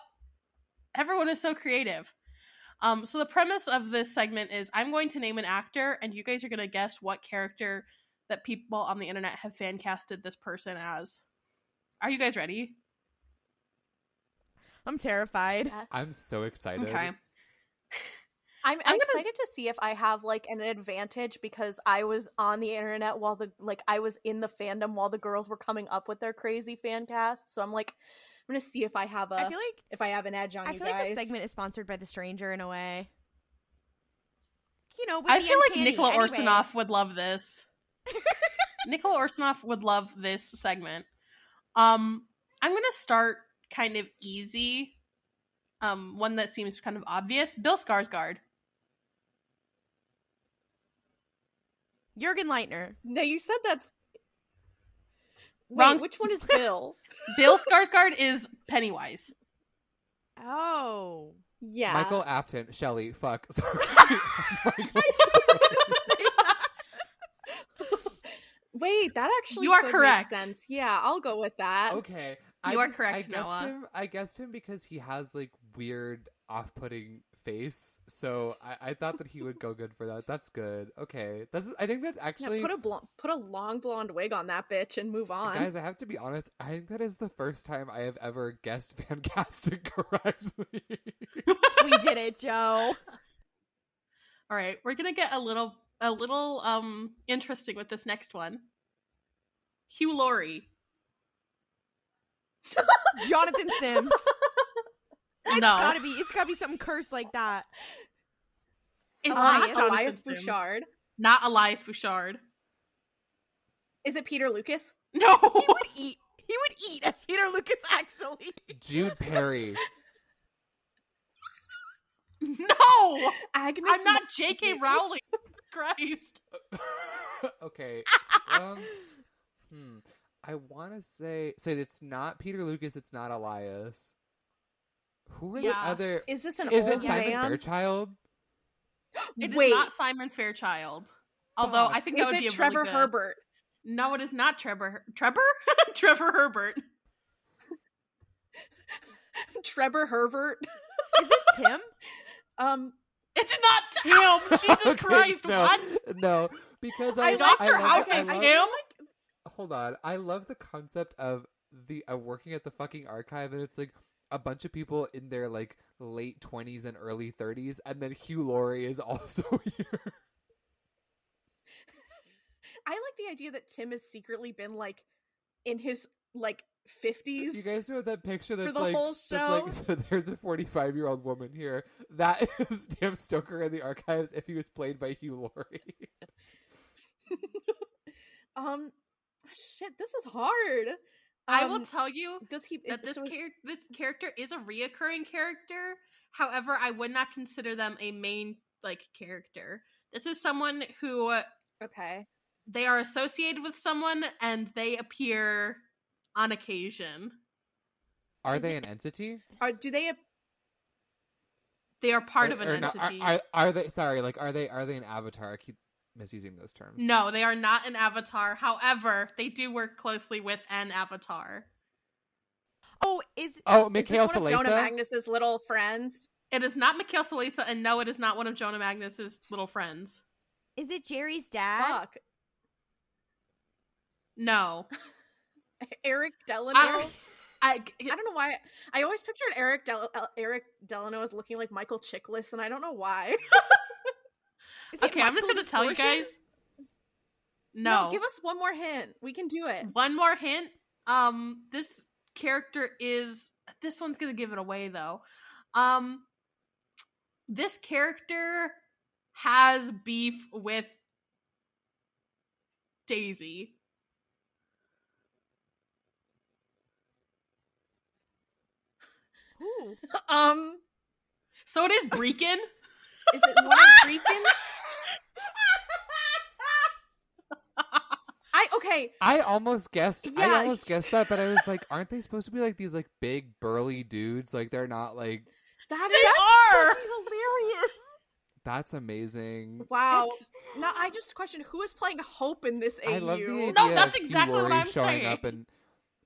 everyone is so creative. Um, so the premise of this segment is I'm going to name an actor, and you guys are going to guess what character that people on the internet have fan casted this person as. Are you guys ready? I'm terrified. Yes. I'm so excited. Okay. I'm, I'm I'm gonna- excited to see if I have like an advantage because I was on the internet while the like I was in the fandom while the girls were coming up with their crazy fan cast. So I'm like, I'm gonna see if I have a I feel like if I have an edge on I you feel guys. like this segment is sponsored by The Stranger in a way. You know, with I the feel like uncanny. Nikola Anyway, Orsinov would love this. Nikola Orsinov would love this segment. Um, I'm gonna start kind of easy. Um, one that seems kind of obvious. Bill Skarsgård. Jurgen Leitner. no, you said that's Wrong Wait, which one is Bill? Bill Skarsgård is Pennywise. Oh. yeah. Michael Afton, Shelley, fuck. Sorry. Wait, that actually You are could correct. sense. Yeah, I'll go with that. Okay. I You are just- correct, I guessed Noah. him. I guessed him because he has like weird, off-putting face. So I, I thought that he would go good for that. That's good. Okay. That's. I think that's Yeah, actually. put a blonde, put a long blonde wig on that bitch and move on. Guys, I have to be honest. I think that is the first time I have ever guessed Fancastic correctly. we did it, Joe. All right, we're gonna get a little a little um interesting with this next one. Hugh Laurie. Jonathan Sims. It's no, gotta be. It's gotta be something cursed like that. it's Elias, not Elias Bouchard. Not Elias Bouchard. Is it Peter Lukas? No. He would eat. He would eat as Peter Lukas. Actually, Jude Perry. no. Agnes. I'm not J.K. Rowling. Christ. okay. Um. Hmm. I want to say. Say it's not Peter Lukas. It's not Elias. Who are the Yeah. other? Is this an Is old it Simon man? Fairchild? It is Wait, not Simon Fairchild. Although Fuck. I think that is would it be a Trevor really good... Herbert? No, it is not Trevor. Trevor? Trevor Herbert. Trevor Herbert. is it Tim? Um, It's not Tim. Jesus Okay, Christ! no, What? No, because I, I love- Dr. I love, House I is love- Tim. Hold on, I love the concept of the of working at the fucking archive, and it's like a bunch of people in their like late twenties and early thirties, and then Hugh Laurie is also here. I like the idea that Tim has secretly been like in his like fifties. You guys know that picture that's the like whole that's like so there's a 45 year old woman here. That is Dan Stoker in the archives if he was played by Hugh Laurie. um, shit, this is hard. I will Um, tell you Does he? that Is this so- char- this character is a reoccurring character. However, I would not consider them a main like character. This is someone who uh, okay. they are associated with someone and they appear on occasion. Are Is they it- an entity? Are do they? They are part Or- of an or not- entity. are, are, are they? Sorry, like are they? Are they an avatar? I keep misusing those terms. No, they are not an avatar. However, they do work closely with an avatar. Oh, is Oh, Is this Mikaele one of Jonah Magnus's little friends? It is not Mikaele Salesa, and no, it is not one of Jonah Magnus's little friends. is it Jerry's dad? Fuck. No. Eric Delano. I- I, I don't know why. I always pictured Eric Del- Eric Delano as looking like Michael Chiklis, and I don't know why. Okay, I'm just gonna tell you guys. No, give us one more hint. We can do it. one more hint. Um, this character is this one's gonna give it away though. Um, this character has beef with Daisy. Ooh. Um, So it is Breekon. is it one of Greekin? I okay. I almost guessed. I almost guessed that, but I was like, aren't they supposed to be like these like big burly dudes? Like they're not like. That They is are! hilarious. That's amazing. Wow. It's- Now I just question who is playing Hope in this AU. I love the idea No, that's of exactly Hugh what Laurie I'm showing saying. up and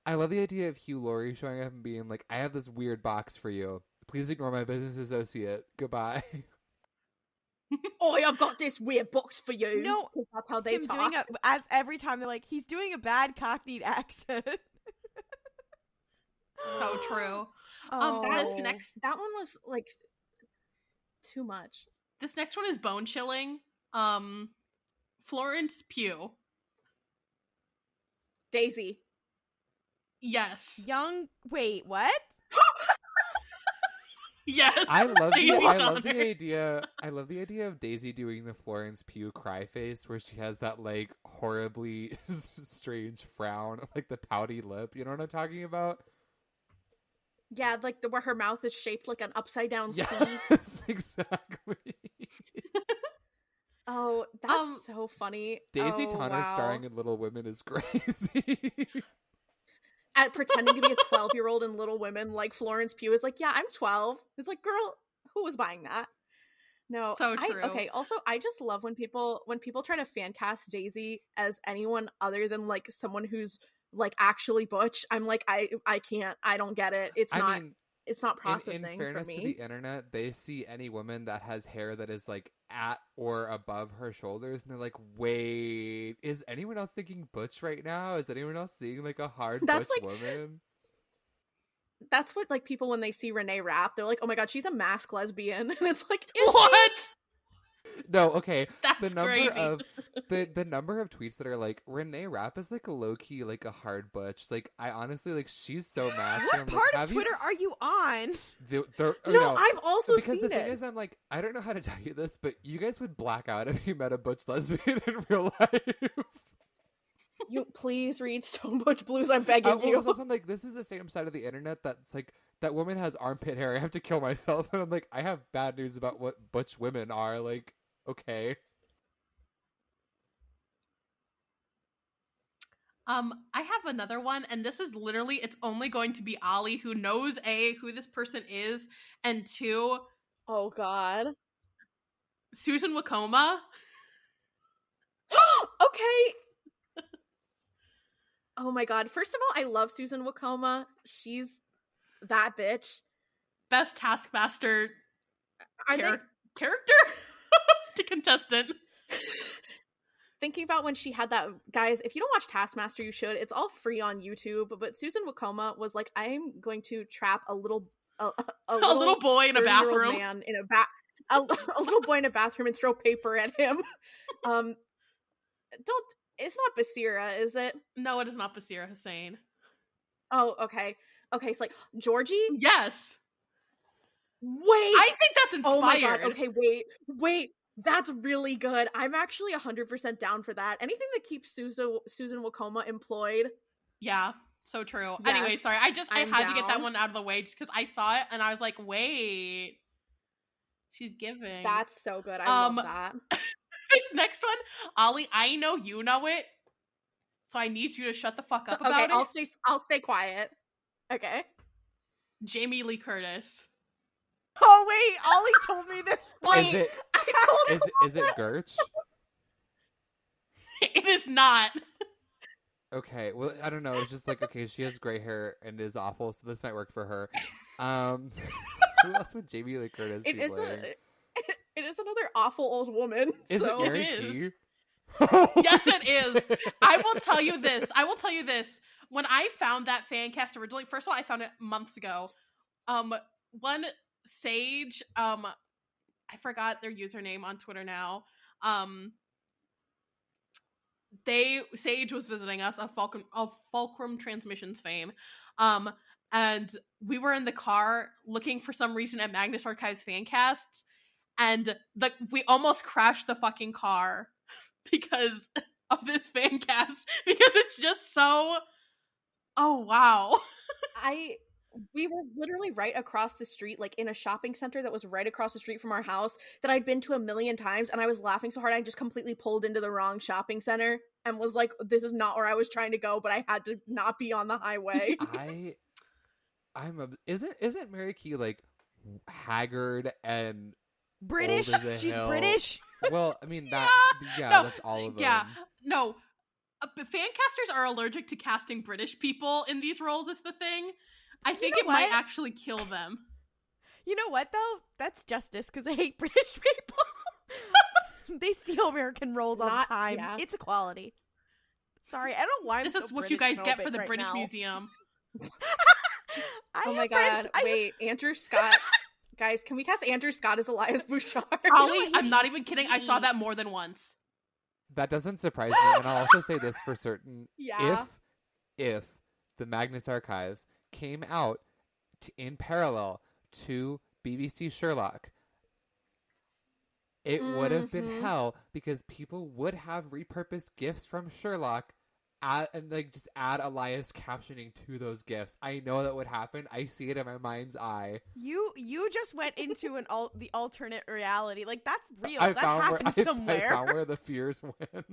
I love the idea of Hugh Laurie showing up and being like, "I have this weird box for you. Please ignore my business associate. Goodbye." Oh, I've got this weird box for you. No, that's how they Him talk. doing a, as every time they're like, he's doing a bad Cockneyed accent. so true. Oh, Um, that, this next that one was like too much. this next one is bone chilling. Um, Florence Pugh. Daisy. Yes. Young, wait, what? Yes. I love the, Daisy I love the idea. I love the idea of Daisy doing the Florence Pugh cry face, where she has that like horribly strange frown, like the pouty lip. You know what I'm talking about? Yeah, like the where her mouth is shaped like an upside down C. Yes, exactly. Oh, that's Um, so funny. Daisy oh, Tonner wow. starring in Little Women is crazy. At pretending to be a 12 year old in Little Women, like Florence Pugh is like, yeah, I'm 12. It's like, girl, who was buying that? No, So I- true. okay. Also, I just love when people when people try to fan cast Daisy as anyone other than like someone who's like actually butch. I'm like, I I can't. I don't get it. It's I not. mean, it's not processing in fairness for to the internet, they see any woman that has hair that is like at or above her shoulders, and they're like, "Wait, is anyone else thinking butch right now? Is anyone else seeing like a hard That's butch like- woman?" That's what like people when they see Renee Rapp they're like, oh my god, she's a mask lesbian, and it's like, is she? No, okay. That's the number crazy. of the the number of tweets that are like Renee Rapp is like a low key like a hard butch. Like I honestly like she's so masked. What I'm part like, of Twitter You... are you on? The, the, oh, No, I've also because seen the thing it. is, I'm like, I don't know how to tell you this, but you guys would black out if you met a butch lesbian in real life. you please read Stone Butch Blues. I'm begging well, you. also like this is the same side of the internet that's like that woman has armpit hair. I have to kill myself, and I'm like, I have bad news about what butch women are. Like, okay, Um, I have another one, and this is literally it's only going to be Ollie who knows A, who this person is, and two, oh god. Susan Wokoma. okay. oh my god. First of all, I love Susan Wokoma. She's that bitch. Best Taskmaster char- they character to contestant. thinking about when she had that guys, if you don't watch Taskmaster, you should. It's all free on YouTube. But Susan Wokoma was like, I'm going to trap a little a, a, A little boy in a bathroom. man in a bat a, a little boy in a bathroom and throw paper at him. Um don't it's not Basira, is it? No, it is not Basira Hussain. Oh, okay. Okay, it's like Georgie? Yes, Wait. I think that's inspired. Oh my god. Okay, wait. Wait. That's really good. I'm actually 100% down for that. Anything that keeps Susan Susan Wokoma employed. Yeah, so true. Anyway, sorry. I just I'm I had to get that one out of the way just because I saw it and I was like, wait, she's giving. That's so good. I Um, love that. this next one, Ollie. I know you know it, so I need you to shut the fuck up about Okay, it. I'll stay I'll stay quiet. Okay. Jamie Lee Curtis. Oh wait, Ollie told me this. is it I told is is it Gertch? It is not. Okay, well, I don't know. It's just like okay, she has gray hair and is awful, so this might work for her. Um, who else would Jamie Lee Curtis it be is playing? a it is another awful old woman. Is so it Mary It is. Keay? Yes, it is. I will tell you this. I will tell you this. When I found that fan cast originally, first of all, I found it months ago. Um, one Sage, um, I forgot their username on Twitter now. Um, they Sage was visiting us of Fulcrum of Fulcrum Transmissions fame. Um, and we were in the car looking for some reason at Magnus Archives fan casts, and the we almost crashed the fucking car because of this fan cast because it's just so oh wow I we were literally right across the street, like in a shopping center that was right across the street from our house that I'd been to a million times, and I was laughing so hard I just completely pulled into the wrong shopping center and was like, "This is not where I was trying to go," but I had to not be on the highway. I, I'm a. Isn't isn't Mary Keay like haggard and British. Old as a She's hill. British. well? I mean that. Yeah, No, that's all of them. yeah no but Uh, fan casters are allergic to casting british people in these roles is the thing i think know it might actually kill them You know what though? That's justice because I hate British people. they steal American roles all the time. yeah. It's equality. Sorry, I don't know why. I'm this so is what you guys get for the right british now. museum oh I oh my god! I have- Wait, Andrew Scott. Guys, can we cast Andrew Scott as Elias Bouchard? Ollie, what? i'm not even kidding i saw that more than once That doesn't surprise me, and I'll also say this for certain: yeah. if if the Magnus Archives came out t- in parallel to BBC Sherlock, it would have been Mhm. hell because people would have repurposed gifts from Sherlock. Add, and like just add Elias captioning to those gifs. I know that would happen. I see it in my mind's eye. You you just went into an al- the alternate reality. Like that's real. I that found where happened I, somewhere. I found where the fears went.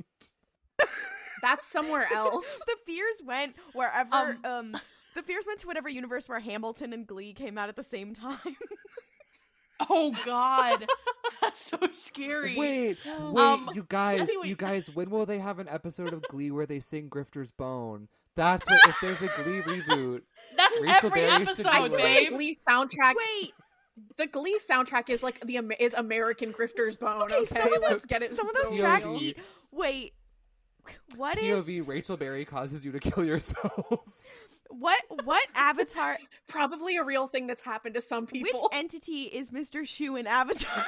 That's somewhere else. the fears went wherever. Um, Um, the fears went to whatever universe where Hamilton and Glee came out at the same time. oh god that's so scary Wait, wait, Um, you guys, anyway. you guys, when will they have an episode of Glee where they sing Grifter's Bone? That's what if there's a Glee reboot. that's Rachel every Berry episode do I feel babe the Glee soundtrack. Wait, The Glee soundtrack is like the is American Grifter's Bone. okay, Okay, some of let's those, get it. some of those POV. tracks eat. Wait, what is POV Rachel Berry causes you to kill yourself. what what avatar? probably a real thing that's happened to some people. Which entity is Mr. Schue in Avatar?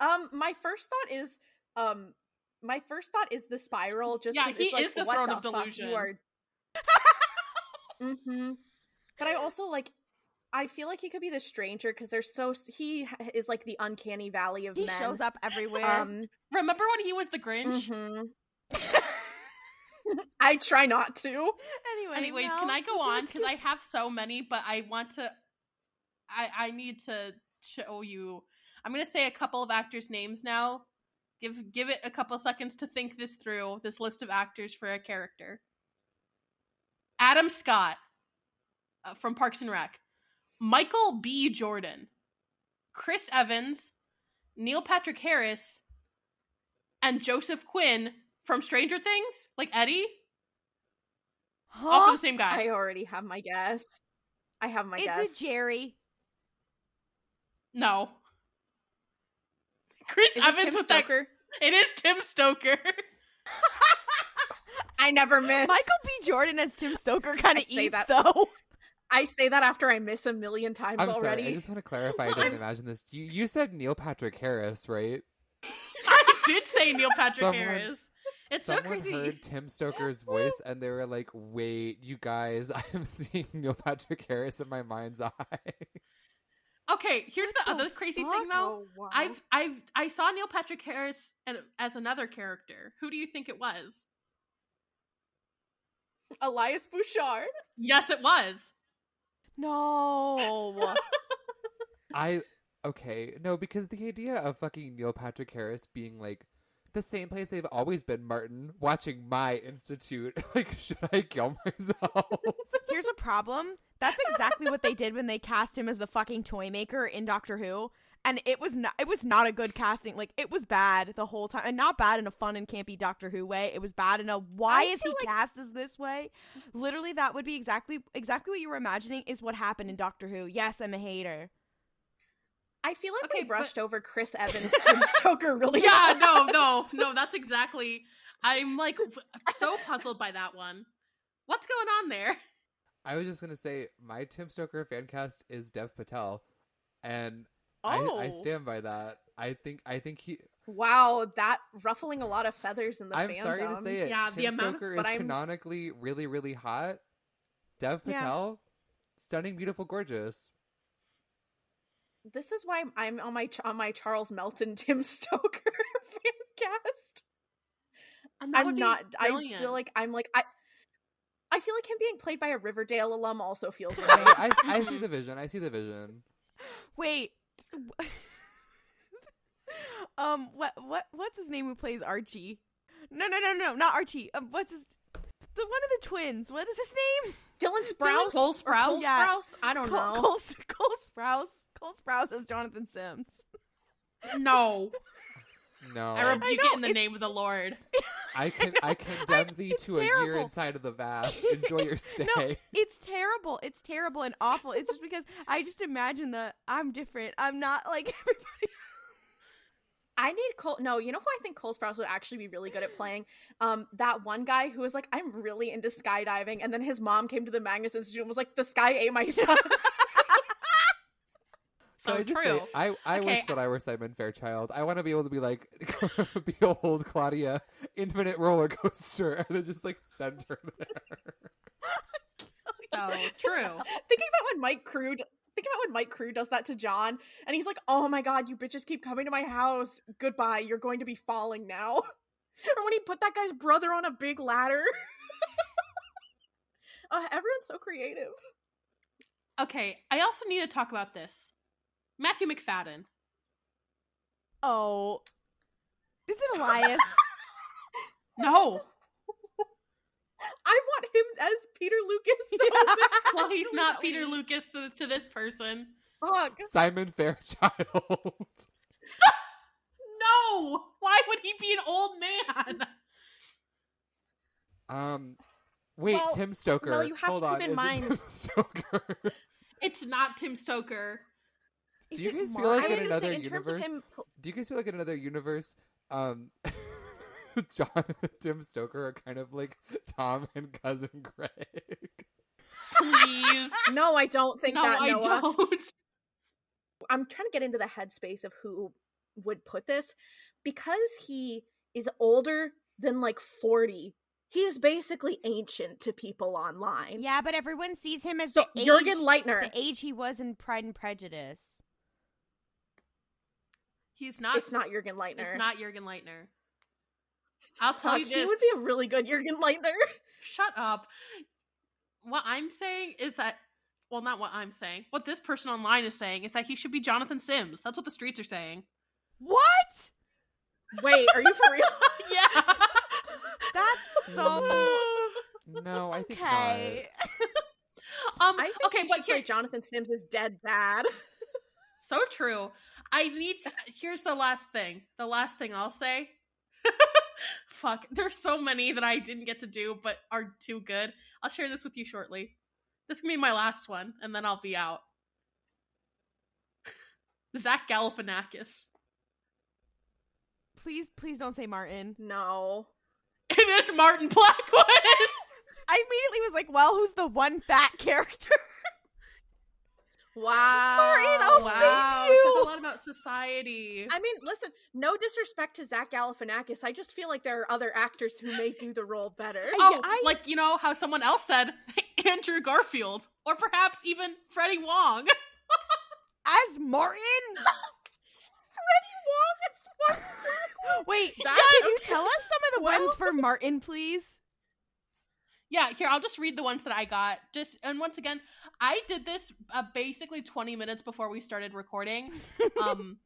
Um, my first thought is, um, my first thought is the spiral. Just Yeah, 'cause he it's like, is the what throne the of delusion. You are. mm-hmm. But I also like. I feel like he could be the stranger because there's so he is like the uncanny valley of he men. shows up everywhere. Um, remember when he was the grinch mhm. I try not to. anyway, Anyways, Mel, can I go on? Because I have so many, but I want to. I I need to show you. I'm gonna say a couple of actors' names now. Give give it a couple seconds to think this through. This list of actors for a character. Adam Scott uh, from Parks and Rec, Michael B. Jordan, Chris Evans, Neil Patrick Harris, and Joseph Quinn from Stranger Things, like Eddie, all Huh? for the same guy. I already have my guess. I have my It's guess. a Jerry. No. Chris Is Evans Tim with Stoker? that. It is Tim Stoker. I never miss. Michael B. Jordan as Tim Stoker kind of say eats that- though. I say that after I miss a million times I'm already. sorry. I just want to clarify. I didn't imagine this. You you said Neil Patrick Harris, right? I did say Neil Patrick Someone- Harris. It's so Someone crazy. heard Tim Stoker's voice and they were like, "Wait, you guys, I'm seeing Neil Patrick Harris in my mind's eye." Okay, here's the, What the other crazy fuck? thing though. Oh, wow. I've I've I saw Neil Patrick Harris as another character. Who do you think it was? Elias Bouchard. Yes, it was. No. I okay, no, because the idea of fucking Neil Patrick Harris being like the same place they've always been, Martin, watching my institute. Like, should I kill myself? Here's a problem. That's exactly what they did when they cast him as the fucking toy maker in Doctor Who. And it was not it was not a good casting. Like it was bad the whole time. And not bad in a fun and campy Doctor Who way. It was bad in a why I is he feel like- cast as this way? Literally that would be exactly exactly what you were imagining is what happened in Doctor Who. Yes, I'm a hater. I feel like Okay, we but- brushed over Chris Evans, Tim Stoker really yeah, fast. no, no, no. That's exactly. I'm like so puzzled by that one. What's going on there? I was just gonna say my Tim Stoker fan cast is Dev Patel, and Oh. I, I oh. stand by that. I think I think he. Wow, that ruffling a lot of feathers in the I'm fandom. sorry to say it. Yeah, the Tim amount of- Stoker but is I'm- canonically really really hot. Dev Yeah. Patel, stunning, beautiful, gorgeous. This is why I'm on my on my Charles Melton Tim Stoker fan cast. And that would I'm be not. I feel like I'm like I. I feel like him being played by a Riverdale alum also feels No, right. I, I see the vision. I see the vision. Wait. um. What? What? What's his name? Who plays Archie? No, no, no, no, not Archie. Um, what's his? The one of the twins. What is his name? Dylan Sprouse, Cole Sprouse? Cole Yeah. Sprouse? I don't Cole, know. Cole, Cole Sprouse. Cole Sprouse as Jonathan Sims. no. No, I rebuke know, it in the name of the Lord. I can I condemn thee it's to a year inside of the vast. Enjoy your stay. No, it's terrible. It's terrible and awful. It's just because I just imagine that I'm different. I'm not like everybody. I need Cole. No, you know who I think Cole Sprouse would actually be really good at playing? Um, that one guy who was like, I'm really into skydiving, and then his mom came to the Magnus Institute and was like, the sky ate my son. So I true. say, I, I Okay. wish that I were Simon Fairchild. I want to be able to be like, behold, Klaudia, infinite roller coaster, and then just like send her there. So true. Thinking about when Mike Crew. Think about when Mike Crew does that to John, and he's like, "Oh my god, you bitches keep coming to my house. Goodbye. You're going to be falling now." or when he put that guy's brother on a big ladder. uh, everyone's so creative. Okay, I also need to talk about this. Matthew Macfadyen. Oh, is it Elias? No. I want him as Peter Lukas. So bad. Well, he's Please not Peter leave. Lukas to, to this person. Fuck. Simon Fairchild. No! Why would he be an old man? um, wait, Well, Tim Stoker. Mel, you have Hold to keep on, in is it mind- Tim Stoker? It's not Tim Stoker. Is Do you guys feel like in another say, in terms of universe? Do you guys feel like in another universe, um, John and Tim Stoker are kind of like Tom and cousin Greg? Please. no, I don't think no, that. I Noah. don't. I'm trying to get into the headspace of who would put this because he is older than like 40. He is basically ancient to people online. Yeah, but everyone sees him as So the age, Leitner. the age he was in Pride and Prejudice. He's not. it's not Jurgen Leitner. It's not Jurgen Leitner. I'll tell Fuck, you this. he would be a really good Jurgen Leitner. Shut up. What I'm saying is that, well, not what I'm saying. What this person online is saying is that he should be Jonathan Sims. That's what the streets are saying. What? Wait, are you for real? Yeah. That's so No, I think okay. um. I think okay, he but should play here, Jonathan Sims is dead bad. so true. I need. To, here's the last thing. The last thing I'll say. Fuck. There's so many that I didn't get to do, but are too good. I'll share this with you shortly. This can be my last one, and then I'll be out. Zach Galifianakis. Please, please don't say Martin. No. It is Martin Blackwood. I immediately was like, well, who's the one fat character? Wow. Martin, I'll wow, save it says a lot about society. I mean, listen, no disrespect to Zach Galifianakis. I just feel like there are other actors who may do the role better. oh, I- like you know how someone else said Andrew Garfield, or perhaps even Freddie Wong. As Martin? Freddie Wong is Martin. Wait, That- can you tell us some of the Well- ones for Martin, please? Yeah, here I'll just read the ones that I got. Just and once again, I did this uh, basically 20 minutes before we started recording. Um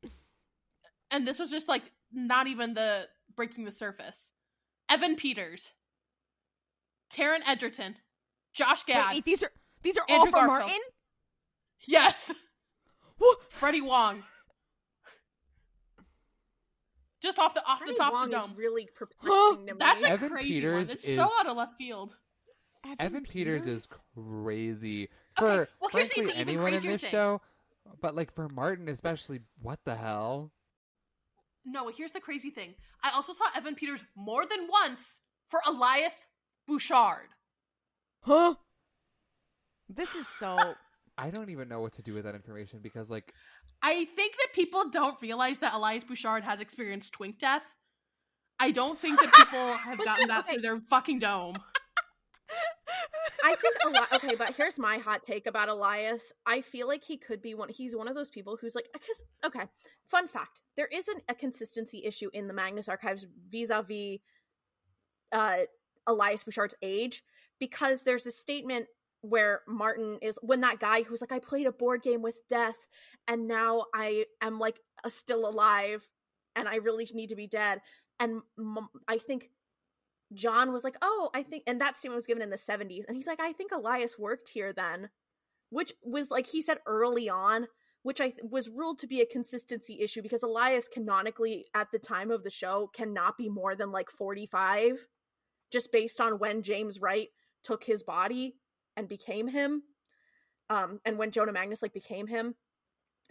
and this was just like not even the breaking the surface. Evan Peters, Taron Egerton, Josh Gad. Wait, these are these are all Andrew for Garfield. Martin? yes. What? Freddie Wong. Just off the off Freddie the top Wong of the dome. is really perplexing to me. That's a Evan crazy Peters one. It's is- so out of left field. Evan Peters is crazy Okay, for well, here's the frankly anyone in this thing. show, but like for Martin especially. What the hell? No, here's the crazy thing. I also saw Evan Peters more than once for Elias Bouchard. Huh? This is so. I don't even know what to do with that information because, like, I think that people don't realize that Elias Bouchard has experienced twink death. I don't think that people have gotten that okay. through their fucking dome. I think a lot. Okay, but here's my hot take about Elias. I feel like he could be one. He's one of those people who's like, because okay. Fun fact: there isn't a consistency issue in the Magnus Archives vis-a-vis uh, Elias Bouchard's age, because there's a statement where Martin is when that guy who's like, I played a board game with death, and now I am like still alive, and I really need to be dead. And m- I think John was like, "Oh, I think," and that statement was given in the '70s, and he's like, "I think Elias worked here then," which was like he said early on, which I th- was ruled to be a consistency issue because Elias canonically at the time of the show cannot be more than like 45, just based on when James Wright took his body and became him, um, and when Jonah Magnus like became him.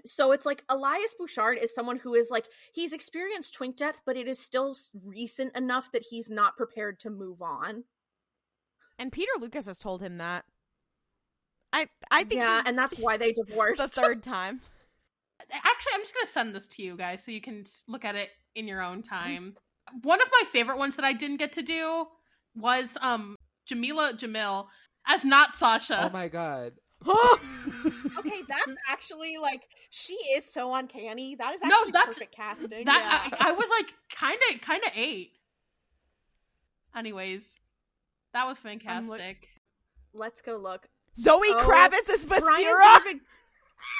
So it's like Elias Bouchard is someone who is like he's experienced twink death, but it is still recent enough that he's not prepared to move on. And Peter Lukas has told him that. I I think yeah, and that's why they divorced. the third time. Actually, I'm just gonna send this to you guys so you can look at it in your own time. One of my favorite ones that I didn't get to do was um Jameela Jamil as not Sasha. oh my god, okay, that's actually like she is so uncanny. That is No, actually that's- perfect casting. that yeah. I, I was like kind of kind of eight. Anyways, that was fantastic. Let's go look. Zoe Oh, Kravitz is Brian Basira. David.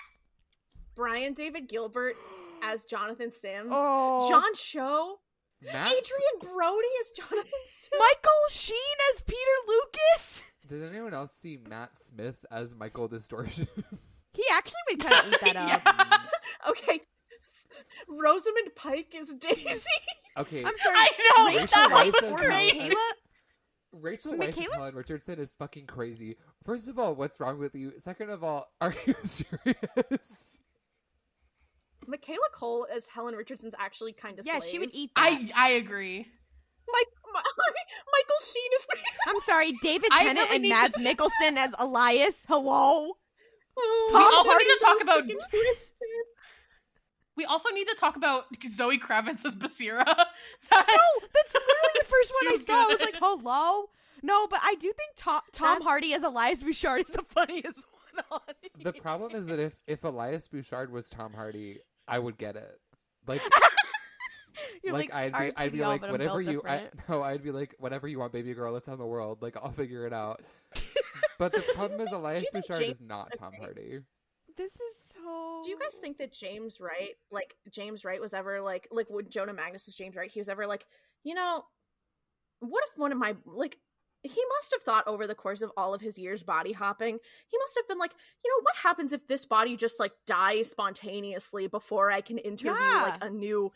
Brian David Gilbert as Jonathan Sims. Oh. John Cho. Matt, Adrien Brody as Jonathan Sims. Michael Sheen as Peter Lukas. Does anyone else see Matt Smith as Michael Distortion? He actually would kind of eat that up. Yes. okay. Rosamund Pike is Daisy. okay, I'm sorry. I know Rachel that Weisz was crazy. Helen. Michaela? Rachel Weisz as Michaela? Helen Richardson is fucking crazy. First of all, what's wrong with you? Second of all, are you serious? Michaela Coel as Helen Richardson's actually kind of Yeah, she would eat that. I I agree. Mike, Mi- Michael Sheen is. I'm sorry, David Tennant really and Mads to- Mikkelsen as Elias. Hello. Oh, Tom also that need to talk so about- sick and twisted. We also need to talk about Zoe Kravitz as Basira. No, that's literally the first one I Too saw. I was like, hello. No, but I do think Tom, Tom That's- Hardy as Elias Bouchard is the funniest one on The problem is that if if Elias Bouchard was Tom Hardy, I would get it. Like, You're like, I'd be I'd be like whatever you I, different." no I'd be like whatever you want, baby girl. Let's on the world. Like I'll figure it out. But the problem is Elias you Bouchard James- is not Tom. Hardy. This is so. Do you guys think that James Wright, like James Wright, was ever like, like when Jonah Magnus was James Wright, he was ever like, you know, what if one of my like, he must have thought over the course of all of his years body hopping, he must have been like, you know, what happens if this body just like dies spontaneously before I can interview Yeah. like a new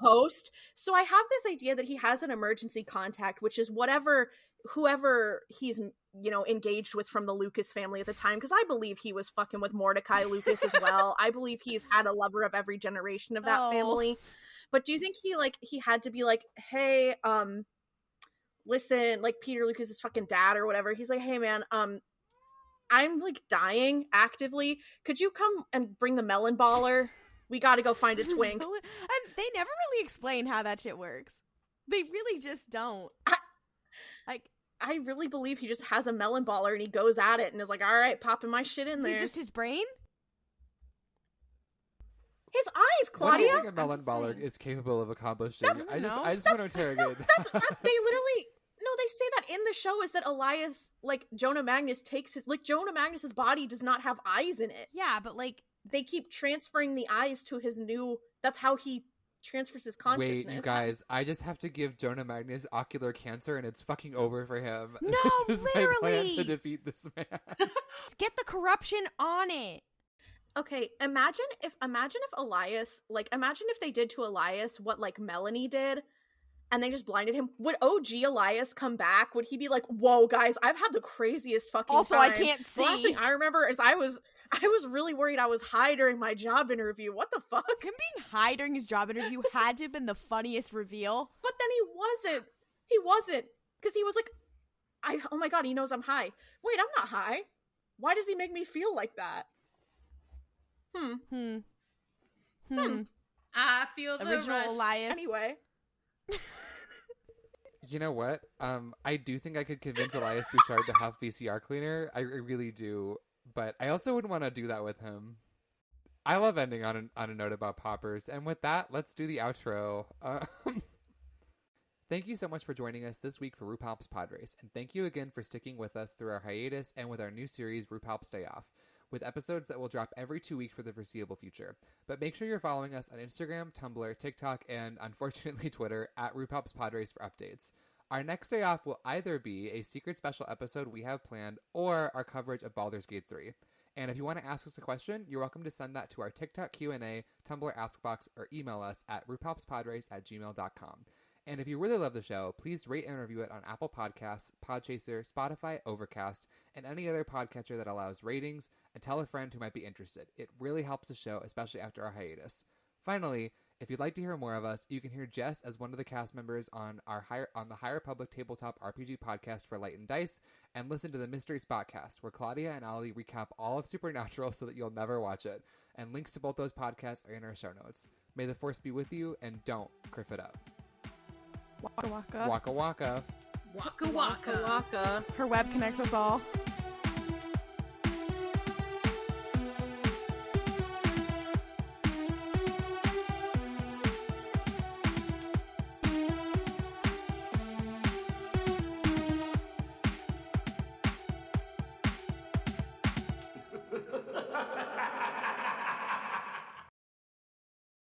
host? So I have this idea that he has an emergency contact, which is whatever whoever he's you know engaged with from the Lukas family at the time because I believe he was fucking with Mordecai Lukas as well. I believe he's had a lover of every generation of that Oh. family. But do you think he like he had to be like, "Hey, um listen, like Peter Lukas's fucking dad or whatever. He's like, "Hey man, um I'm like dying actively. Could you come and bring the melon baller? We got to go find a twink." and they never really explain how that shit works. They really just don't. I- like, I really believe he just has a melon baller and he goes at it and is like, "All right, popping my shit in there." just his brain? His eyes, What do you think a melon baller saying. is capable of accomplishing? That's- I just no. I just want to interrogate. That's that, uh, they literally no, they say that in the show is that Elias, like Jonah Magnus, takes his like Jonah Magnus's body does not have eyes in it. Yeah, but like, They keep transferring the eyes to his new. That's how he transfers his consciousness. Wait, you guys, I just have to give Jonah Magnus ocular cancer and it's fucking over for him. No, this is my plan to defeat this man. get the corruption on it. Okay, imagine if imagine if Elias like imagine if they did to Elias what like Melanie did and they just blinded him. Would OG Elias come back? Would he be like, "Whoa, guys, I've had the craziest fucking Also, I can't see. The last thing I remember is I was I was really worried I was high during my job interview. What the fuck? Him being high during his job interview had to have been the funniest reveal. But then he wasn't. He wasn't because he was like, "I oh my god, he knows I'm high." Wait, I'm not high. Why does he make me feel like that? Hmm. Hmm. Hmm. I feel the Original rush. Elias. Anyway, You know what? Um, I do think I could convince Elias Bouchard to have VCR cleaner. I, really do, but I also wouldn't want to do that with him. I love ending on a, on a note about poppers, and with that, let's do the outro. Um, thank you so much for joining us this week for RuPalp's Podrace, and thank you again for sticking with us through our hiatus and with our new series RuPalp's Day Off, with episodes that will drop every two weeks for the foreseeable future. But make sure you're following us on Instagram, Tumblr, TikTok, and unfortunately Twitter at RuPalp's Podrace for updates. Our next day off will either be a secret special episode we have planned or our coverage of Baldur's Gate 3. And if you want to ask us a question, you're welcome to send that to our TikTok Q&A, Tumblr Ask Box, or email us at rupalpspodrace at gmail.com. And if you really love the show, please rate and review it on Apple Podcasts, Podchaser, Spotify, Overcast, and any other podcatcher that allows ratings, and tell a friend who might be interested. It really helps the show, especially after our hiatus. Finally, if you'd like to hear more of us, you can hear Jess as one of the cast members on our higher on the High Republic Tabletop RPG podcast for Light and Dice, and listen to the Mystery Spotcast, where Klaudia and Ollie recap all of Supernatural so that you'll never watch it. And links to both those podcasts are in our show notes. May the force be with you, and don't kriff it up. Waka waka. Waka waka. Waka waka. waka. Her web connects us all.